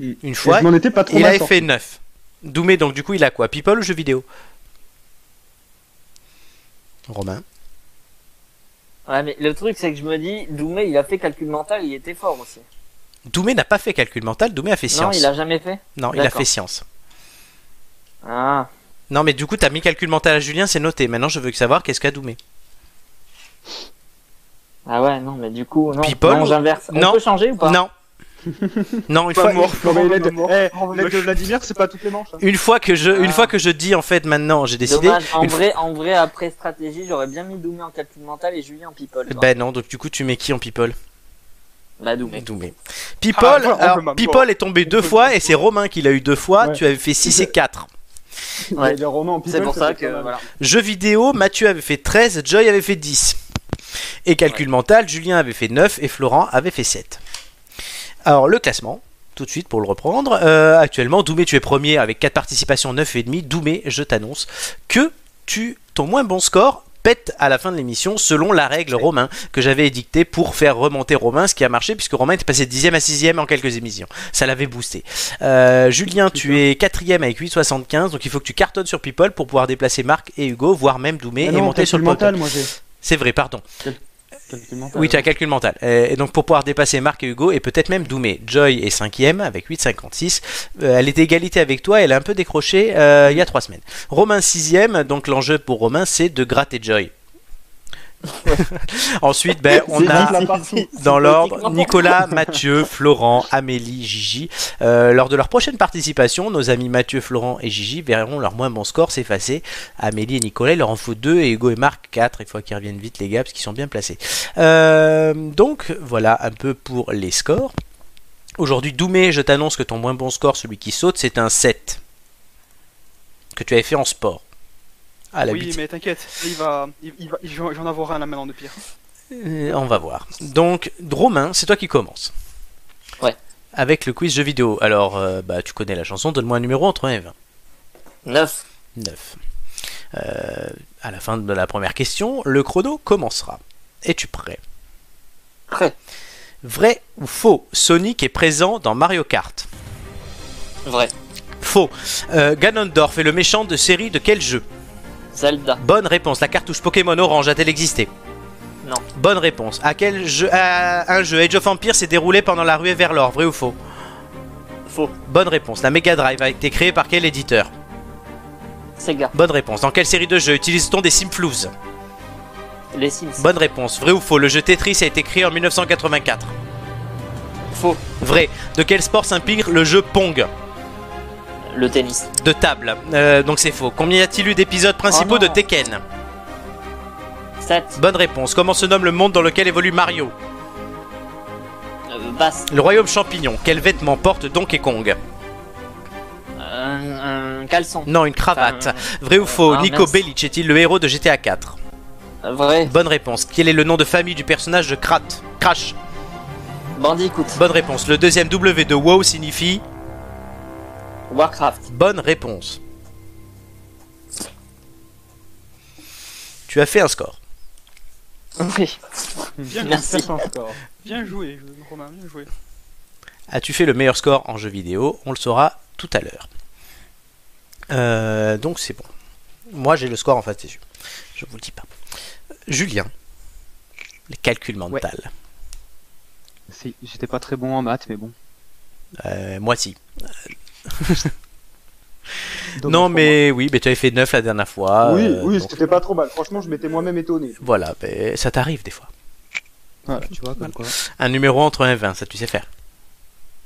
Une fois, je m'en étais pas trop il avait sorti. fait 9. Doumé, donc du coup, il a quoi? People ou jeux vidéo? Romain ouais, mais le truc, c'est que je me dis, Doumé, il a fait calcul mental, il était fort aussi. Doumé n'a pas fait calcul mental, Doumé a fait Non, science. il a jamais fait? Non, il a fait science. Ah, Non, mais du coup, t'as mis calcul mental à Julien, c'est noté. Maintenant, je veux que savoir qu'est-ce qu'a Doumé. ah ouais, non, mais du coup, non, People non j'inverse. On Non. peut changer ou pas Non. [laughs] non, une fois, l'aide eh, de moche. Vladimir, c'est pas toutes les manches. hein. une fois que je, une Ah. fois que je dis en fait maintenant, j'ai décidé. Dommage, en une vrai, en vrai, après stratégie, j'aurais bien mis Doumé en calcul mental et Julien en people. quoi. Ben non, donc du coup, tu mets qui en people? Bah, Doumé. Doumé. People, Ah, voilà, on alors, People est tombé deux fois et c'est Romain qui l'a eu deux fois. Ouais. Tu avais fait 6 et 4. Ouais. Les romans en C'est pour ça que, mal. voilà. Jeux vidéo, Mathieu avait fait 13, Joy avait fait 10. Et calcul mental, Julien avait fait 9 et Florent avait fait 7. Alors le classement, tout de suite pour le reprendre. Euh, actuellement, Doumé, tu es premier avec 4 participations, 9,5. Doumé, je t'annonce que tu, ton moins bon score pète à la fin de l'émission selon la règle Romain que j'avais édictée pour faire remonter Romain, ce qui a marché puisque Romain était passé de 10e à 6e en quelques émissions. Ça l'avait boosté. Euh, Julien, tu es 4e avec 8,75, donc il faut que tu cartonnes sur People pour pouvoir déplacer Marc et Hugo, voire même Doumé Ah et non, monter sur le mental, moi j'ai. C'est vrai, pardon. Calcul mental. Oui, tu as calcul mental. Euh, Et donc pour pouvoir dépasser Marc et Hugo et peut-être même Doumé. Joy est 5ème avec 8,56. Euh, elle est égalité avec toi, elle a un peu décroché euh, il y a 3 semaines. Romain 6ème, donc l'enjeu pour Romain c'est de gratter Joy. [laughs] Ensuite, ben, on a dans l'ordre. Nicolas, Mathieu, Florent, Amélie, Gigi. Euh, lors de leur prochaine participation, nos amis Mathieu, Florent et Gigi verront leur moins bon score s'effacer. Amélie et Nicolas, il leur en faut 2 et Hugo et Marc 4. Il faut qu'ils reviennent vite les gars parce qu'ils sont bien placés. Euh, donc voilà un peu pour les scores. Aujourd'hui, Doumé, je t'annonce que ton moins bon score, celui qui saute, c'est un 7. Que tu avais fait en sport. La Oui, bite. mais t'inquiète, il va, il, il va, il va- j'en avoir un là maintenant de pire. Euh, on va voir. Donc, Romain, c'est toi qui commence. Ouais. Avec le quiz jeu vidéo. Alors, euh, bah, tu connais la chanson, donne-moi un numéro entre 1 et 20. 9. 9. Euh, à la fin de la première question, le chrono commencera. Es-tu prêt? Prêt. Vrai ou faux? Sonic est présent dans Mario Kart. Vrai. Faux. Euh, Ganondorf est le méchant de série de quel jeu? Zelda. Bonne réponse. La cartouche Pokémon Orange a-t-elle existé Non. Bonne réponse. À quel jeu à un jeu Age of Empires s'est déroulé pendant la ruée vers l'or Vrai ou faux Faux. Bonne réponse. La Mega Drive a été créée par quel éditeur Sega. Bonne réponse. Dans quelle série de jeux utilise-t-on des Simflouz Les Sims. Bonne réponse. Vrai ou faux Le jeu Tetris a été créé en 1984 Faux. Vrai. De quel sport s'inspire le jeu Pong Le tennis. De table. Euh, donc c'est faux. Combien y a-t-il eu d'épisodes principaux Oh de. Tekken 7. Bonne réponse. Comment se nomme le monde dans lequel évolue Mario Euh, basse. Le royaume champignon. Quel vêtement porte Donkey Kong Un, un caleçon. Non, une cravate. Enfin, Vrai ou faux ah, Nico. Bellic est-il le héros de GTA 4 euh, Vrai. Bonne réponse. Quel est le nom de famille du personnage de Krat Crash Bandicoot. Bonne réponse. Le deuxième W de WoW signifie Warcraft. Bonne réponse. Tu as fait un score. Oui. Bien, Merci. Un score. bien joué, Romain, bien joué. As-tu fait le meilleur score en jeu vidéo? On le saura tout à l'heure. Euh, donc c'est bon. Moi j'ai le score en face des yeux. Je vous le dis pas. Julien, Les calculs mentaux. Si, J'étais pas très bon en maths, mais bon. Euh, moi si. [laughs] Non mais oui, mais tu avais fait 9 la dernière fois. Oui, euh, oui, donc, c'était pas trop mal. Franchement, je m'étais moi-même étonné. Voilà, ça t'arrive des fois. Voilà, tu vois, comme quoi. Un numéro entre 1 et 20, ça tu sais faire.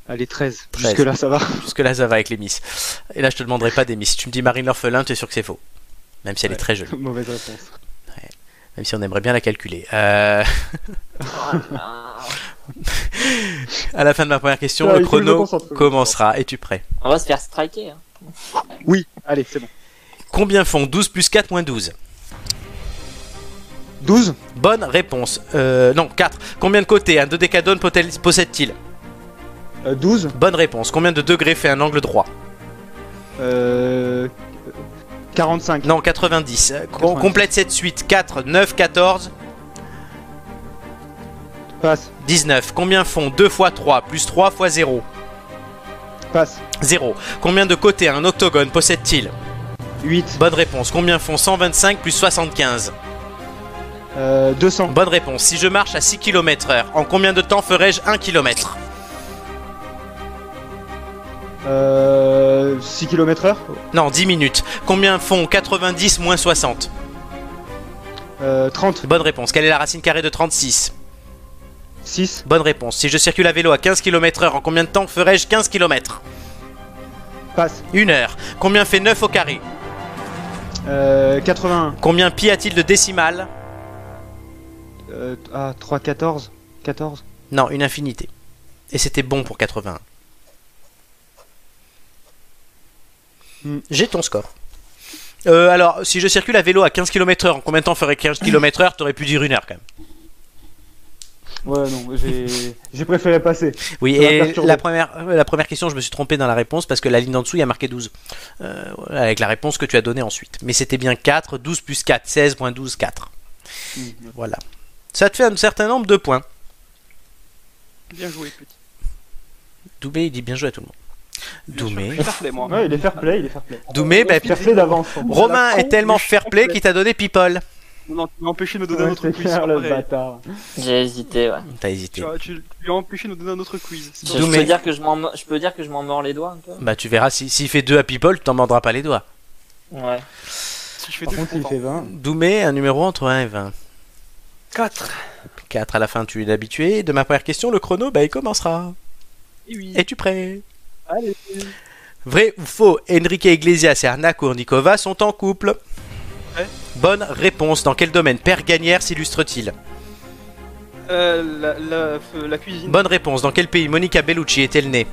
Allez, 13. 13. Jusque-là, ça va. [laughs] Jusque là ça va avec les miss. Et là je te demanderai pas des miss. Si tu me dis Marine l'orphelin, tu es sûr que c'est faux? Même si elle est très jolie. [laughs] Mauvaise réponse. Même si on aimerait bien la calculer. Euh, Ah, à la fin de ma première question, Ah, le chrono commencera. Es-tu prêt? On va se faire striker. hein. Oui, allez, c'est bon. Combien font 12 plus 4 moins 12 12 Bonne réponse. Euh, non, 4. Combien de côtés un dodécadone potel- possède-t-il? Euh, 12 Bonne réponse. Combien de degrés fait un angle droit? Euh, 45. Non, 90. Euh, com- 90. Complète cette suite. 4, 9, 14, Passe, 19. Combien font 2 fois 3 plus 3 fois 0 passe. 0. Combien de côtés un octogone possède-t-il? 8. Bonne réponse. Combien font 125 plus 75 Euh, 200. Bonne réponse. Si je marche à 6 km heure, en combien de temps ferai-je 1 km Euh, 6 km heure? Non, 10 minutes. Combien font 90 moins 60 Euh, 30. Bonne réponse. Quelle est la racine carrée de 36 6. Bonne réponse. Si je circule à vélo à 15 km heure, en combien de temps ferai-je 15 km Passe. Une heure. Combien fait 9 au carré? Euh, 81. Combien pi a-t-il de décimales Euh, ah, 3, 14. 14. Non, une infinité. Et c'était bon pour 81. Hmm. J'ai ton score. Euh, alors, si je circule à vélo à 15 km heure, en combien de temps ferait 15 km heure? T'aurais pu dire une heure quand même. Ouais, non, j'ai [laughs] j'ai préféré passer. Oui, et la première, la première question, je me suis trompé dans la réponse parce que la ligne d'en dessous, il y a marqué 12. Euh, avec la réponse que tu as donnée ensuite. Mais c'était bien 4, 12 plus 4, 16 moins 12, 4. Hmm. Voilà. Ça te fait un certain nombre de points. Bien joué, petit. Doumé, il dit bien joué à tout le monde. Doumé. je suis fair play, moi. Ouais, il est fair play, il est fair play. Doumé, bah, Fair play d'avance. Romain est tellement fair play qu'il t'a donné people. Non, tu m'as empêché de me donner un autre quiz. le bâtard. J'ai hésité, ouais. T'as hésité. tu, tu lui as empêché de nous donner un autre quiz. Je, peux dire que je m'en, je peux dire que je m'en mords les doigts un peu. Bah tu verras, si- s'il fait 2 à people, tu t'en mordras pas les doigts. Ouais. Si je fais Par deux, contre, je il suis fait content. 20. Doumé, un numéro entre 1 et 20. 4. 4 à la fin, tu es habitué. De ma première question, le chrono, bah il commencera. Et oui. Es-tu prêt? Allez. Vrai ou faux, Enrique Iglesias et Arna Kournikova sont en couple. Bonne réponse. Dans quel domaine Père Gagnère s'illustre-t-il Euh, la, la, euh, la cuisine. Bonne réponse. Dans quel pays Monica Bellucci est-elle née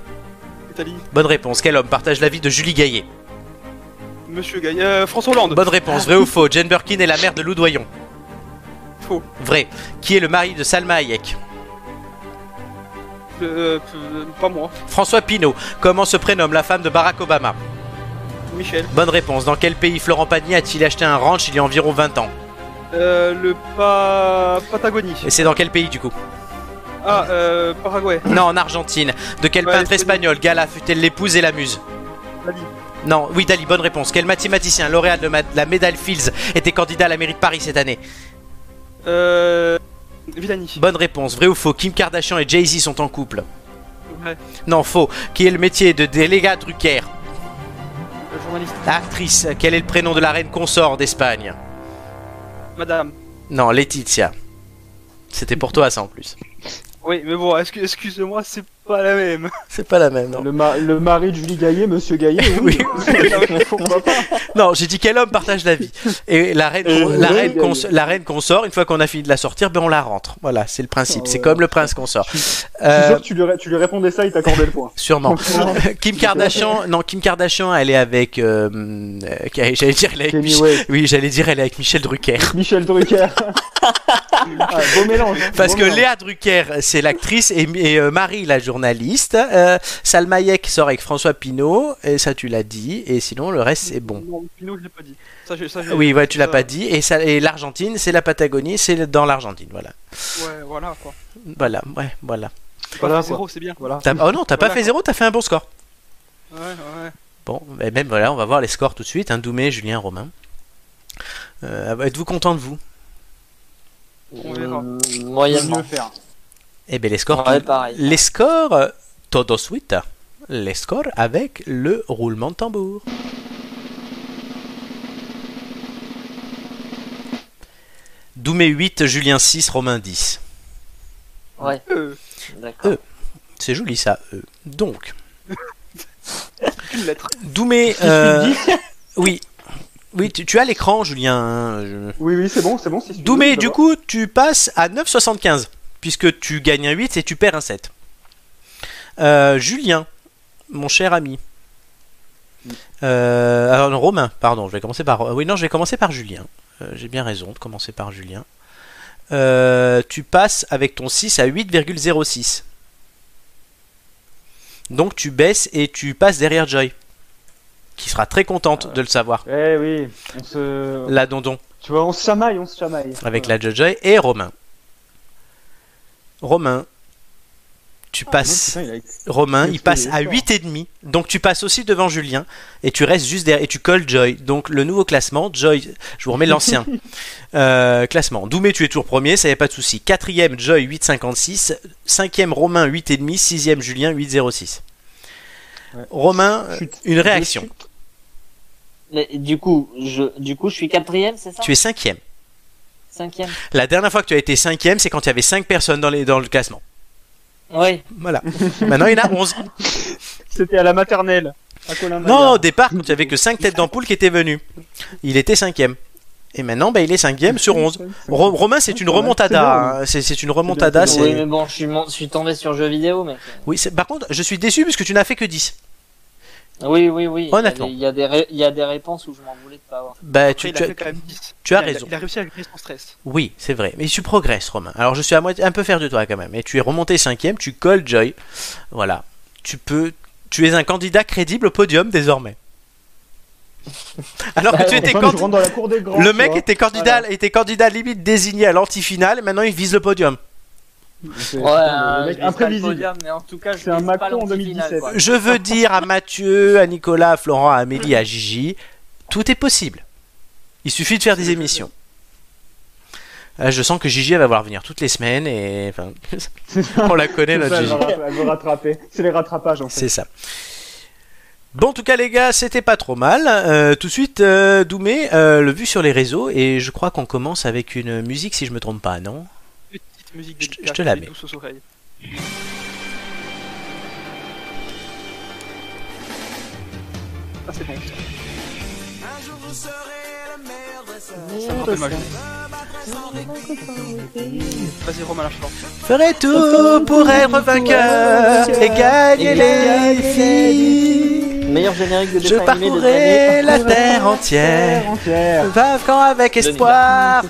Italie. Bonne réponse. Quel homme partage la vie de Julie Gaillet Monsieur Gaï. Euh, François Hollande. Bonne réponse. Vrai ou faux Jane Birkin est la mère de Lou Doyon Faux. Vrai. Qui est le mari de Salma Hayek Euh, euh, pas moi. François Pinault. Comment se prénomme la femme de Barack Obama Bonne réponse. Dans quel pays Florent Pagny a-t-il acheté un ranch il y a environ 20 ans Euh, le pa... Patagonie. Et c'est dans quel pays du coup Ah, euh, Paraguay. Non, en Argentine. De quel Ouais, peintre espagnol Gala fut-elle l'épouse et la muse Dali. Non, oui, Dali, bonne réponse. Quel mathématicien lauréat de la médaille Fields était candidat à la mairie de Paris cette année Euh. Villani. Bonne réponse. Vrai ou faux Kim Kardashian et Jay-Z sont en couple Ouais. Non, faux. Qui est le métier de délégat Drucker Actrice. Quel est le prénom de la reine consort d'Espagne Madame. Non, Laetitia. C'était pour toi ça en plus. Oui, mais bon, excu- excuse-moi, c'est pas la même. C'est pas la même, non Le, ma- le mari de Julie Gaillet, monsieur Gaillet. [laughs] Oui. [laughs] Non, j'ai dit quel homme partage la vie. Et la reine, Et la, oui, reine cons- la reine consort, une fois qu'on a fini de la sortir, ben on la rentre. Voilà, c'est le principe. Ah C'est ouais. comme le prince consort. Je suis Euh, sûr que tu lui, tu lui répondais ça, il t'accordait le point. [laughs] sûrement. Kim Kardashian, non, Kim Kardashian, elle est avec. euh, euh, j'allais dire, elle est avec Mich-. Oui, j'allais dire, elle est avec Michel Drucker. Michel Drucker. Ah, beau mélange. hein, Parce beau que mélange. Léa Drucker, c'est l'actrice, et, et, euh, Marie, la journaliste. Euh, Salma Hayek sort avec François Pinault, et ça tu l'as dit, et sinon le reste c'est bon. Non, Pinot, je l'ai pas dit. Ça, ça, Oui, ouais, tu l'as ça- pas dit, et, ça- et l'Argentine, c'est la Patagonie, c'est dans l'Argentine, voilà. Ouais, voilà quoi. Voilà, ouais, voilà. Voilà, zéro, c'est bien. Voilà. Oh non, t'as pas fait quoi. zéro, t'as fait un bon score. Ouais, ouais. Bon, et même voilà, on va voir les scores tout de suite. Hein, Doumé, Julien, Romain. Euh, Êtes-vous content de vous? On verra. Euh, moyennement. mieux faire. Eh bien, les scores. Ouais, pareil. Les scores, todo suite. Les scores avec le roulement de tambour. Doumé 8, Julien 6, Romain 10. Ouais, Euh, d'accord. Euh. C'est joli ça. euh. Donc, [laughs] une lettre. Doumé. [laughs] euh, oui. Oui, tu, tu as l'écran, Julien. hein, je- Oui, oui, c'est bon, c'est bon. si tu veux, Doumé, du coup, tu passes à 9,75. Puisque tu gagnes un 8 et tu perds un 7. Euh, Julien, mon cher ami. Euh, alors, non, Romain, pardon, je vais commencer par. Oui, non, je vais commencer par Julien. Euh, J'ai bien raison de commencer par Julien. Euh, tu passes avec ton 6 à 8,06. Donc tu baisses et tu passes derrière Joy. Qui sera très contente de le savoir. Eh oui, on se. La Dondon. Tu vois, on se chamaille, on se chamaille. avec la Joy et Romain. Romain, tu passes. Ah, non, putain, il a- Romain, il il passe à fort. 8,5. Donc tu passes aussi devant Julien et tu restes juste derrière et tu colles Joy. Donc le nouveau classement, Joy, je vous remets l'ancien [laughs] Euh, classement. Doumé, tu es toujours premier, ça y a pas de souci. Quatrième, Joy 8,56. Cinquième, Romain 8,5. Sixième, Julien 8,06. Ouais. Romain, Chute. une réaction. Mais du coup, je, du coup, je suis quatrième, c'est ça? Tu es cinquième. Cinquième. La dernière fois que tu as été cinquième, c'est quand il y avait 5 personnes dans, les, dans le classement. Oui. Voilà. Maintenant, il y en a 11. [laughs] C'était à la maternelle. À Non, au départ, quand il y avait que 5 têtes d'ampoule qui étaient venues. Il était cinquième. Et maintenant, bah, il est cinquième sur 11. Ro- Romain, c'est une remontada. hein. C'est c'est une remontada. Oui, mais bon, je suis, je suis tombé sur jeux vidéo, mec. Oui, c'est- par contre, je suis déçu parce que tu n'as fait que 10. Oui, oui, oui. Honnêtement. Il y a des, il y a des, réponses où je m'en voulais de pas avoir. Bah, Après, tu, il tu a as- quand même 10. tu as Il a- raison. Il a réussi à gérer son stress. Oui, c'est vrai. Mais tu progresses, Romain. Alors, je suis à moitié, un peu fier de toi quand même. Et tu es remonté cinquième, tu colles Joy. Voilà. Tu peux. Tu es un candidat crédible au podium désormais. Alors que Bah, tu étais candidat. Le mec était candidat, était candidat limite désigné à l'anti-finale, et maintenant il vise le podium. C'est- Ouais, euh, mec imprévisible. podium, mais en tout cas, je C'est un Macron en l'anti-finale, 2017. quoi. Je veux dire à Mathieu, à Nicolas, à Florent, à Amélie, à Gigi, tout est possible. Il suffit de faire des émissions. Euh, je sens que Gigi elle va voir venir toutes les semaines et enfin, [laughs] on la connaît notre ça, elle Gigi. elle veut rattraper. C'est les rattrapages en fait. C'est ça. Bon, en tout cas, les gars, c'était pas trop mal. Euh, tout de suite, euh, Doumé, euh, le vu sur les réseaux, et je crois qu'on commence avec une musique, si je me trompe pas, non? Petite musique Je te- délicate je te la et mets. douce aux oreilles. Ah, c'est bon. Ça me rappelle ma. Vas-y, Romain, lâche Ferai tout pour être vainqueur et gagner les filles. Meilleur générique de Je parcourrai la terre entière, vivant avec espoir.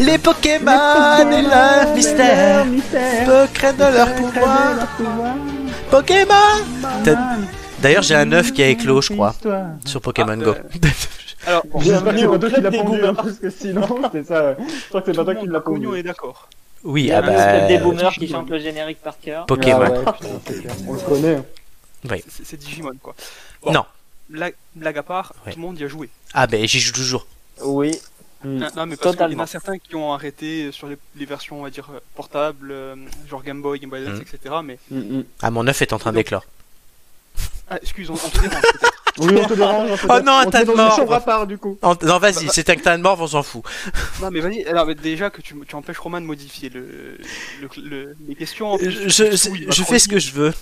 Les Pokémon et leur mystère, secret de leur pouvoir. Pokémon D'ailleurs, j'ai un œuf qui a éclos, je crois, sur Pokémon Go. [laughs] Alors, J'espère que c'est pas toi qui l'as pondu, hein, parce que sinon, [laughs] c'est ça. ouais. Je crois que c'est pas toi qui l'as pondu. on est d'accord. oui, Il y a ah club des bah. boomers qui chante le générique par cœur. Pokémon. Ah. On le connaît. C'est c'est Digimon, quoi. Non. Blague, à part, tout le monde y a joué. Ah, ben j'y joue toujours. Oui. Non, non, mais parce qu'il y en a certains qui ont arrêté sur les, les versions, on va dire, euh, portables, euh, genre Game Boy, Game Boy Advance, Mhm. etc. Mais, Ah, mon œuf est en train d'éclore. ah, excuse, on, on te dérange peut-être. [laughs] Oui, on te dérange. on te Oh non, un on te tas de morts. à part, du coup. En- Non, vas-y, c'est un tas de morts, on s'en fout. [laughs] Non, mais vas-y, alors mais déjà que tu, tu empêches Romain de modifier le, le, le- les questions. en plus, Je, va je fais ce que je veux.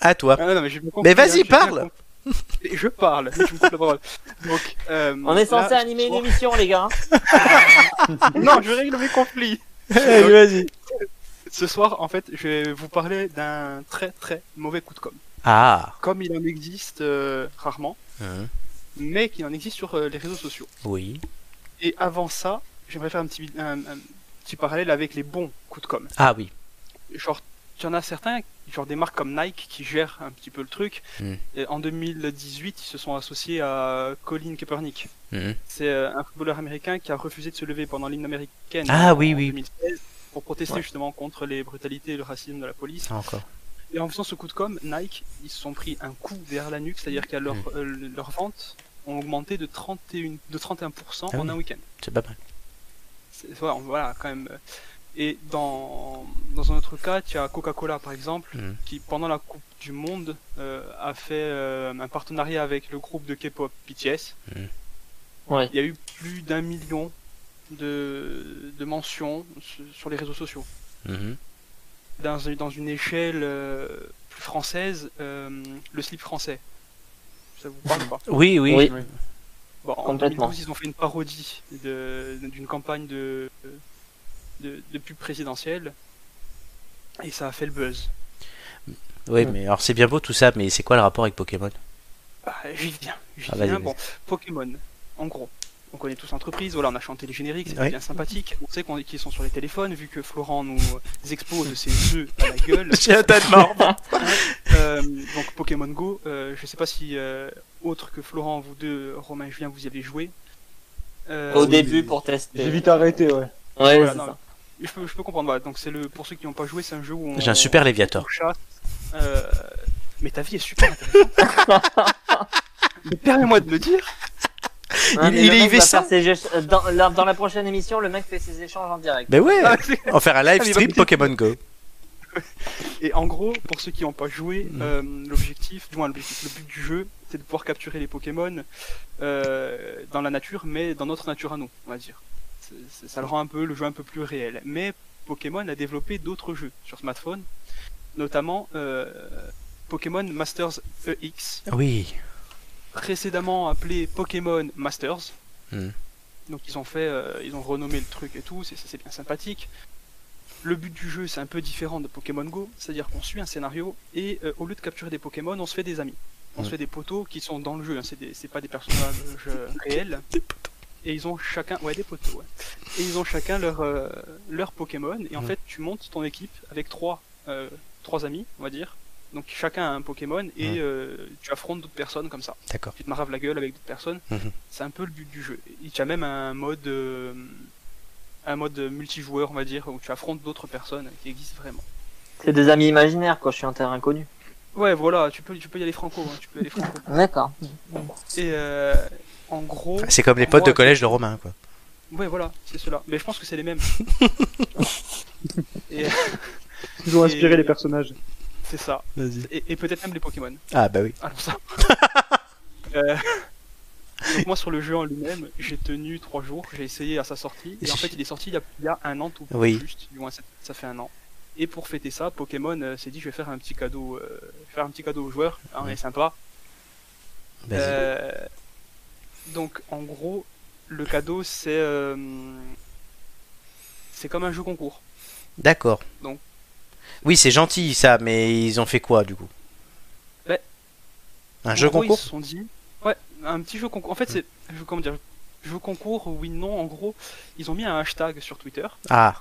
À toi. Ah, non, mais vas-y, hein, parle. [laughs] Et Je parle, mais tu me coupes la parole. Donc, euh, On est censé là, animer une émission, les gars. hein. [laughs] Non, je règle mes conflits. Allez, vas-y. Ce soir, en fait, je vais vous parler d'un très très mauvais coup de com. Ah. Comme il en existe euh, rarement, Hein, mais qu'il en existe sur euh, les réseaux sociaux. Oui. Et avant ça, j'aimerais faire un petit, un, un petit parallèle avec les bons coups de com. Ah oui. Genre, il y en a certains, genre des marques comme Nike qui gèrent un petit peu le truc. Mm. Et en 2018, ils se sont associés à Colin Kaepernick. Mhm. C'est euh, un footballeur américain qui a refusé de se lever pendant l'hymne américaine Ah en oui, oui. 2016 pour protester Ouais. justement contre les brutalités et le racisme de la police. Encore. Et en faisant ce coup de com, Nike, ils se sont pris un coup vers la nuque, c'est-à-dire que leur, Mm. euh, leurs ventes ont augmenté de, 31, de 31% Ah en oui. un week-end. C'est pas mal. Voilà, voilà, quand même. Et dans, dans un autre cas, tu as Coca-Cola par exemple, Mhm. qui pendant la Coupe du Monde euh, a fait euh, un partenariat avec le groupe de K-pop BTS. Ouais. Il y a eu plus d'un million de, de mentions sur- les réseaux sociaux. Mhm. Dans, dans une échelle euh, plus française, euh, le slip français. Ça vous parle pas? Oui, oui. Oui. Bon, en Complètement. 2012, ils ont fait une parodie de- d'une campagne de, de, de pub présidentielle et ça a fait le buzz. Oui, mais alors c'est bien beau tout ça, mais c'est quoi le rapport avec Pokémon? Bah, j'y viens, j'y Ah, viens. Bon, Pokémon, en gros. On connaît tous l'entreprise, voilà, on a chanté les génériques, c'était Oui. bien sympathique. On sait qu'on- qu'ils sont sur les téléphones, vu que Florent nous expose ses [laughs] œufs à la gueule. J'ai un tas de morts. [laughs] Euh, donc Pokémon Go, euh, je sais pas si euh, autre que Florent, vous deux, Romain et Julien, vous y avez joué. Euh, Au début pour tester. J'ai vite arrêté, ouais. Ouais, Voilà, c'est non, ça. Je peux, je peux comprendre. voilà. Donc c'est le pour ceux qui n'ont pas joué, c'est un jeu où on, J'ai un super Léviator. Euh, mais ta vie est super intéressante. [laughs] Mais Permets-moi de le dire. Hein, Il- est IVC. ses euh, dans, la, dans la prochaine émission, le mec fait ses échanges en direct. Ben ouais, Ah, on va faire un live Ah, stream Pokémon Go. [laughs] Et en gros, pour ceux qui n'ont pas joué, Mm. euh, l'objectif, du moins le but du jeu, c'est de pouvoir capturer les Pokémon euh, dans la nature, mais dans notre nature à nous, on va dire. Ça le rend un peu le jeu un peu plus réel. Mais Pokémon a développé d'autres jeux sur smartphone, notamment euh, Pokémon Masters EX, Oui. précédemment appelé Pokémon Masters. Mm. Donc ils ont fait, euh, ils ont renommé le truc et tout, c'est bien sympathique. Le but du jeu c'est un peu différent de Pokémon Go, c'est-à-dire qu'on suit un scénario et euh, au lieu de capturer des Pokémon, on se fait des amis. On se Mm. fait des poteaux qui sont dans le jeu, hein, c'est pas des personnages réels. Et ils ont chacun, ouais des poteaux, ouais. Et ils ont chacun leur euh, leur Pokémon et en Mm. fait tu montes ton équipe avec trois euh, trois amis, on va dire. Donc chacun a un Pokémon et Mm. euh, tu affrontes d'autres personnes comme ça D'accord. tu te maraves la gueule avec d'autres personnes. Mhm. C'est un peu le but du jeu. Il y a même un mode, euh, un mode multijoueur, on va dire, où tu affrontes d'autres personnes qui existent vraiment. C'est des amis imaginaires, quoi. Je suis en terrain inconnu. Ouais, voilà, tu peux, tu peux y aller franco, hein, tu peux y aller franco. D'accord. Et euh, en gros, C'est comme les potes de moi, collège de Romain, quoi. Ouais, voilà, c'est cela. Mais je pense que c'est les mêmes. [laughs] et [laughs] Ils ont inspiré Et- les personnages. c'est ça. Vas-y. Et, et peut-être même les Pokémon. Ah bah oui. Alors ça. [laughs] Euh, Donc moi sur le jeu en lui-même, j'ai tenu trois jours, j'ai essayé à sa sortie, et en fait il est sorti il y a, il y a un an tout Oui. juste, du moins ça, ça fait un an. Et pour fêter ça, Pokémon euh, s'est dit je vais faire un petit cadeau, euh, faire un petit cadeau aux joueurs, hein, on est sympa. Euh, donc en gros, le cadeau c'est c'est comme un jeu concours. D'accord. donc- Oui, c'est gentil ça, mais ils ont fait quoi du coup? Ouais. Un jeu gros, concours? Ils se sont dit, ouais, un petit jeu concours. En fait, c'est, je, comment dire, jeu concours, oui, non. En gros, ils ont mis un hashtag sur Twitter. Ah,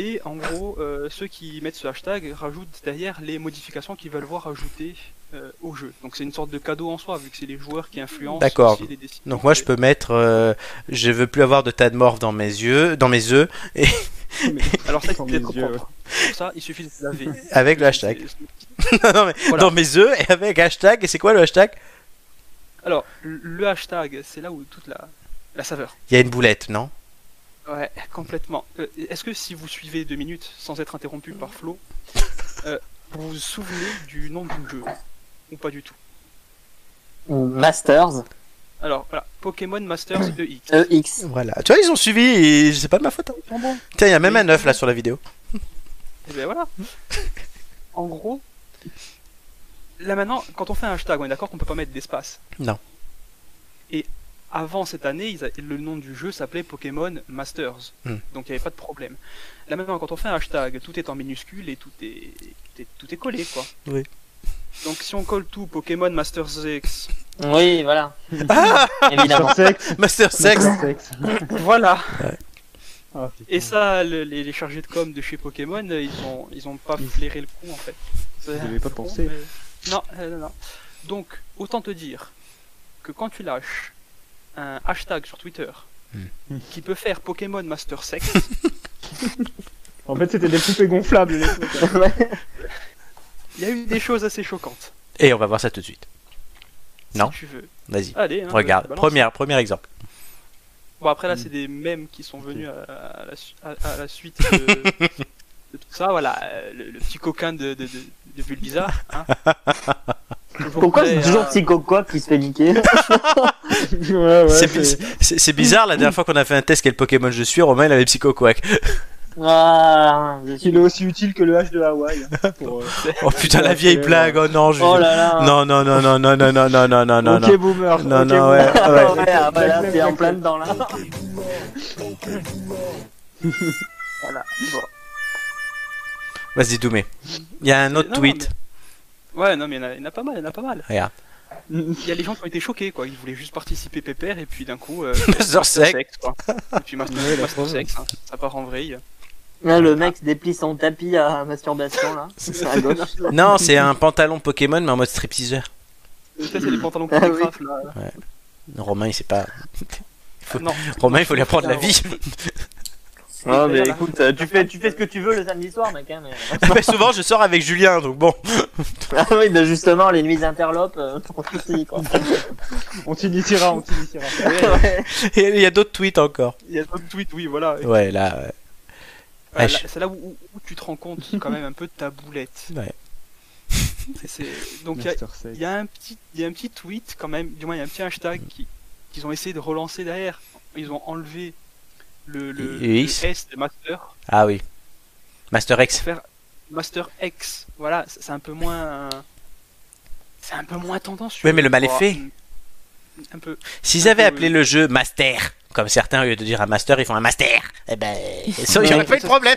Et en gros, euh, ceux qui mettent ce hashtag rajoutent derrière les modifications qu'ils veulent voir ajoutées euh, au jeu. Donc c'est une sorte de cadeau en soi, vu que c'est les joueurs qui influencent. D'accord. aussi les décisions. donc moi je peux mettre euh, je veux plus avoir de tas de morts dans mes yeux, dans mes œufs [laughs] Mais- Alors ça, il yeux. Pour ça, il suffit de se laver. [laughs] avec le hashtag. C'est- [laughs] non, mais Voilà. dans mes œufs et avec hashtag. Et c'est quoi le hashtag? Alors, le le hashtag, c'est là où toute la, la saveur. Il y a une boulette, non? Ouais, complètement. Euh, Est-ce que si vous suivez deux minutes sans être interrompu par Flo, euh, vous vous souvenez du nom du jeu Ou pas du tout? Masters Alors voilà, Pokémon Masters EX. EX. Voilà. Tu vois, ils ont suivi et c'est pas de ma faute. hein. Tiens, il y a même un œuf là sur la vidéo. Et ben voilà. en gros, là maintenant, quand on fait un hashtag, on est d'accord qu'on peut pas mettre d'espace? Non. Et avant cette année, ils a- le nom du jeu s'appelait Pokémon Masters. Hmm. Donc il n'y avait pas de problème. Là maintenant, quand on fait un hashtag, tout est en minuscule et tout est, tout est, tout est collé quoi. Oui. Donc si on colle tout Pokémon Masters X, Oui, voilà. Ah [laughs] Évidemment. Master Sex [laughs] voilà. Ah, putain. Et ça, le- les, les chargés de com de chez Pokémon, euh, ils ont, ils ont pas flairé le coup en fait. Un avaient pas con, pensé. mais- Non, euh, non, non. Donc, autant te dire que quand tu lâches un hashtag sur Twitter Hmm. qui peut faire Pokémon Master Sex, En fait, c'était des poupées gonflables, les hein. il y a eu des choses assez choquantes. Et on va voir ça tout de suite. Non. Si tu veux. Vas-y. Allez, hein, Regarde. Première, premier exemple. Bon, après là, Mm. c'est des mèmes qui sont venus à, à la, su- à- à la suite de, de [laughs] tout ça. Voilà, euh, le, le petit coquin de, de, de, de Bulbizarre. Hein. [laughs] Pourquoi c'est toujours Psycho quoi qui se fait niquer [laughs] ouais, ouais, C'est- bizarre, la dernière fois qu'on a fait un test quel Pokémon je suis, Romain il avait Psycho Quack. Ah, Il est aussi utile que le H de Hawaï. hein, pour, euh, [laughs] Oh putain, la vieille blague, oh non, je... Oh là là. Non, non, non, non, non, non, non, non, non, non, non, ok, boomer. Non, ok, non, boomer. ouais, Ah ouais. ouais, ah bah là, c'est en plein dedans là. [laughs] voilà. Bon. Vas-y, Doumé. Il y a un autre Non, non, tweet. Ouais, non, mais il y en a- il y en a pas mal, il y en a pas mal. Regarde. Il y a les gens qui ont été choqués, quoi. Ils voulaient juste participer pépère, et puis d'un coup. Euh, [laughs] Master Sex. quoi. Et puis Master, [laughs] Ouais. Sex, hein. ça part en vrille. Là, le mec déplie son tapis à masturbation là. C'est à gauche. [laughs] Non, c'est un pantalon Pokémon, mais en mode stripteaseur. Ça, c'est les pantalons Ah oui. là. Romain, il sait pas. Non, Romain, il faut lui apprendre la vie. Oh mais écoute, euh, tu fais, tu fais ce que tu veux le samedi soir mec hein, mais... [laughs] Mais souvent, je sors avec Julien, donc bon. [laughs] Ah oui, bah justement, les nuits interlopes, euh, quoi. On t'initiera, on t'initiera. [laughs] Ouais. Et il y a d'autres tweets encore. il y a d'autres tweets, oui, voilà. Ouais, là. ouais. Euh, là, C'est là où, où- où tu te rends compte quand même un peu de ta boulette. Ouais. C'est- c'est- Donc il y a- y, un petit, il y a un petit tweet quand même, du moins il y a un petit hashtag qui- qu'ils ont essayé de relancer derrière. Ils ont enlevé le, le, Et le X. S de Master Ah oui. Master X. faire Master X. Voilà, c'est un peu moins. C'est un peu moins tendancieux. Ouais, mais le mal est fait. Un peu. S'ils avaient peu, appelé oui. le jeu Master, comme certains, au lieu de dire un Master, ils font un Master, eh ben, [laughs] ça, il y aurait pas eu de problème.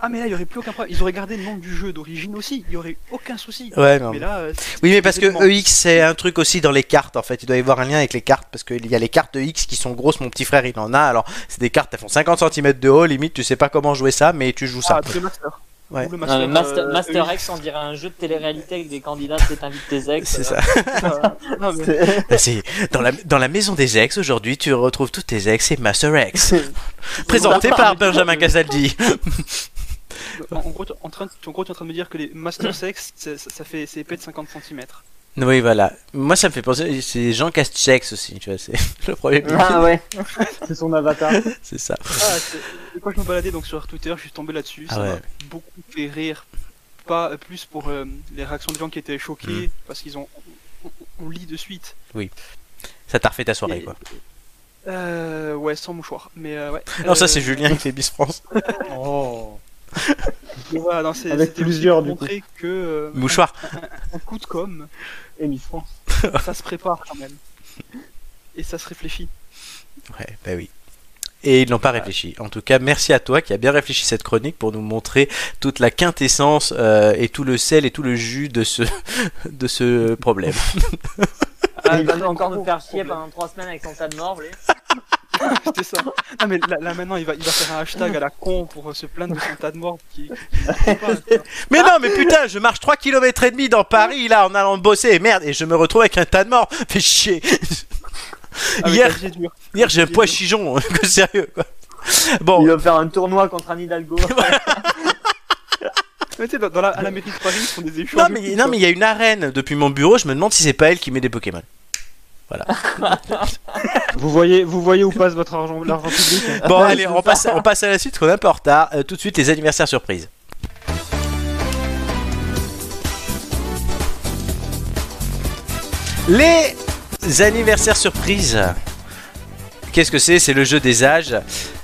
Ah, mais là, il y aurait plus aucun problème. Ils auraient gardé le nom du jeu d'origine aussi. Il y aurait aucun souci. Ouais, non. Mais là, euh, Oui, mais parce que. EX, c'est un truc aussi dans les cartes, en fait. Il doit y avoir un lien avec les cartes, parce qu'il y a les cartes EX qui sont grosses. Mon petit frère, il en a. Alors, c'est des cartes, elles font 50 cm de haut, limite, tu sais pas comment jouer ça, mais tu joues ça. Ah, le Master. Ouais. Ou le Non, Master, mais Master, euh, Master EX. X, on dirait un jeu de télé-réalité avec des candidats, c'est t'invites tes ex. C'est ça. [laughs] Non, mais- C'est- c'est dans la, dans la maison des ex, aujourd'hui, tu retrouves tous tes ex et Master X. Présenté par Benjamin Casaldi. [laughs] En, en gros, en train, en gros, tu es en train de me dire que les Master [clears throat] Sex, ça, fait c'est épais de 50 cm. Oui, voilà. Moi, ça me fait penser, c'est Jean Castex aussi, tu vois, c'est [laughs] le premier. Ah ouais. [laughs] C'est son avatar. C'est ça. Ah, quand je me baladais donc sur Twitter, je suis tombé là-dessus. Ah ça m'a ouais. beaucoup fait rire. Pas euh, plus pour euh, les réactions des gens qui étaient choqués Mm. parce qu'ils ont. On, on lit de suite. Ça t'a refait ta soirée, Et- quoi. Euh, ouais, sans mouchoir. Mais euh, ouais. Non, ça, Euh, c'est Julien qui fait Miss France. [laughs] Oh. Mais voilà, non, c'est- Avec plusieurs, pour du coup. montrer que euh, Mouchoir. un coup de com, Et Miss [laughs] France. ça se prépare quand même. Et ça se réfléchit. Ouais, bah oui. Et ils n'ont pas réfléchi. En tout cas, merci à toi qui a bien réfléchi cette chronique pour nous montrer toute la quintessence euh, et tout le sel et tout le jus de ce, [laughs] de ce problème. Ah, [laughs] il va encore nous faire chier pendant 3 semaines avec son tas de morts. [laughs] C'était ça. Ah mais là, là, maintenant il va, il va faire un hashtag à la con pour euh, se plaindre de son tas de morts qui. [laughs] Mais non, mais putain, je marche 3 km et demi dans Paris là en allant bosser et merde et je me retrouve avec un tas de morts. Fais chier. Avec [laughs] Hier-. Hier, j'ai un poids chijon, que sérieux quoi. Bon, Il va faire un tournoi contre Anne Hidalgo. Mais tu sais, dans, dans la, à la mairie de Paris, ils font des échanges. non mais non mais il y a une arène depuis mon bureau, je me demande si c'est pas elle qui met des Pokémon. [laughs] Vous voyez, vous voyez où passe votre argent, l'argent public hein Bon, allez, on passe, on passe à la suite, qu'on est un peu en retard. Euh, tout de suite, les anniversaires surprises. Les anniversaires surprises. Qu'est-ce que c'est? C'est le jeu des âges.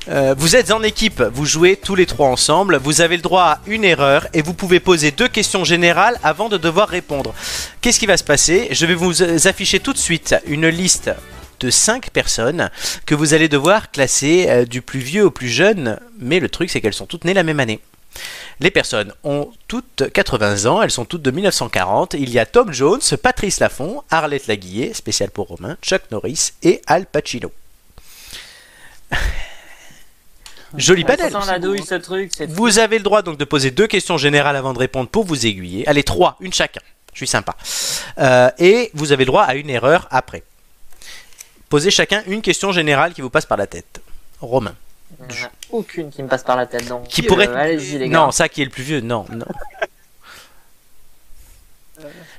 Euh, vous êtes en équipe, vous jouez tous les trois ensemble, vous avez le droit à une erreur et vous pouvez poser deux questions générales avant de devoir répondre. Qu'est-ce qui va se passer? Je vais vous afficher tout de suite une liste de 5 personnes que vous allez devoir classer euh, du plus vieux au plus jeune, mais le truc c'est qu'elles sont toutes nées la même année. Les personnes ont toutes 80 ans, elles sont toutes de 1940. Il y a Tom Jones, Patrice Laffont, Arlette Laguillet, spécial pour Romain, Chuck Norris et Al Pacino. Joli panel. sent la douille, ce truc. c'est- Vous avez le droit donc de poser deux questions générales avant de répondre pour vous aiguiller. Allez, trois, une chacun. Je suis sympa. Euh, et vous avez le droit à une erreur après. Posez chacun une question générale qui vous passe par la tête. Romain. Aucune qui me passe par la tête, donc. Qui euh, pourrait. Les gars. non, ça qui est le plus vieux, non, non.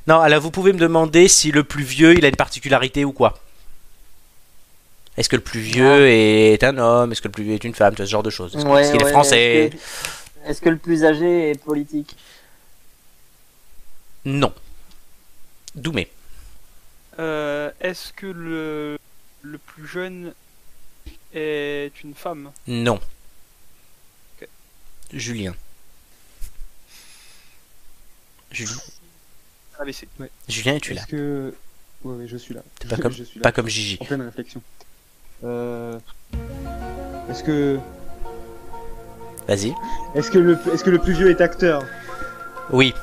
Non, alors vous pouvez me demander si le plus vieux il a une particularité ou quoi. Est-ce que le plus vieux est un homme? Est-ce que le plus vieux est une femme? Ce genre de choses. Est-ce Ouais, qu'il est ouais, français? Est-ce que, est-ce que le plus âgé est politique? Non. Doumé. Euh, Est-ce que le, le plus jeune est une femme? Non. Julien. Julien, AVC. Julien es-tu là? Est-ce que. Ouais, ouais, je suis là. Pas [laughs] comme, je suis là. pas comme Gigi. En pleine réflexion. Euh... Est-ce que. Vas-y. Est-ce que, le... Est-ce que le plus vieux est acteur? Oui.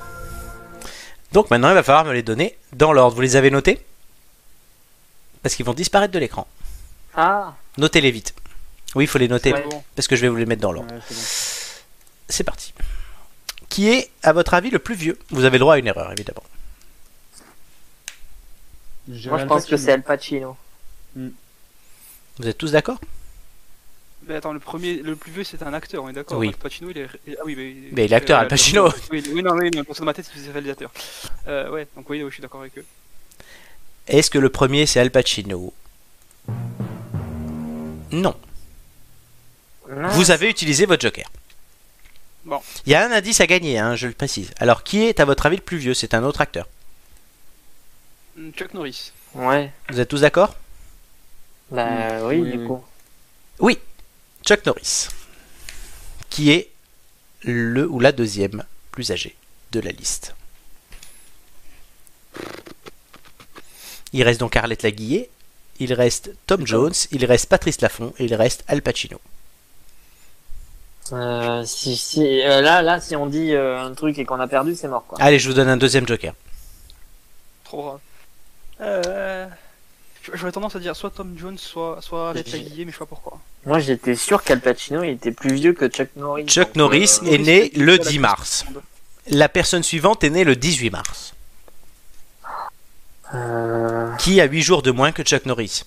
Donc maintenant, il va falloir me les donner dans l'ordre. Vous les avez notés? Parce qu'ils vont disparaître de l'écran. Ah Notez-les vite. Oui, il faut les noter. Bon. parce que je vais vous les mettre dans l'ordre. Ouais, c'est bon. C'est parti. Qui est, à votre avis, le plus vieux? Vous avez le droit à une erreur, évidemment. Moi je pense que c'est Al Pacino. Vous êtes tous d'accord? Mais attends, le premier, le plus vieux c'est un acteur, on est d'accord? Oui. Al Pacino, il est. Ah oui, mais. Mais il est acteur, euh, Al Pacino. Oui, oui, non, oui, non, pour ça, dans ma tête, c'est réalisateur. Euh, ouais, donc oui, oui, je suis d'accord avec eux. Est-ce que le premier, c'est Al Pacino? Non. Non. Vous avez utilisé votre joker. Bon. Il y a un indice à gagner, hein, je le précise. Alors, qui est, à votre avis, le plus vieux? C'est un autre acteur. Chuck Norris. Ouais. Vous êtes tous d'accord? Bah Mm. oui, Oui, du oui. coup. Oui. Chuck Norris. Qui est le ou la deuxième plus âgé de la liste. Il reste donc Arlette Laguillet, il reste Tom Jones, il reste Patrice Laffont et il reste Al Pacino. Euh, si, si, euh, là, là, si on dit euh, un truc et qu'on a perdu, c'est mort quoi. Allez, je vous donne un deuxième joker. Trop. Euh. J'aurais tendance à dire soit Tom Jones, soit, soit Arlette J'ai- Laguillet, mais je sais pas pourquoi. Moi j'étais sûr qu'Al Pacino il était plus vieux que Chuck Norris. Chuck Norris euh, est né le la 10 mars. La personne suivante est née le 18 mars. euh, Qui a 8 jours de moins que Chuck Norris?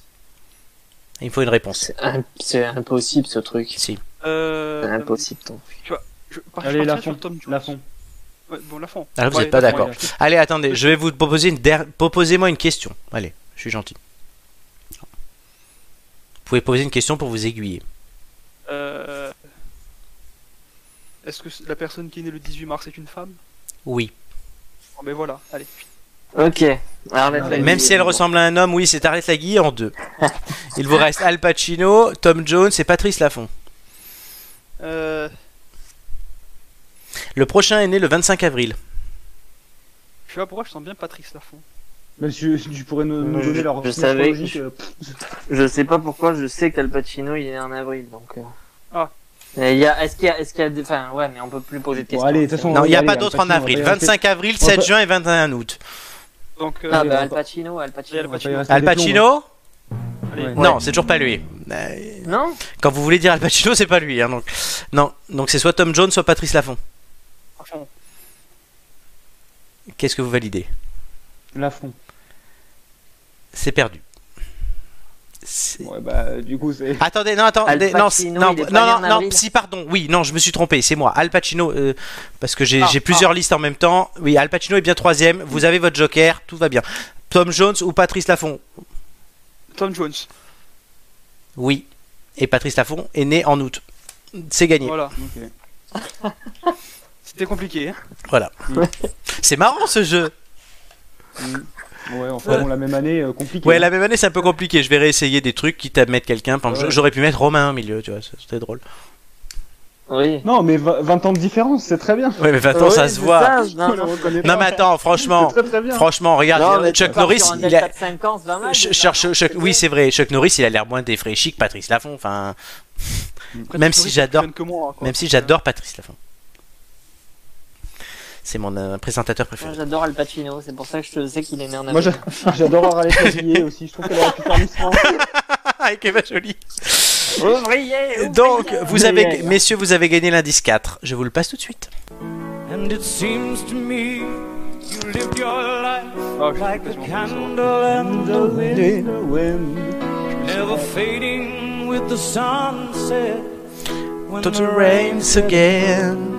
Il me faut une réponse. c'est impossible ce truc. Si. Euh. C'est impossible ton truc. Je, par- Allez, je Tom Jones. Lafont. Ouais, bon, Lafont. Alors vous Ouais, n'êtes pas d'accord. Allez, attendez, je vais vous proposer une der... Proposez-moi une question. Allez, je suis gentil. Vous pouvez poser une question pour vous aiguiller. Euh. Est-ce que la personne qui est née le 18 mars est une femme? Oui. Bon, ben voilà, allez. Ok. Arlette Laguille. Même si elle ressemble à un homme, oui, c'est Arlette Laguille en deux. [laughs] Il vous reste Al Pacino, Tom Jones et Patrice Laffont. Euh. Le prochain est né le 25 avril. Je sais pas pourquoi je sens bien Patrice Lafont. Si tu pourrais nous, nous Je- donner leur je signe savais Je sais pas pourquoi, je sais qu'Al Pacino il est en avril donc. euh. Ah. Il y a, est-ce qu'il y a, est-ce qu'il y a des, enfin ouais, mais on peut plus poser de Bon, questions. allez, de toute façon, Non, il n'y a aller, pas Al d'autre en avril. pas y rester- 25 avril, on va 7 pas- juin et 21 août. Donc, euh, Ah Allez, bah Al Pacino, Al Al Pacino. y Pacino. Al Pacino allez. Ouais. Non, c'est toujours pas lui. Euh, Non Quand vous voulez dire Al Pacino, c'est pas lui. hein, donc. Non, donc c'est soit Tom Jones, soit Patrice Laffont. Qu'est-ce que vous validez? Lafont. C'est perdu. C'est- Ouais, bah, du coup, c'est. Attendez, non, attendez, Al non, Pacino, non, non, non, si, pardon, oui, non, je me suis trompé, c'est moi, Al Pacino, euh, parce que j'ai Ah, j'ai plusieurs listes en même temps. Oui, Al Pacino est bien troisième, vous avez votre joker, tout va bien. Tom Jones ou Patrice Laffont? Tom Jones. Oui. Et Patrice Laffont est né en août. C'est gagné. Voilà. [laughs] C'était compliqué. Hein. Voilà. c'est marrant ce jeu. Ouais, enfin, bon, la même année, euh, compliqué. Ouais, hein. la même année, c'est un peu compliqué. Je vais réessayer des trucs quitte à mettre quelqu'un. Par exemple, Ouais. J'aurais pu mettre Romain au milieu, tu vois, c'était drôle. Oui. Non, mais v- 20 ans de différence, c'est très bien. Ouais, mais attends, Oui, ça se voit. ça, non, mais attends, franchement, [laughs] C'est très très bien. franchement, regarde, Non, Chuck Norris, il a. delta de 5 ans, c'est pas mal, Ch- Chuck- oui, c'est vrai. Chuck Norris, il a l'air moins défraîchi que Patrice Laffont. Enfin, Après, [laughs] Même si j'adore- même si j'adore Patrice Laffont. C'est mon euh, présentateur Moi, préféré. J'adore Al Pacino, c'est pour ça que je sais qu'il est né en Moi, j'a- [laughs] j'adore Arlette Laguillet aussi. Je trouve qu'elle aurait pu faire Miss France. Avec Eva Jolie. Ouvrier, Donc, vous avez, Ouvrier. messieurs, vous avez gagné l'indice 4. Je vous le passe tout de suite. And it seems to me you lived your life Ah, je sais like a candle in the wind, In the wind. never fading with the sunset. When Tot the rains again.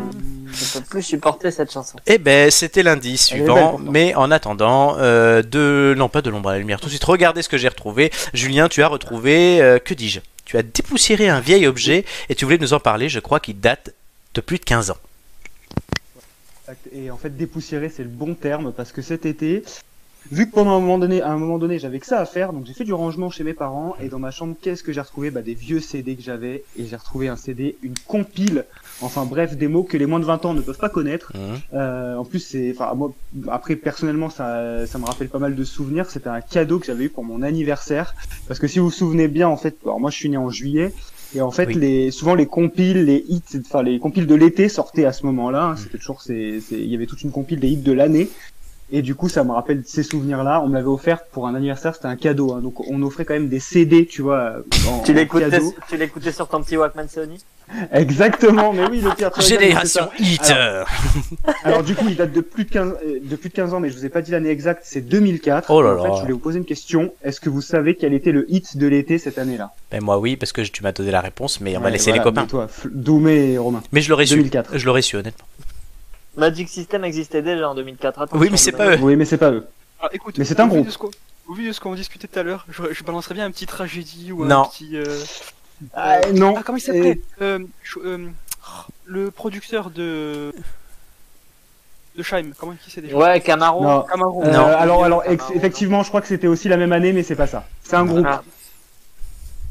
Je peux plus supporter cette chanson. Eh ben, c'était lundi suivant, mais en attendant, euh, de... Non, pas de l'ombre à la lumière, tout de suite, regardez ce que j'ai retrouvé. Julien, tu as retrouvé... euh, que dis-je? Tu as dépoussiéré un vieil objet, et tu voulais nous en parler, je crois qu'il date de plus de 15 ans. Et en fait, dépoussiérer, c'est le bon terme parce que cet été, vu que pendant un moment donné, à un moment donné, j'avais que ça à faire, donc j'ai fait du rangement chez mes parents et dans ma chambre, qu'est-ce que j'ai retrouvé? Bah des vieux CD que j'avais et j'ai retrouvé un CD, une compile, enfin bref, des mots que les moins de 20 ans ne peuvent pas connaître. Mhm. Euh, en plus, c'est, enfin moi, après personnellement, ça, ça me rappelle pas mal de souvenirs. C'était un cadeau que j'avais eu pour mon anniversaire parce que si vous vous souvenez bien, en fait, alors moi je suis né en juillet. Et en fait, Oui. les, souvent les compiles, les hits, enfin les compiles de l'été sortaient à ce moment-là. hein. C'était toujours, c'est, c'est- il y avait toute une compile des hits de l'année. Et du coup, ça me rappelle ces souvenirs-là. On me l'avait offert pour un anniversaire, c'était un cadeau. Hein. Donc, on offrait quand même des CD, tu vois, en, Tu l'écoutais, tu l'écoutais sur ton petit Walkman Sony? Exactement. Mais oui, le pire. Génération. Hit Alors, alors, du coup, il date de plus de 15, euh, de plus de 15 ans, mais je vous ai pas dit l'année exacte. C'est 2004. Oh là En fait, là. je voulais vous poser une question. Est-ce que vous savez quel était le hit de l'été cette année-là? Ben moi oui, parce que tu m'as donné la réponse, mais on va Ouais, laisser voilà, les copains. mais Toi, Doumé et Romain. Mais je l'aurais su. 2004. Je l'aurais su, honnêtement. Magic System existait déjà en 2004. Attention, Oui, mais c'est pas eux. Oui, mais c'est pas eux. Ah, écoute, Mais c'est un groupe. de ce qu'on- Au vu de ce qu'on discutait tout à l'heure, je, je balancerais bien un petit tragédie ou Non. un petit. euh, Ah, non. Ah, comment il s'appelait Euh, euh, Le producteur de. De Scheim, comment qui c'est déjà Ouais, Camaro. Non. Camaro. Euh, Non. alors, alors, ex- effectivement, je crois que c'était aussi la même année, mais c'est pas ça. C'est un groupe, Ah,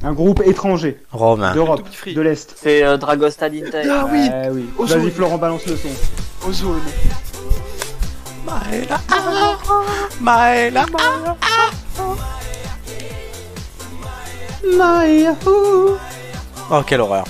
un groupe étranger Romain. d'Europe, de l'Est. c'est euh, Dragostea Dintei. Ah oui Eh oui. Vas-y, Florent, balance le son. Ozone. Maëla, Maëla, Oh, quelle horreur.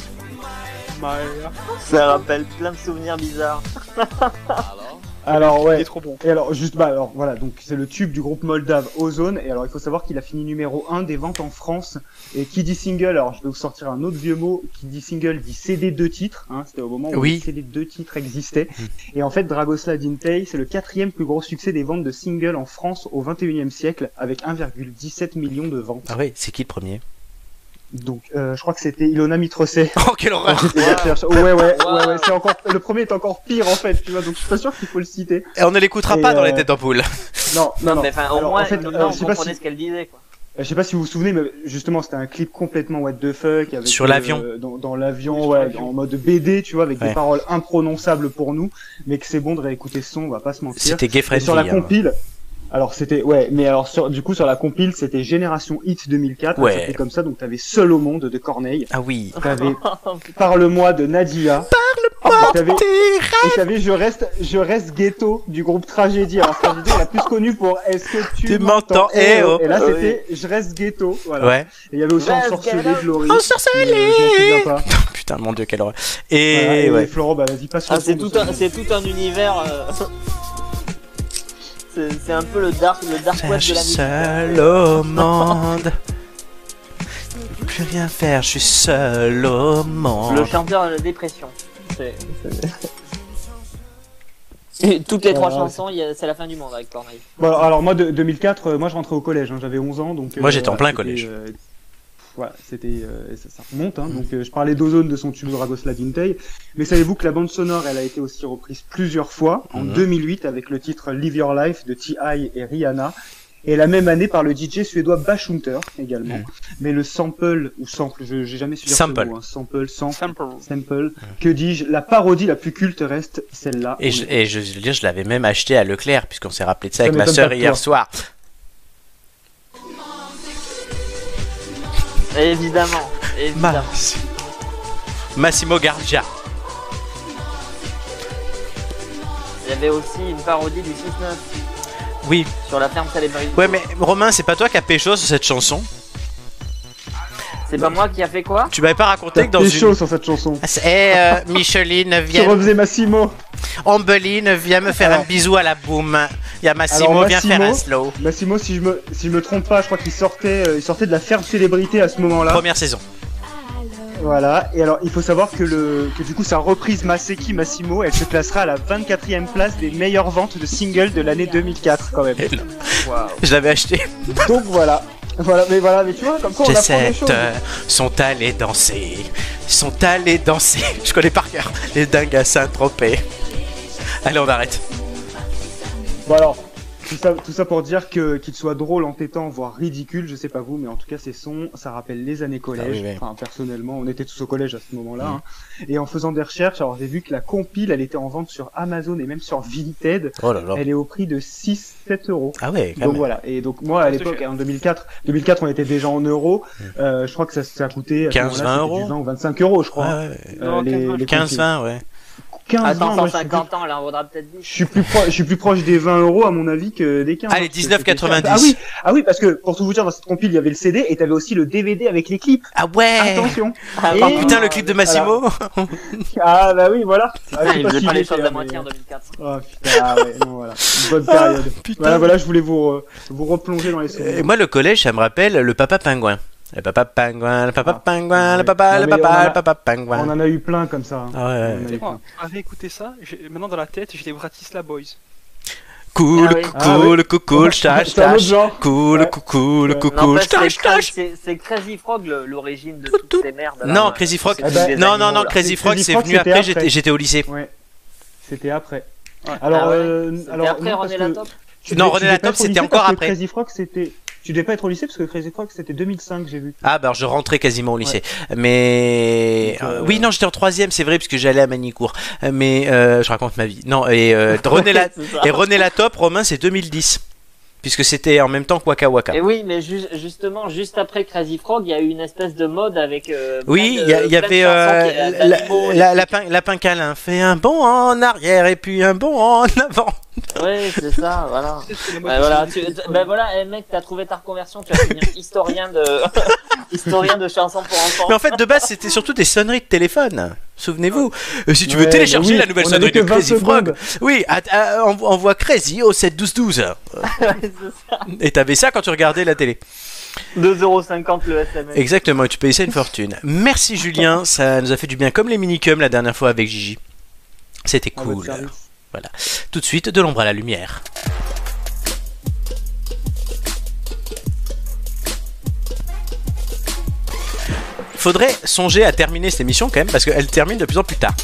Maëla. Ça rappelle plein de souvenirs bizarres. [laughs] Alors Il est ouais. trop bon. Et alors juste bah alors voilà. Donc c'est le tube du groupe moldave Ozone. Et alors il faut savoir qu'il a fini numéro 1 des ventes en France. Et qui dit single alors je vais vous sortir un autre vieux mot. Qui dit single dit CD deux titres hein, c'était au moment où Oui. les CD deux titres existaient et en fait Dragoslav Dintei c'est le quatrième plus gros succès des ventes de singles en France au 21e siècle avec 1,17 million de ventes. Ah oui, c'est qui le premier? Donc euh, je crois que c'était Ilona Mitrocé [laughs] Oh, quelle horreur recherche. ouais ouais ouais, Wow. ouais, c'est encore le premier est encore pire en fait tu vois donc je suis pas sûr qu'il faut le citer Et on ne l'écoutera pas dans les euh, têtes d'ampoule. non non non mais enfin, au Alors, moins, en fait, euh, on je sais pas comprenait si- ce qu'elle disait. Quoi. Euh, Je sais pas si vous vous souvenez, mais justement, c'était un clip complètement what the fuck. Avec, Sur l'avion. euh, dans dans l'avion, ouais, en mode BD, tu vois, avec Ouais. des paroles imprononçables pour nous, mais que c'est bon de réécouter ce son, on va pas se mentir. C'était gay Et friendly. sur la hein. Alors c'était, ouais, mais alors sur, du coup, sur la compile, c'était Génération Hit 2004, Ouais. c'était comme ça, donc t'avais Seul au monde de Corneille, Ah oui. t'avais Parle-moi de Nadia, Parle-moi t'avais, et t'avais Je reste, je reste ghetto du groupe Tragédie. Alors Tragédie, elle a plus connu pour Est-ce que tu, Tu m'entends Eh oh. Et là, Ah oui. c'était Je reste ghetto, voilà. Ouais. Et il y avait aussi Ensorcelé Laurie. Ensorcelé euh. [laughs] Putain, mon dieu, quelle horreur. Voilà, Et et ouais. Florent, bah vas-y, passe Ah, c'est tout, un, c'est tout un univers. euh, c'est, un peu le dark, le dark web Je de la suis musique. seul au monde. Je peux plus rien faire, je suis seul au monde. Le chanteur de la dépression. C'est, c'est- Et toutes les trois Voilà, chansons, c'est la fin du monde avec Corneille. Bon, alors, alors, moi, de, 2004, euh, moi je rentrais au collège, hein, j'avais 11 ans, donc. Moi, j'étais en plein collège. euh, voilà, c'était, euh, ça, ça remonte, hein, donc euh, je parlais d'Ozone de son tube Dragoslav Dintei, mais savez-vous que la bande sonore, elle a été aussi reprise plusieurs fois, en Mhm. 2008 avec le titre Live Your Life de T.I. et Rihanna, et la même année par le DJ suédois Bashunter également, Mhm. mais le sample, ou sample, je j'ai jamais su dire Sample. ce mot, hein, sample, sample, Sample. sample, que dis-je, la parodie la plus culte reste celle-là. Et je, et je veux dire, je l'avais même acheté à Leclerc, puisqu'on s'est rappelé de ça avec Ça ma m'étonne sœur hier soir. Évidemment, évidemment. Massi- Massimo Gardia. Il y avait aussi une parodie du 6-9 Oui. sur la ferme Célébrité. Ouais, mais Romain, c'est pas toi qui as pécho sur cette chanson C'est pas moi qui a fait quoi Tu m'avais pas raconté que dans une. chaud sur cette chanson. Ah, c'est- Eh, euh, Micheline, Tu viens. refaisais Massimo. Ambeline, viens me faire Alors- un bisou à la boum. Il y a Massimo, Alors, viens faire un slow. Massimo, si je me, si je me trompe pas, je crois qu'il sortait, euh, il sortait de la ferme célébrité à ce moment-là. Première saison. Voilà. Et alors, il faut savoir que le, que du coup, sa reprise Maseki Massimo, elle se classera à la 24e place des meilleures ventes de singles de l'année 2004, quand même. Je l'avais acheté. Donc voilà. Voilà, mais voilà, mais tu vois, comme quoi on J'ai apprend des sept choses. euh, sont allés danser. Sont allés danser. [laughs] Je connais par cœur. Les dingues à Saint-Tropez. [laughs] Allez, on arrête. Bon alors, tout ça, tout ça pour dire que qu'il soit drôle, entêtant, voire ridicule, je sais pas vous, mais en tout cas ces sons, ça rappelle les années collège. Ah oui, oui. Enfin personnellement, on était tous au collège à ce moment-là. hein. Et en faisant des recherches, alors j'ai vu que la compile, elle était en vente sur Amazon et même sur Vinted. Oh là là. Elle est au prix de 6-7 euros. Ah ouais, quand Donc même. voilà. Et donc moi à l'époque, en 2004, 2004, on était déjà en euros. Euh, je crois que ça, ça coûtait à ce 15, moment-là, 20 c'était du euros 20 ou 25 euros, je crois. Ouais, ouais, ouais. Euh, Non, les- 15, les 15, compiles. 20, ouais. 15, 20, Attends, moi, je suis plus- 150 ans, là, on vaudra peut-être 10. je suis plus proche, je suis plus proche des 20 euros à mon avis que des 15. Allez, hein, parce que 19,90. c'était cher. Ah oui, ah oui, parce que pour tout vous dire, dans cette compile, il y avait le CD et t'avais aussi le DVD avec les clips. Ah ouais Attention. Ah, Et- pardon. Putain, le clip de Massimo [laughs] Ah bah oui, voilà. Ah, sais Il faisait pas les choses hein, à moitié en mais- 2004. Oh putain, ah ouais, non, voilà. Bonne période. putain. Voilà, voilà, je voulais vous, euh, vous replonger dans les Et souvenirs. moi, le collège, ça me rappelle le papa pingouin. Le papa pingouin, papa pingouin, papa, papa, papa. On en a eu plein comme ça. Hein. Ah ouais, écouté ça, maintenant dans la tête, j'ai les Bratislava Boys. Cool, ah cool, ah cool, cool, tâche, tâche. Cool, cool, cool, cool, tâche, tâche. C'est Crazy Frog l'origine de toutes ces merdes. Non, Crazy Frog, non, non, non, Crazy Frog, c'est venu après, j'étais au lycée. C'était après. Ah euh, alors, après René Latop Non, René Latop, c'était encore après. Crazy Frog, c'était. Tu devais pas être au lycée parce que Crazy Frog, c'était 2005, j'ai vu. Ah, bah alors je rentrais quasiment au lycée. Mais. Donc, euh, euh, Oui, non, j'étais en troisième, c'est vrai, puisque j'allais à Manicourt. Mais euh, je raconte ma vie. Non, et euh, [laughs] René, La... Et René Latop, Romain, c'est 2010. Puisque c'était en même temps que Waka Waka. Et oui, mais ju- justement, juste après Crazy Frog, il y a eu une espèce de mode avec. euh, Oui, il y, avait euh, la, la- et- lapin, lapin câlin fait un bond en arrière et puis un bond en avant. Ouais, c'est ça, voilà. [laughs] C'est de voilà, tu, ben voilà, eh, mec, t'as trouvé ta reconversion, tu vas devenir [laughs] historien de, [laughs] historien de chansons pour enfants. Mais en fait, de base, c'était surtout des sonneries de téléphone. Souvenez-vous. Euh, si tu veux télécharger bah oui, la nouvelle on sonnerie de que 20 Crazy Frog, oui, à- à- envo- envoie Crazy au 7 12 12. Ouais, c'est ça. Et t'avais ça quand tu regardais la télé. 2,50€ le SMS. Exactement, et tu payais ça une fortune. Merci Julien, ça nous a fait du bien comme les minicums la dernière fois avec Gigi. C'était cool. Service. Tout de suite, de l'ombre à la lumière. Faudrait songer à terminer cette émission quand même parce qu'elle termine de plus en plus tard.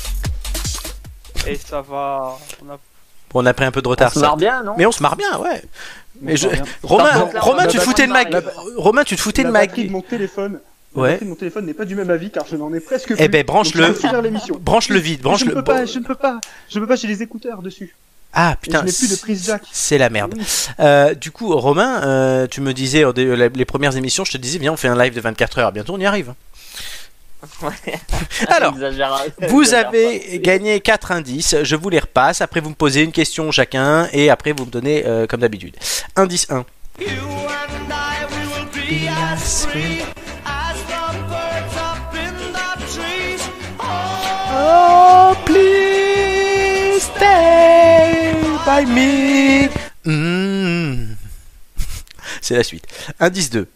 Et ça va. On a... Bon, on a pris un peu de On retard, se marre ça. bien, non? Mais on se marre bien, ouais. Mais je... Romain, on Romain, tu te foutais de ma... Romain, tu te foutais de ma... de mon téléphone. Ouais. mon téléphone n'est pas du même avis car je n'en ai presque plus. Eh ben, Donc, vais finir l'émission. Branche le vide, branche je ne le... peux pas, je ne peux pas, je ne peux pas, j'ai les écouteurs dessus. Ah putain, je n'ai plus de prise jack. c'est la merde. Euh, du coup, Romain, euh, tu me disais, dé- les premières émissions, je te disais, viens, on fait un live de 24 heures. Bientôt, on y arrive. [laughs] Ouais. [laughs] Alors, Vous avez [laughs] gagné 4 indices, je vous les repasse. Après, vous me posez une question chacun et après, vous me donnez euh, comme d'habitude. Indice 1. You and I, we will be Please stay by me. Mmh. [laughs] C'est la suite. Indice 2.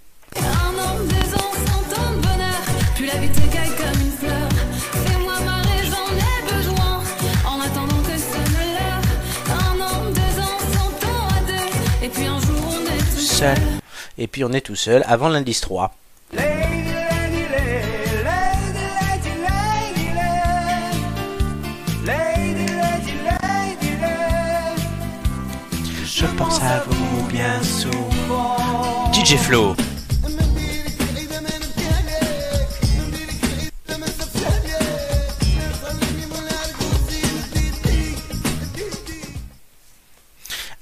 Et puis on est tout seul avant l'indice 3. DJ Flo.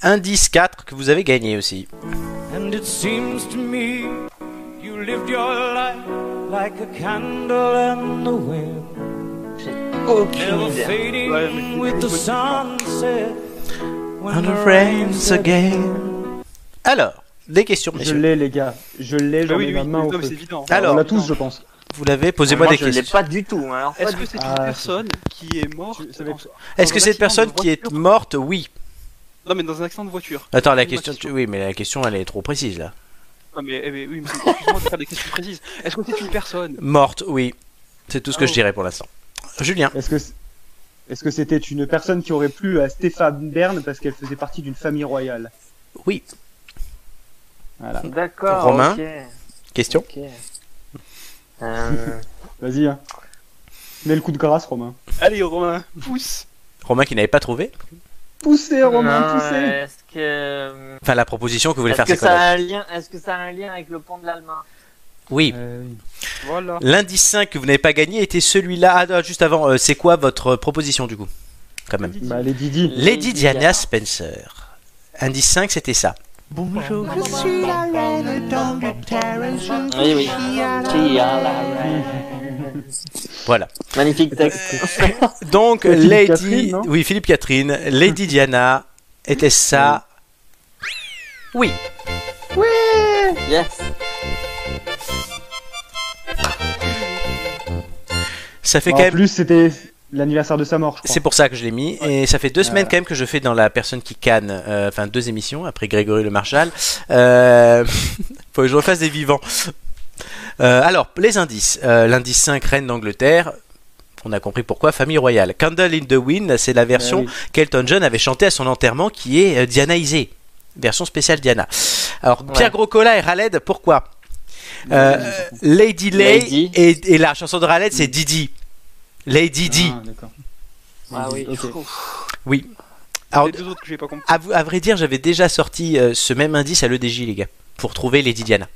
Indice 4 que vous avez gagné aussi. And it seems to me you lived your life like a candle in the wind, Aucune never idée. fading Ouais, mais- with the sunset. When And the it rains again. Alors, des questions, Je l'ai les gars, je l'ai, j'en oui, ai oui, ma main oui, au feu. c'est. Alors, on l'a tous je pense. Vous l'avez, posez-moi Moi, des je l'ai questions. pas du tout. hein. Alors, Est-ce que c'est une Ah, personne qui est morte. Est-ce que un cette accident personne qui est morte? Oui. Non, mais dans un accident de voiture. Attends, la Une question, oui, mais la question, elle est trop précise là. Non, mais, eh, mais oui, mais c'est- excuse-moi de faire des questions précises. Est-ce que c'est une personne? Morte, oui. C'est tout ce que Oh. je dirais pour l'instant. Julien. Est-ce que est-ce que c'était une personne qui aurait plu à Stéphane Bern parce qu'elle faisait partie d'une famille royale? Oui. Voilà. [laughs] D'accord. Romain Question. [laughs] Euh, Vas-y hein. Mets le coup de grâce Romain. Allez, Romain, pousse Romain qui n'avait pas trouvé Poussez, Romain, Non, poussez. Est-ce que Enfin, la proposition que vous voulez faire, c'est ça quoi Est-ce que ça a un lien avec le pont de l'Allemagne Oui. Euh. Voilà. L'indice 5 que vous n'avez pas gagné était celui-là. Ah, non, juste avant, euh, c'est quoi votre proposition du coup Quand même. Bah, les Didi. Lady Diana Spencer. Indice 5, c'était ça. Bonjour. Oui, oui. Qui a la reine Voilà. Magnifique texte. Donc, [laughs] Philippe Lady. Catherine, oui, Philippe Catherine. Lady Diana. Était ça Oui. yes. Ça fait En quand même. plus, c'était l'anniversaire de sa mort. C'est pour ça que je l'ai mis. Et ça fait deux semaines Voilà. quand même que je fais dans la personne qui canne, euh, enfin deux émissions après Grégory Le Marchal. Euh, [laughs] faut que je refasse des vivants. Euh, alors, les indices. Euh, L'indice 5, Reine d'Angleterre. On a compris pourquoi, famille royale. Candle in the Wind, c'est la version oui. qu'Elton John avait chantée à son enterrement qui est euh, Dianaisée. Version spéciale Diana. Alors, Pierre Ouais. Groscola et Raled, pourquoi? Euh, Lady Lay Lady. et, et la chanson de Raled, c'est Didi. Lady Di. Ah, d'accord. Ah oui. Ok. Oui. Alors, deux autres que j'ai pas compris. à, vous- à vrai dire, j'avais déjà sorti euh, ce même indice à l'EDJ, les gars, pour trouver Lady Diana.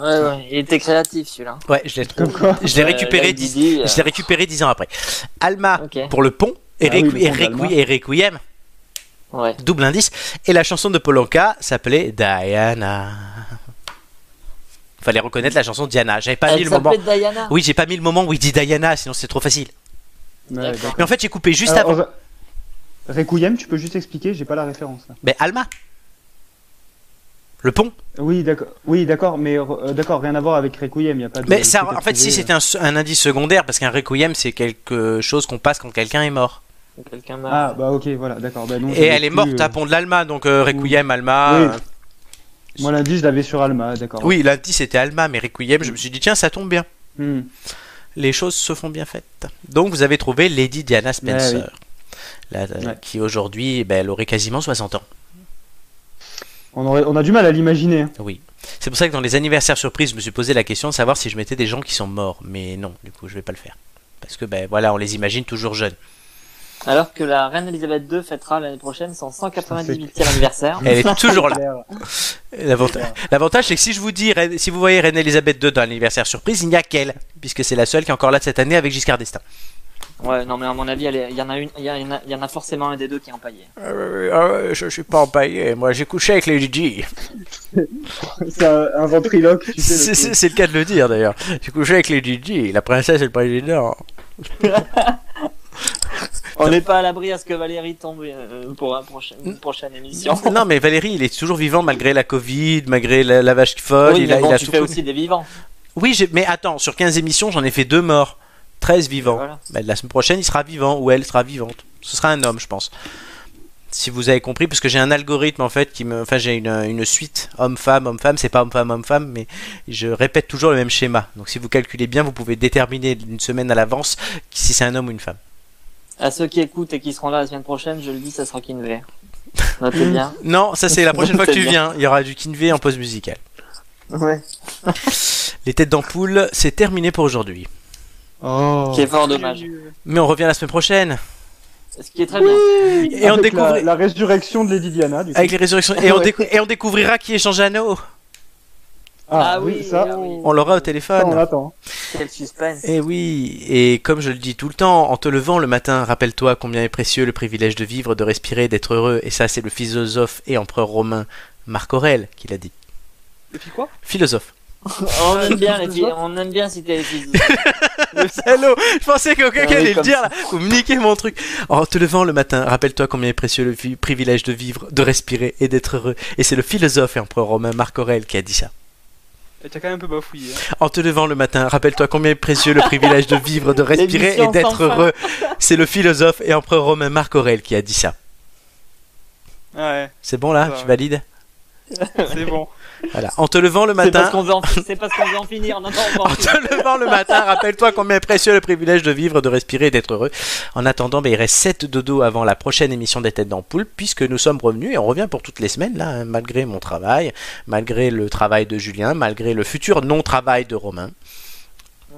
Ouais, ouais. Il était créatif celui-là. Ouais, je l'ai quoi je l'ai Euh, récupéré, dix, Di, euh, je l'ai récupéré dix ans après. Alma pour le pont et, Ah oui, et et Requiem, Ouais. double indice. Et la chanson de Polanka s'appelait Diana. Fallait reconnaître la chanson Diana. J'avais pas mis le moment. Diana. Oui, j'ai pas mis le moment où il dit Diana, sinon c'est trop facile. Ouais. Mais en fait, j'ai coupé juste Alors, avant. va- Requiem, tu peux juste expliquer J'ai pas la référence. Là. Mais Alma. Le pont. Oui, d'accord. Oui, d'accord, mais euh, d'accord, rien à voir avec Requiem. Y a pas de. Mais ça, en fait, si c'était un, un indice secondaire, parce qu'un requiem, c'est quelque chose qu'on passe quand quelqu'un est mort. Quelqu'un euh. m'a. Ah, bah ok, voilà, d'accord. Bah, Et elle est morte euh, à Pont de l'Alma, donc euh, requiem, Alma. Oui. Euh, Moi, l'indice, je l'avais sur Alma, d'accord. Oui, l'indice c'était Alma, mais requiem, je me suis dit, tiens, ça tombe bien. Hmm. Les choses se font bien faites. Donc vous avez trouvé Lady Diana Spencer, Ouais, la- Ouais. qui aujourd'hui, ben, elle aurait quasiment 60 ans. On, aurait, on a du mal à l'imaginer. hein. Oui. C'est pour ça que dans les anniversaires surprises, je me suis posé la question de savoir si je mettais des gens qui sont morts. Mais non, du coup, je vais pas le faire. Parce que, ben voilà, on les imagine toujours jeunes. Alors que la reine Elisabeth II fêtera l'année prochaine son 198e anniversaire. Elle est toujours là. L'avantage, c'est que si je vous dis, si vous voyez Reine Elisabeth II dans l'anniversaire surprise, il n'y a qu'elle, puisque c'est la seule qui est encore là de cette année avec Giscard d'Estaing. Ouais, non mais à mon avis, il y en a une, il y, en a- il y en a forcément un des deux qui est empaillé. je suis pas empaillé, moi j'ai couché avec Lady [laughs] Di. C'est un, un ventriloque, tu sais. C'est le cas de le dire d'ailleurs. J'ai couché avec Lady Di, la princesse et le président. [laughs] On n'est pas à l'abri à ce que Valérie tombe euh, pour un prochain- une prochaine émission. [laughs] Non, mais Valérie, il est toujours vivant malgré la Covid, malgré la, la vache folle. oui, il mais a, bon, il a tu tout fais aussi des vivants. Oui, mais attends, sur 15 émissions, j'en ai fait deux morts. 13 vivants. Voilà. Bah, la semaine prochaine, il sera vivant ou elle sera vivante. Ce sera un homme, je pense. Si vous avez compris, parce que j'ai un algorithme en fait qui me. Enfin, j'ai une, une suite homme-femme, homme-femme, c'est pas homme-femme, homme-femme, mais je répète toujours le même schéma. Donc si vous calculez bien, vous pouvez déterminer une semaine à l'avance si c'est un homme ou une femme. À ceux qui écoutent et qui seront là la semaine prochaine, je le dis, ça sera Kinvey. Notez bien. [laughs] Non, ça c'est la prochaine fois que tu [laughs] viens. Il y aura du Kinvey en pause musicale. Ouais. [laughs] Les têtes d'ampoule, c'est terminé pour aujourd'hui. Oh. Qui est fort dommage. Mais on revient la semaine prochaine. Ce qui est très bien. Et on découvre. la, la résurrection de Lady Diana, du coup. Avec les résurrections. Et on, Ouais. décou- et on découvrira qui est Jean-Jeannot. Ah, Ah oui, oui, ça, ah oui. On l'aura au ça, on téléphone. attend. Quel suspense. Et oui, et comme je le dis tout le temps, en te levant le matin, rappelle-toi combien est précieux le privilège de vivre, de respirer, d'être heureux. Et ça, c'est le philosophe et empereur romain Marc Aurèle qui l'a dit. Et puis quoi? Philosophe. on aime bien les on aime bien citer les. [laughs] Le salaud Je pensais que quelqu'un Ah allait le dire là. Vous me niquez mon truc. En te levant le matin, rappelle-toi combien est précieux le vi- privilège de vivre, de respirer et d'être heureux. Et c'est le philosophe et empereur romain Marc Aurèle qui a dit ça. Et T'as quand même un peu bafouillé. hein. En te levant le matin, rappelle-toi combien est précieux le privilège de vivre, de respirer et d'être heureux. C'est le philosophe et empereur romain Marc Aurèle qui a dit ça. Ouais, C'est bon là? Tu va. valides? C'est bon. Voilà. En te levant le C'est parce matin. qu'on veut en, c'est parce qu'on veut en finir. Non, non, on va en [laughs] En te levant le matin, rappelle-toi combien est précieux le privilège de vivre, de respirer et d'être heureux. En attendant, ben, il reste 7 dodo avant la prochaine émission des Têtes d'Ampoule, puisque nous sommes revenus et on revient pour toutes les semaines, là, hein, malgré mon travail, malgré le travail de Julien, malgré le futur non-travail de Romain.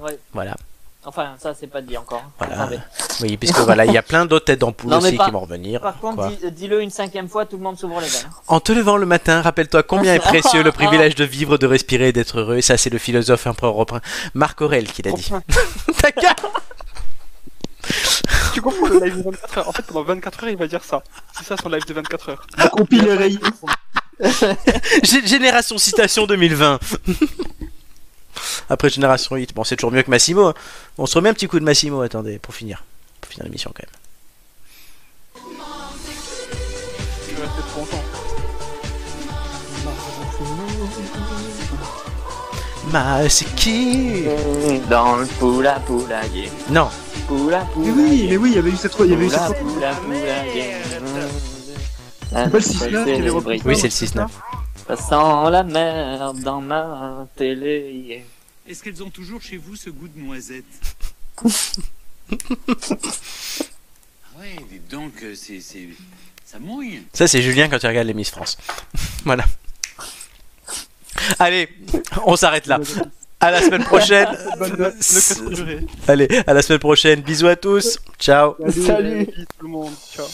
Ouais. Voilà. Enfin, ça, c'est pas dit encore. Voilà. Oui, puisque voilà, il y a plein d'autres têtes d'ampoule aussi qui vont revenir. Par contre, dis- dis-le une cinquième fois, tout le monde s'ouvre les veines. En te levant le matin, rappelle-toi combien est précieux le [laughs] privilège de vivre, de respirer et d'être heureux. Et ça, c'est le philosophe empereur romain Marc Aurèle qui l'a dit. [laughs] Ta gueule Tu comprends le live de 24 heures? En fait, pendant 24 heures, il va dire ça. C'est ça son live de 24 heures. La compile Génération Citation 2020. Après Génération 8. Bon, c'est toujours mieux que Massimo. hein. On se remet un petit coup de Massimo, attendez, pour finir. Pour finir l'émission quand même. Ma, c'est qui? Dans le poula poulailler. Non. Poula Mais poulailler. oui, mais oui, il y avait eu cette fois, il y avait eu cette fois. poula poulailler. C'est pas le 6-9 qui avait repris Oui, c'est le 6-9. Ça sent la merde dans ma télé. Est-ce qu'elles ont toujours chez vous ce goût de noisette [laughs] Ah ouais, dites donc, euh, c'est, c'est... ça mouille. Ça, c'est Julien quand tu regardes les Miss France. [laughs] voilà. Allez, on s'arrête là. À la semaine prochaine. [laughs] Bonne note, ne que trop durer. Allez, à la semaine prochaine. Bisous à tous. Ciao. Salut. Salut tout le monde. Ciao.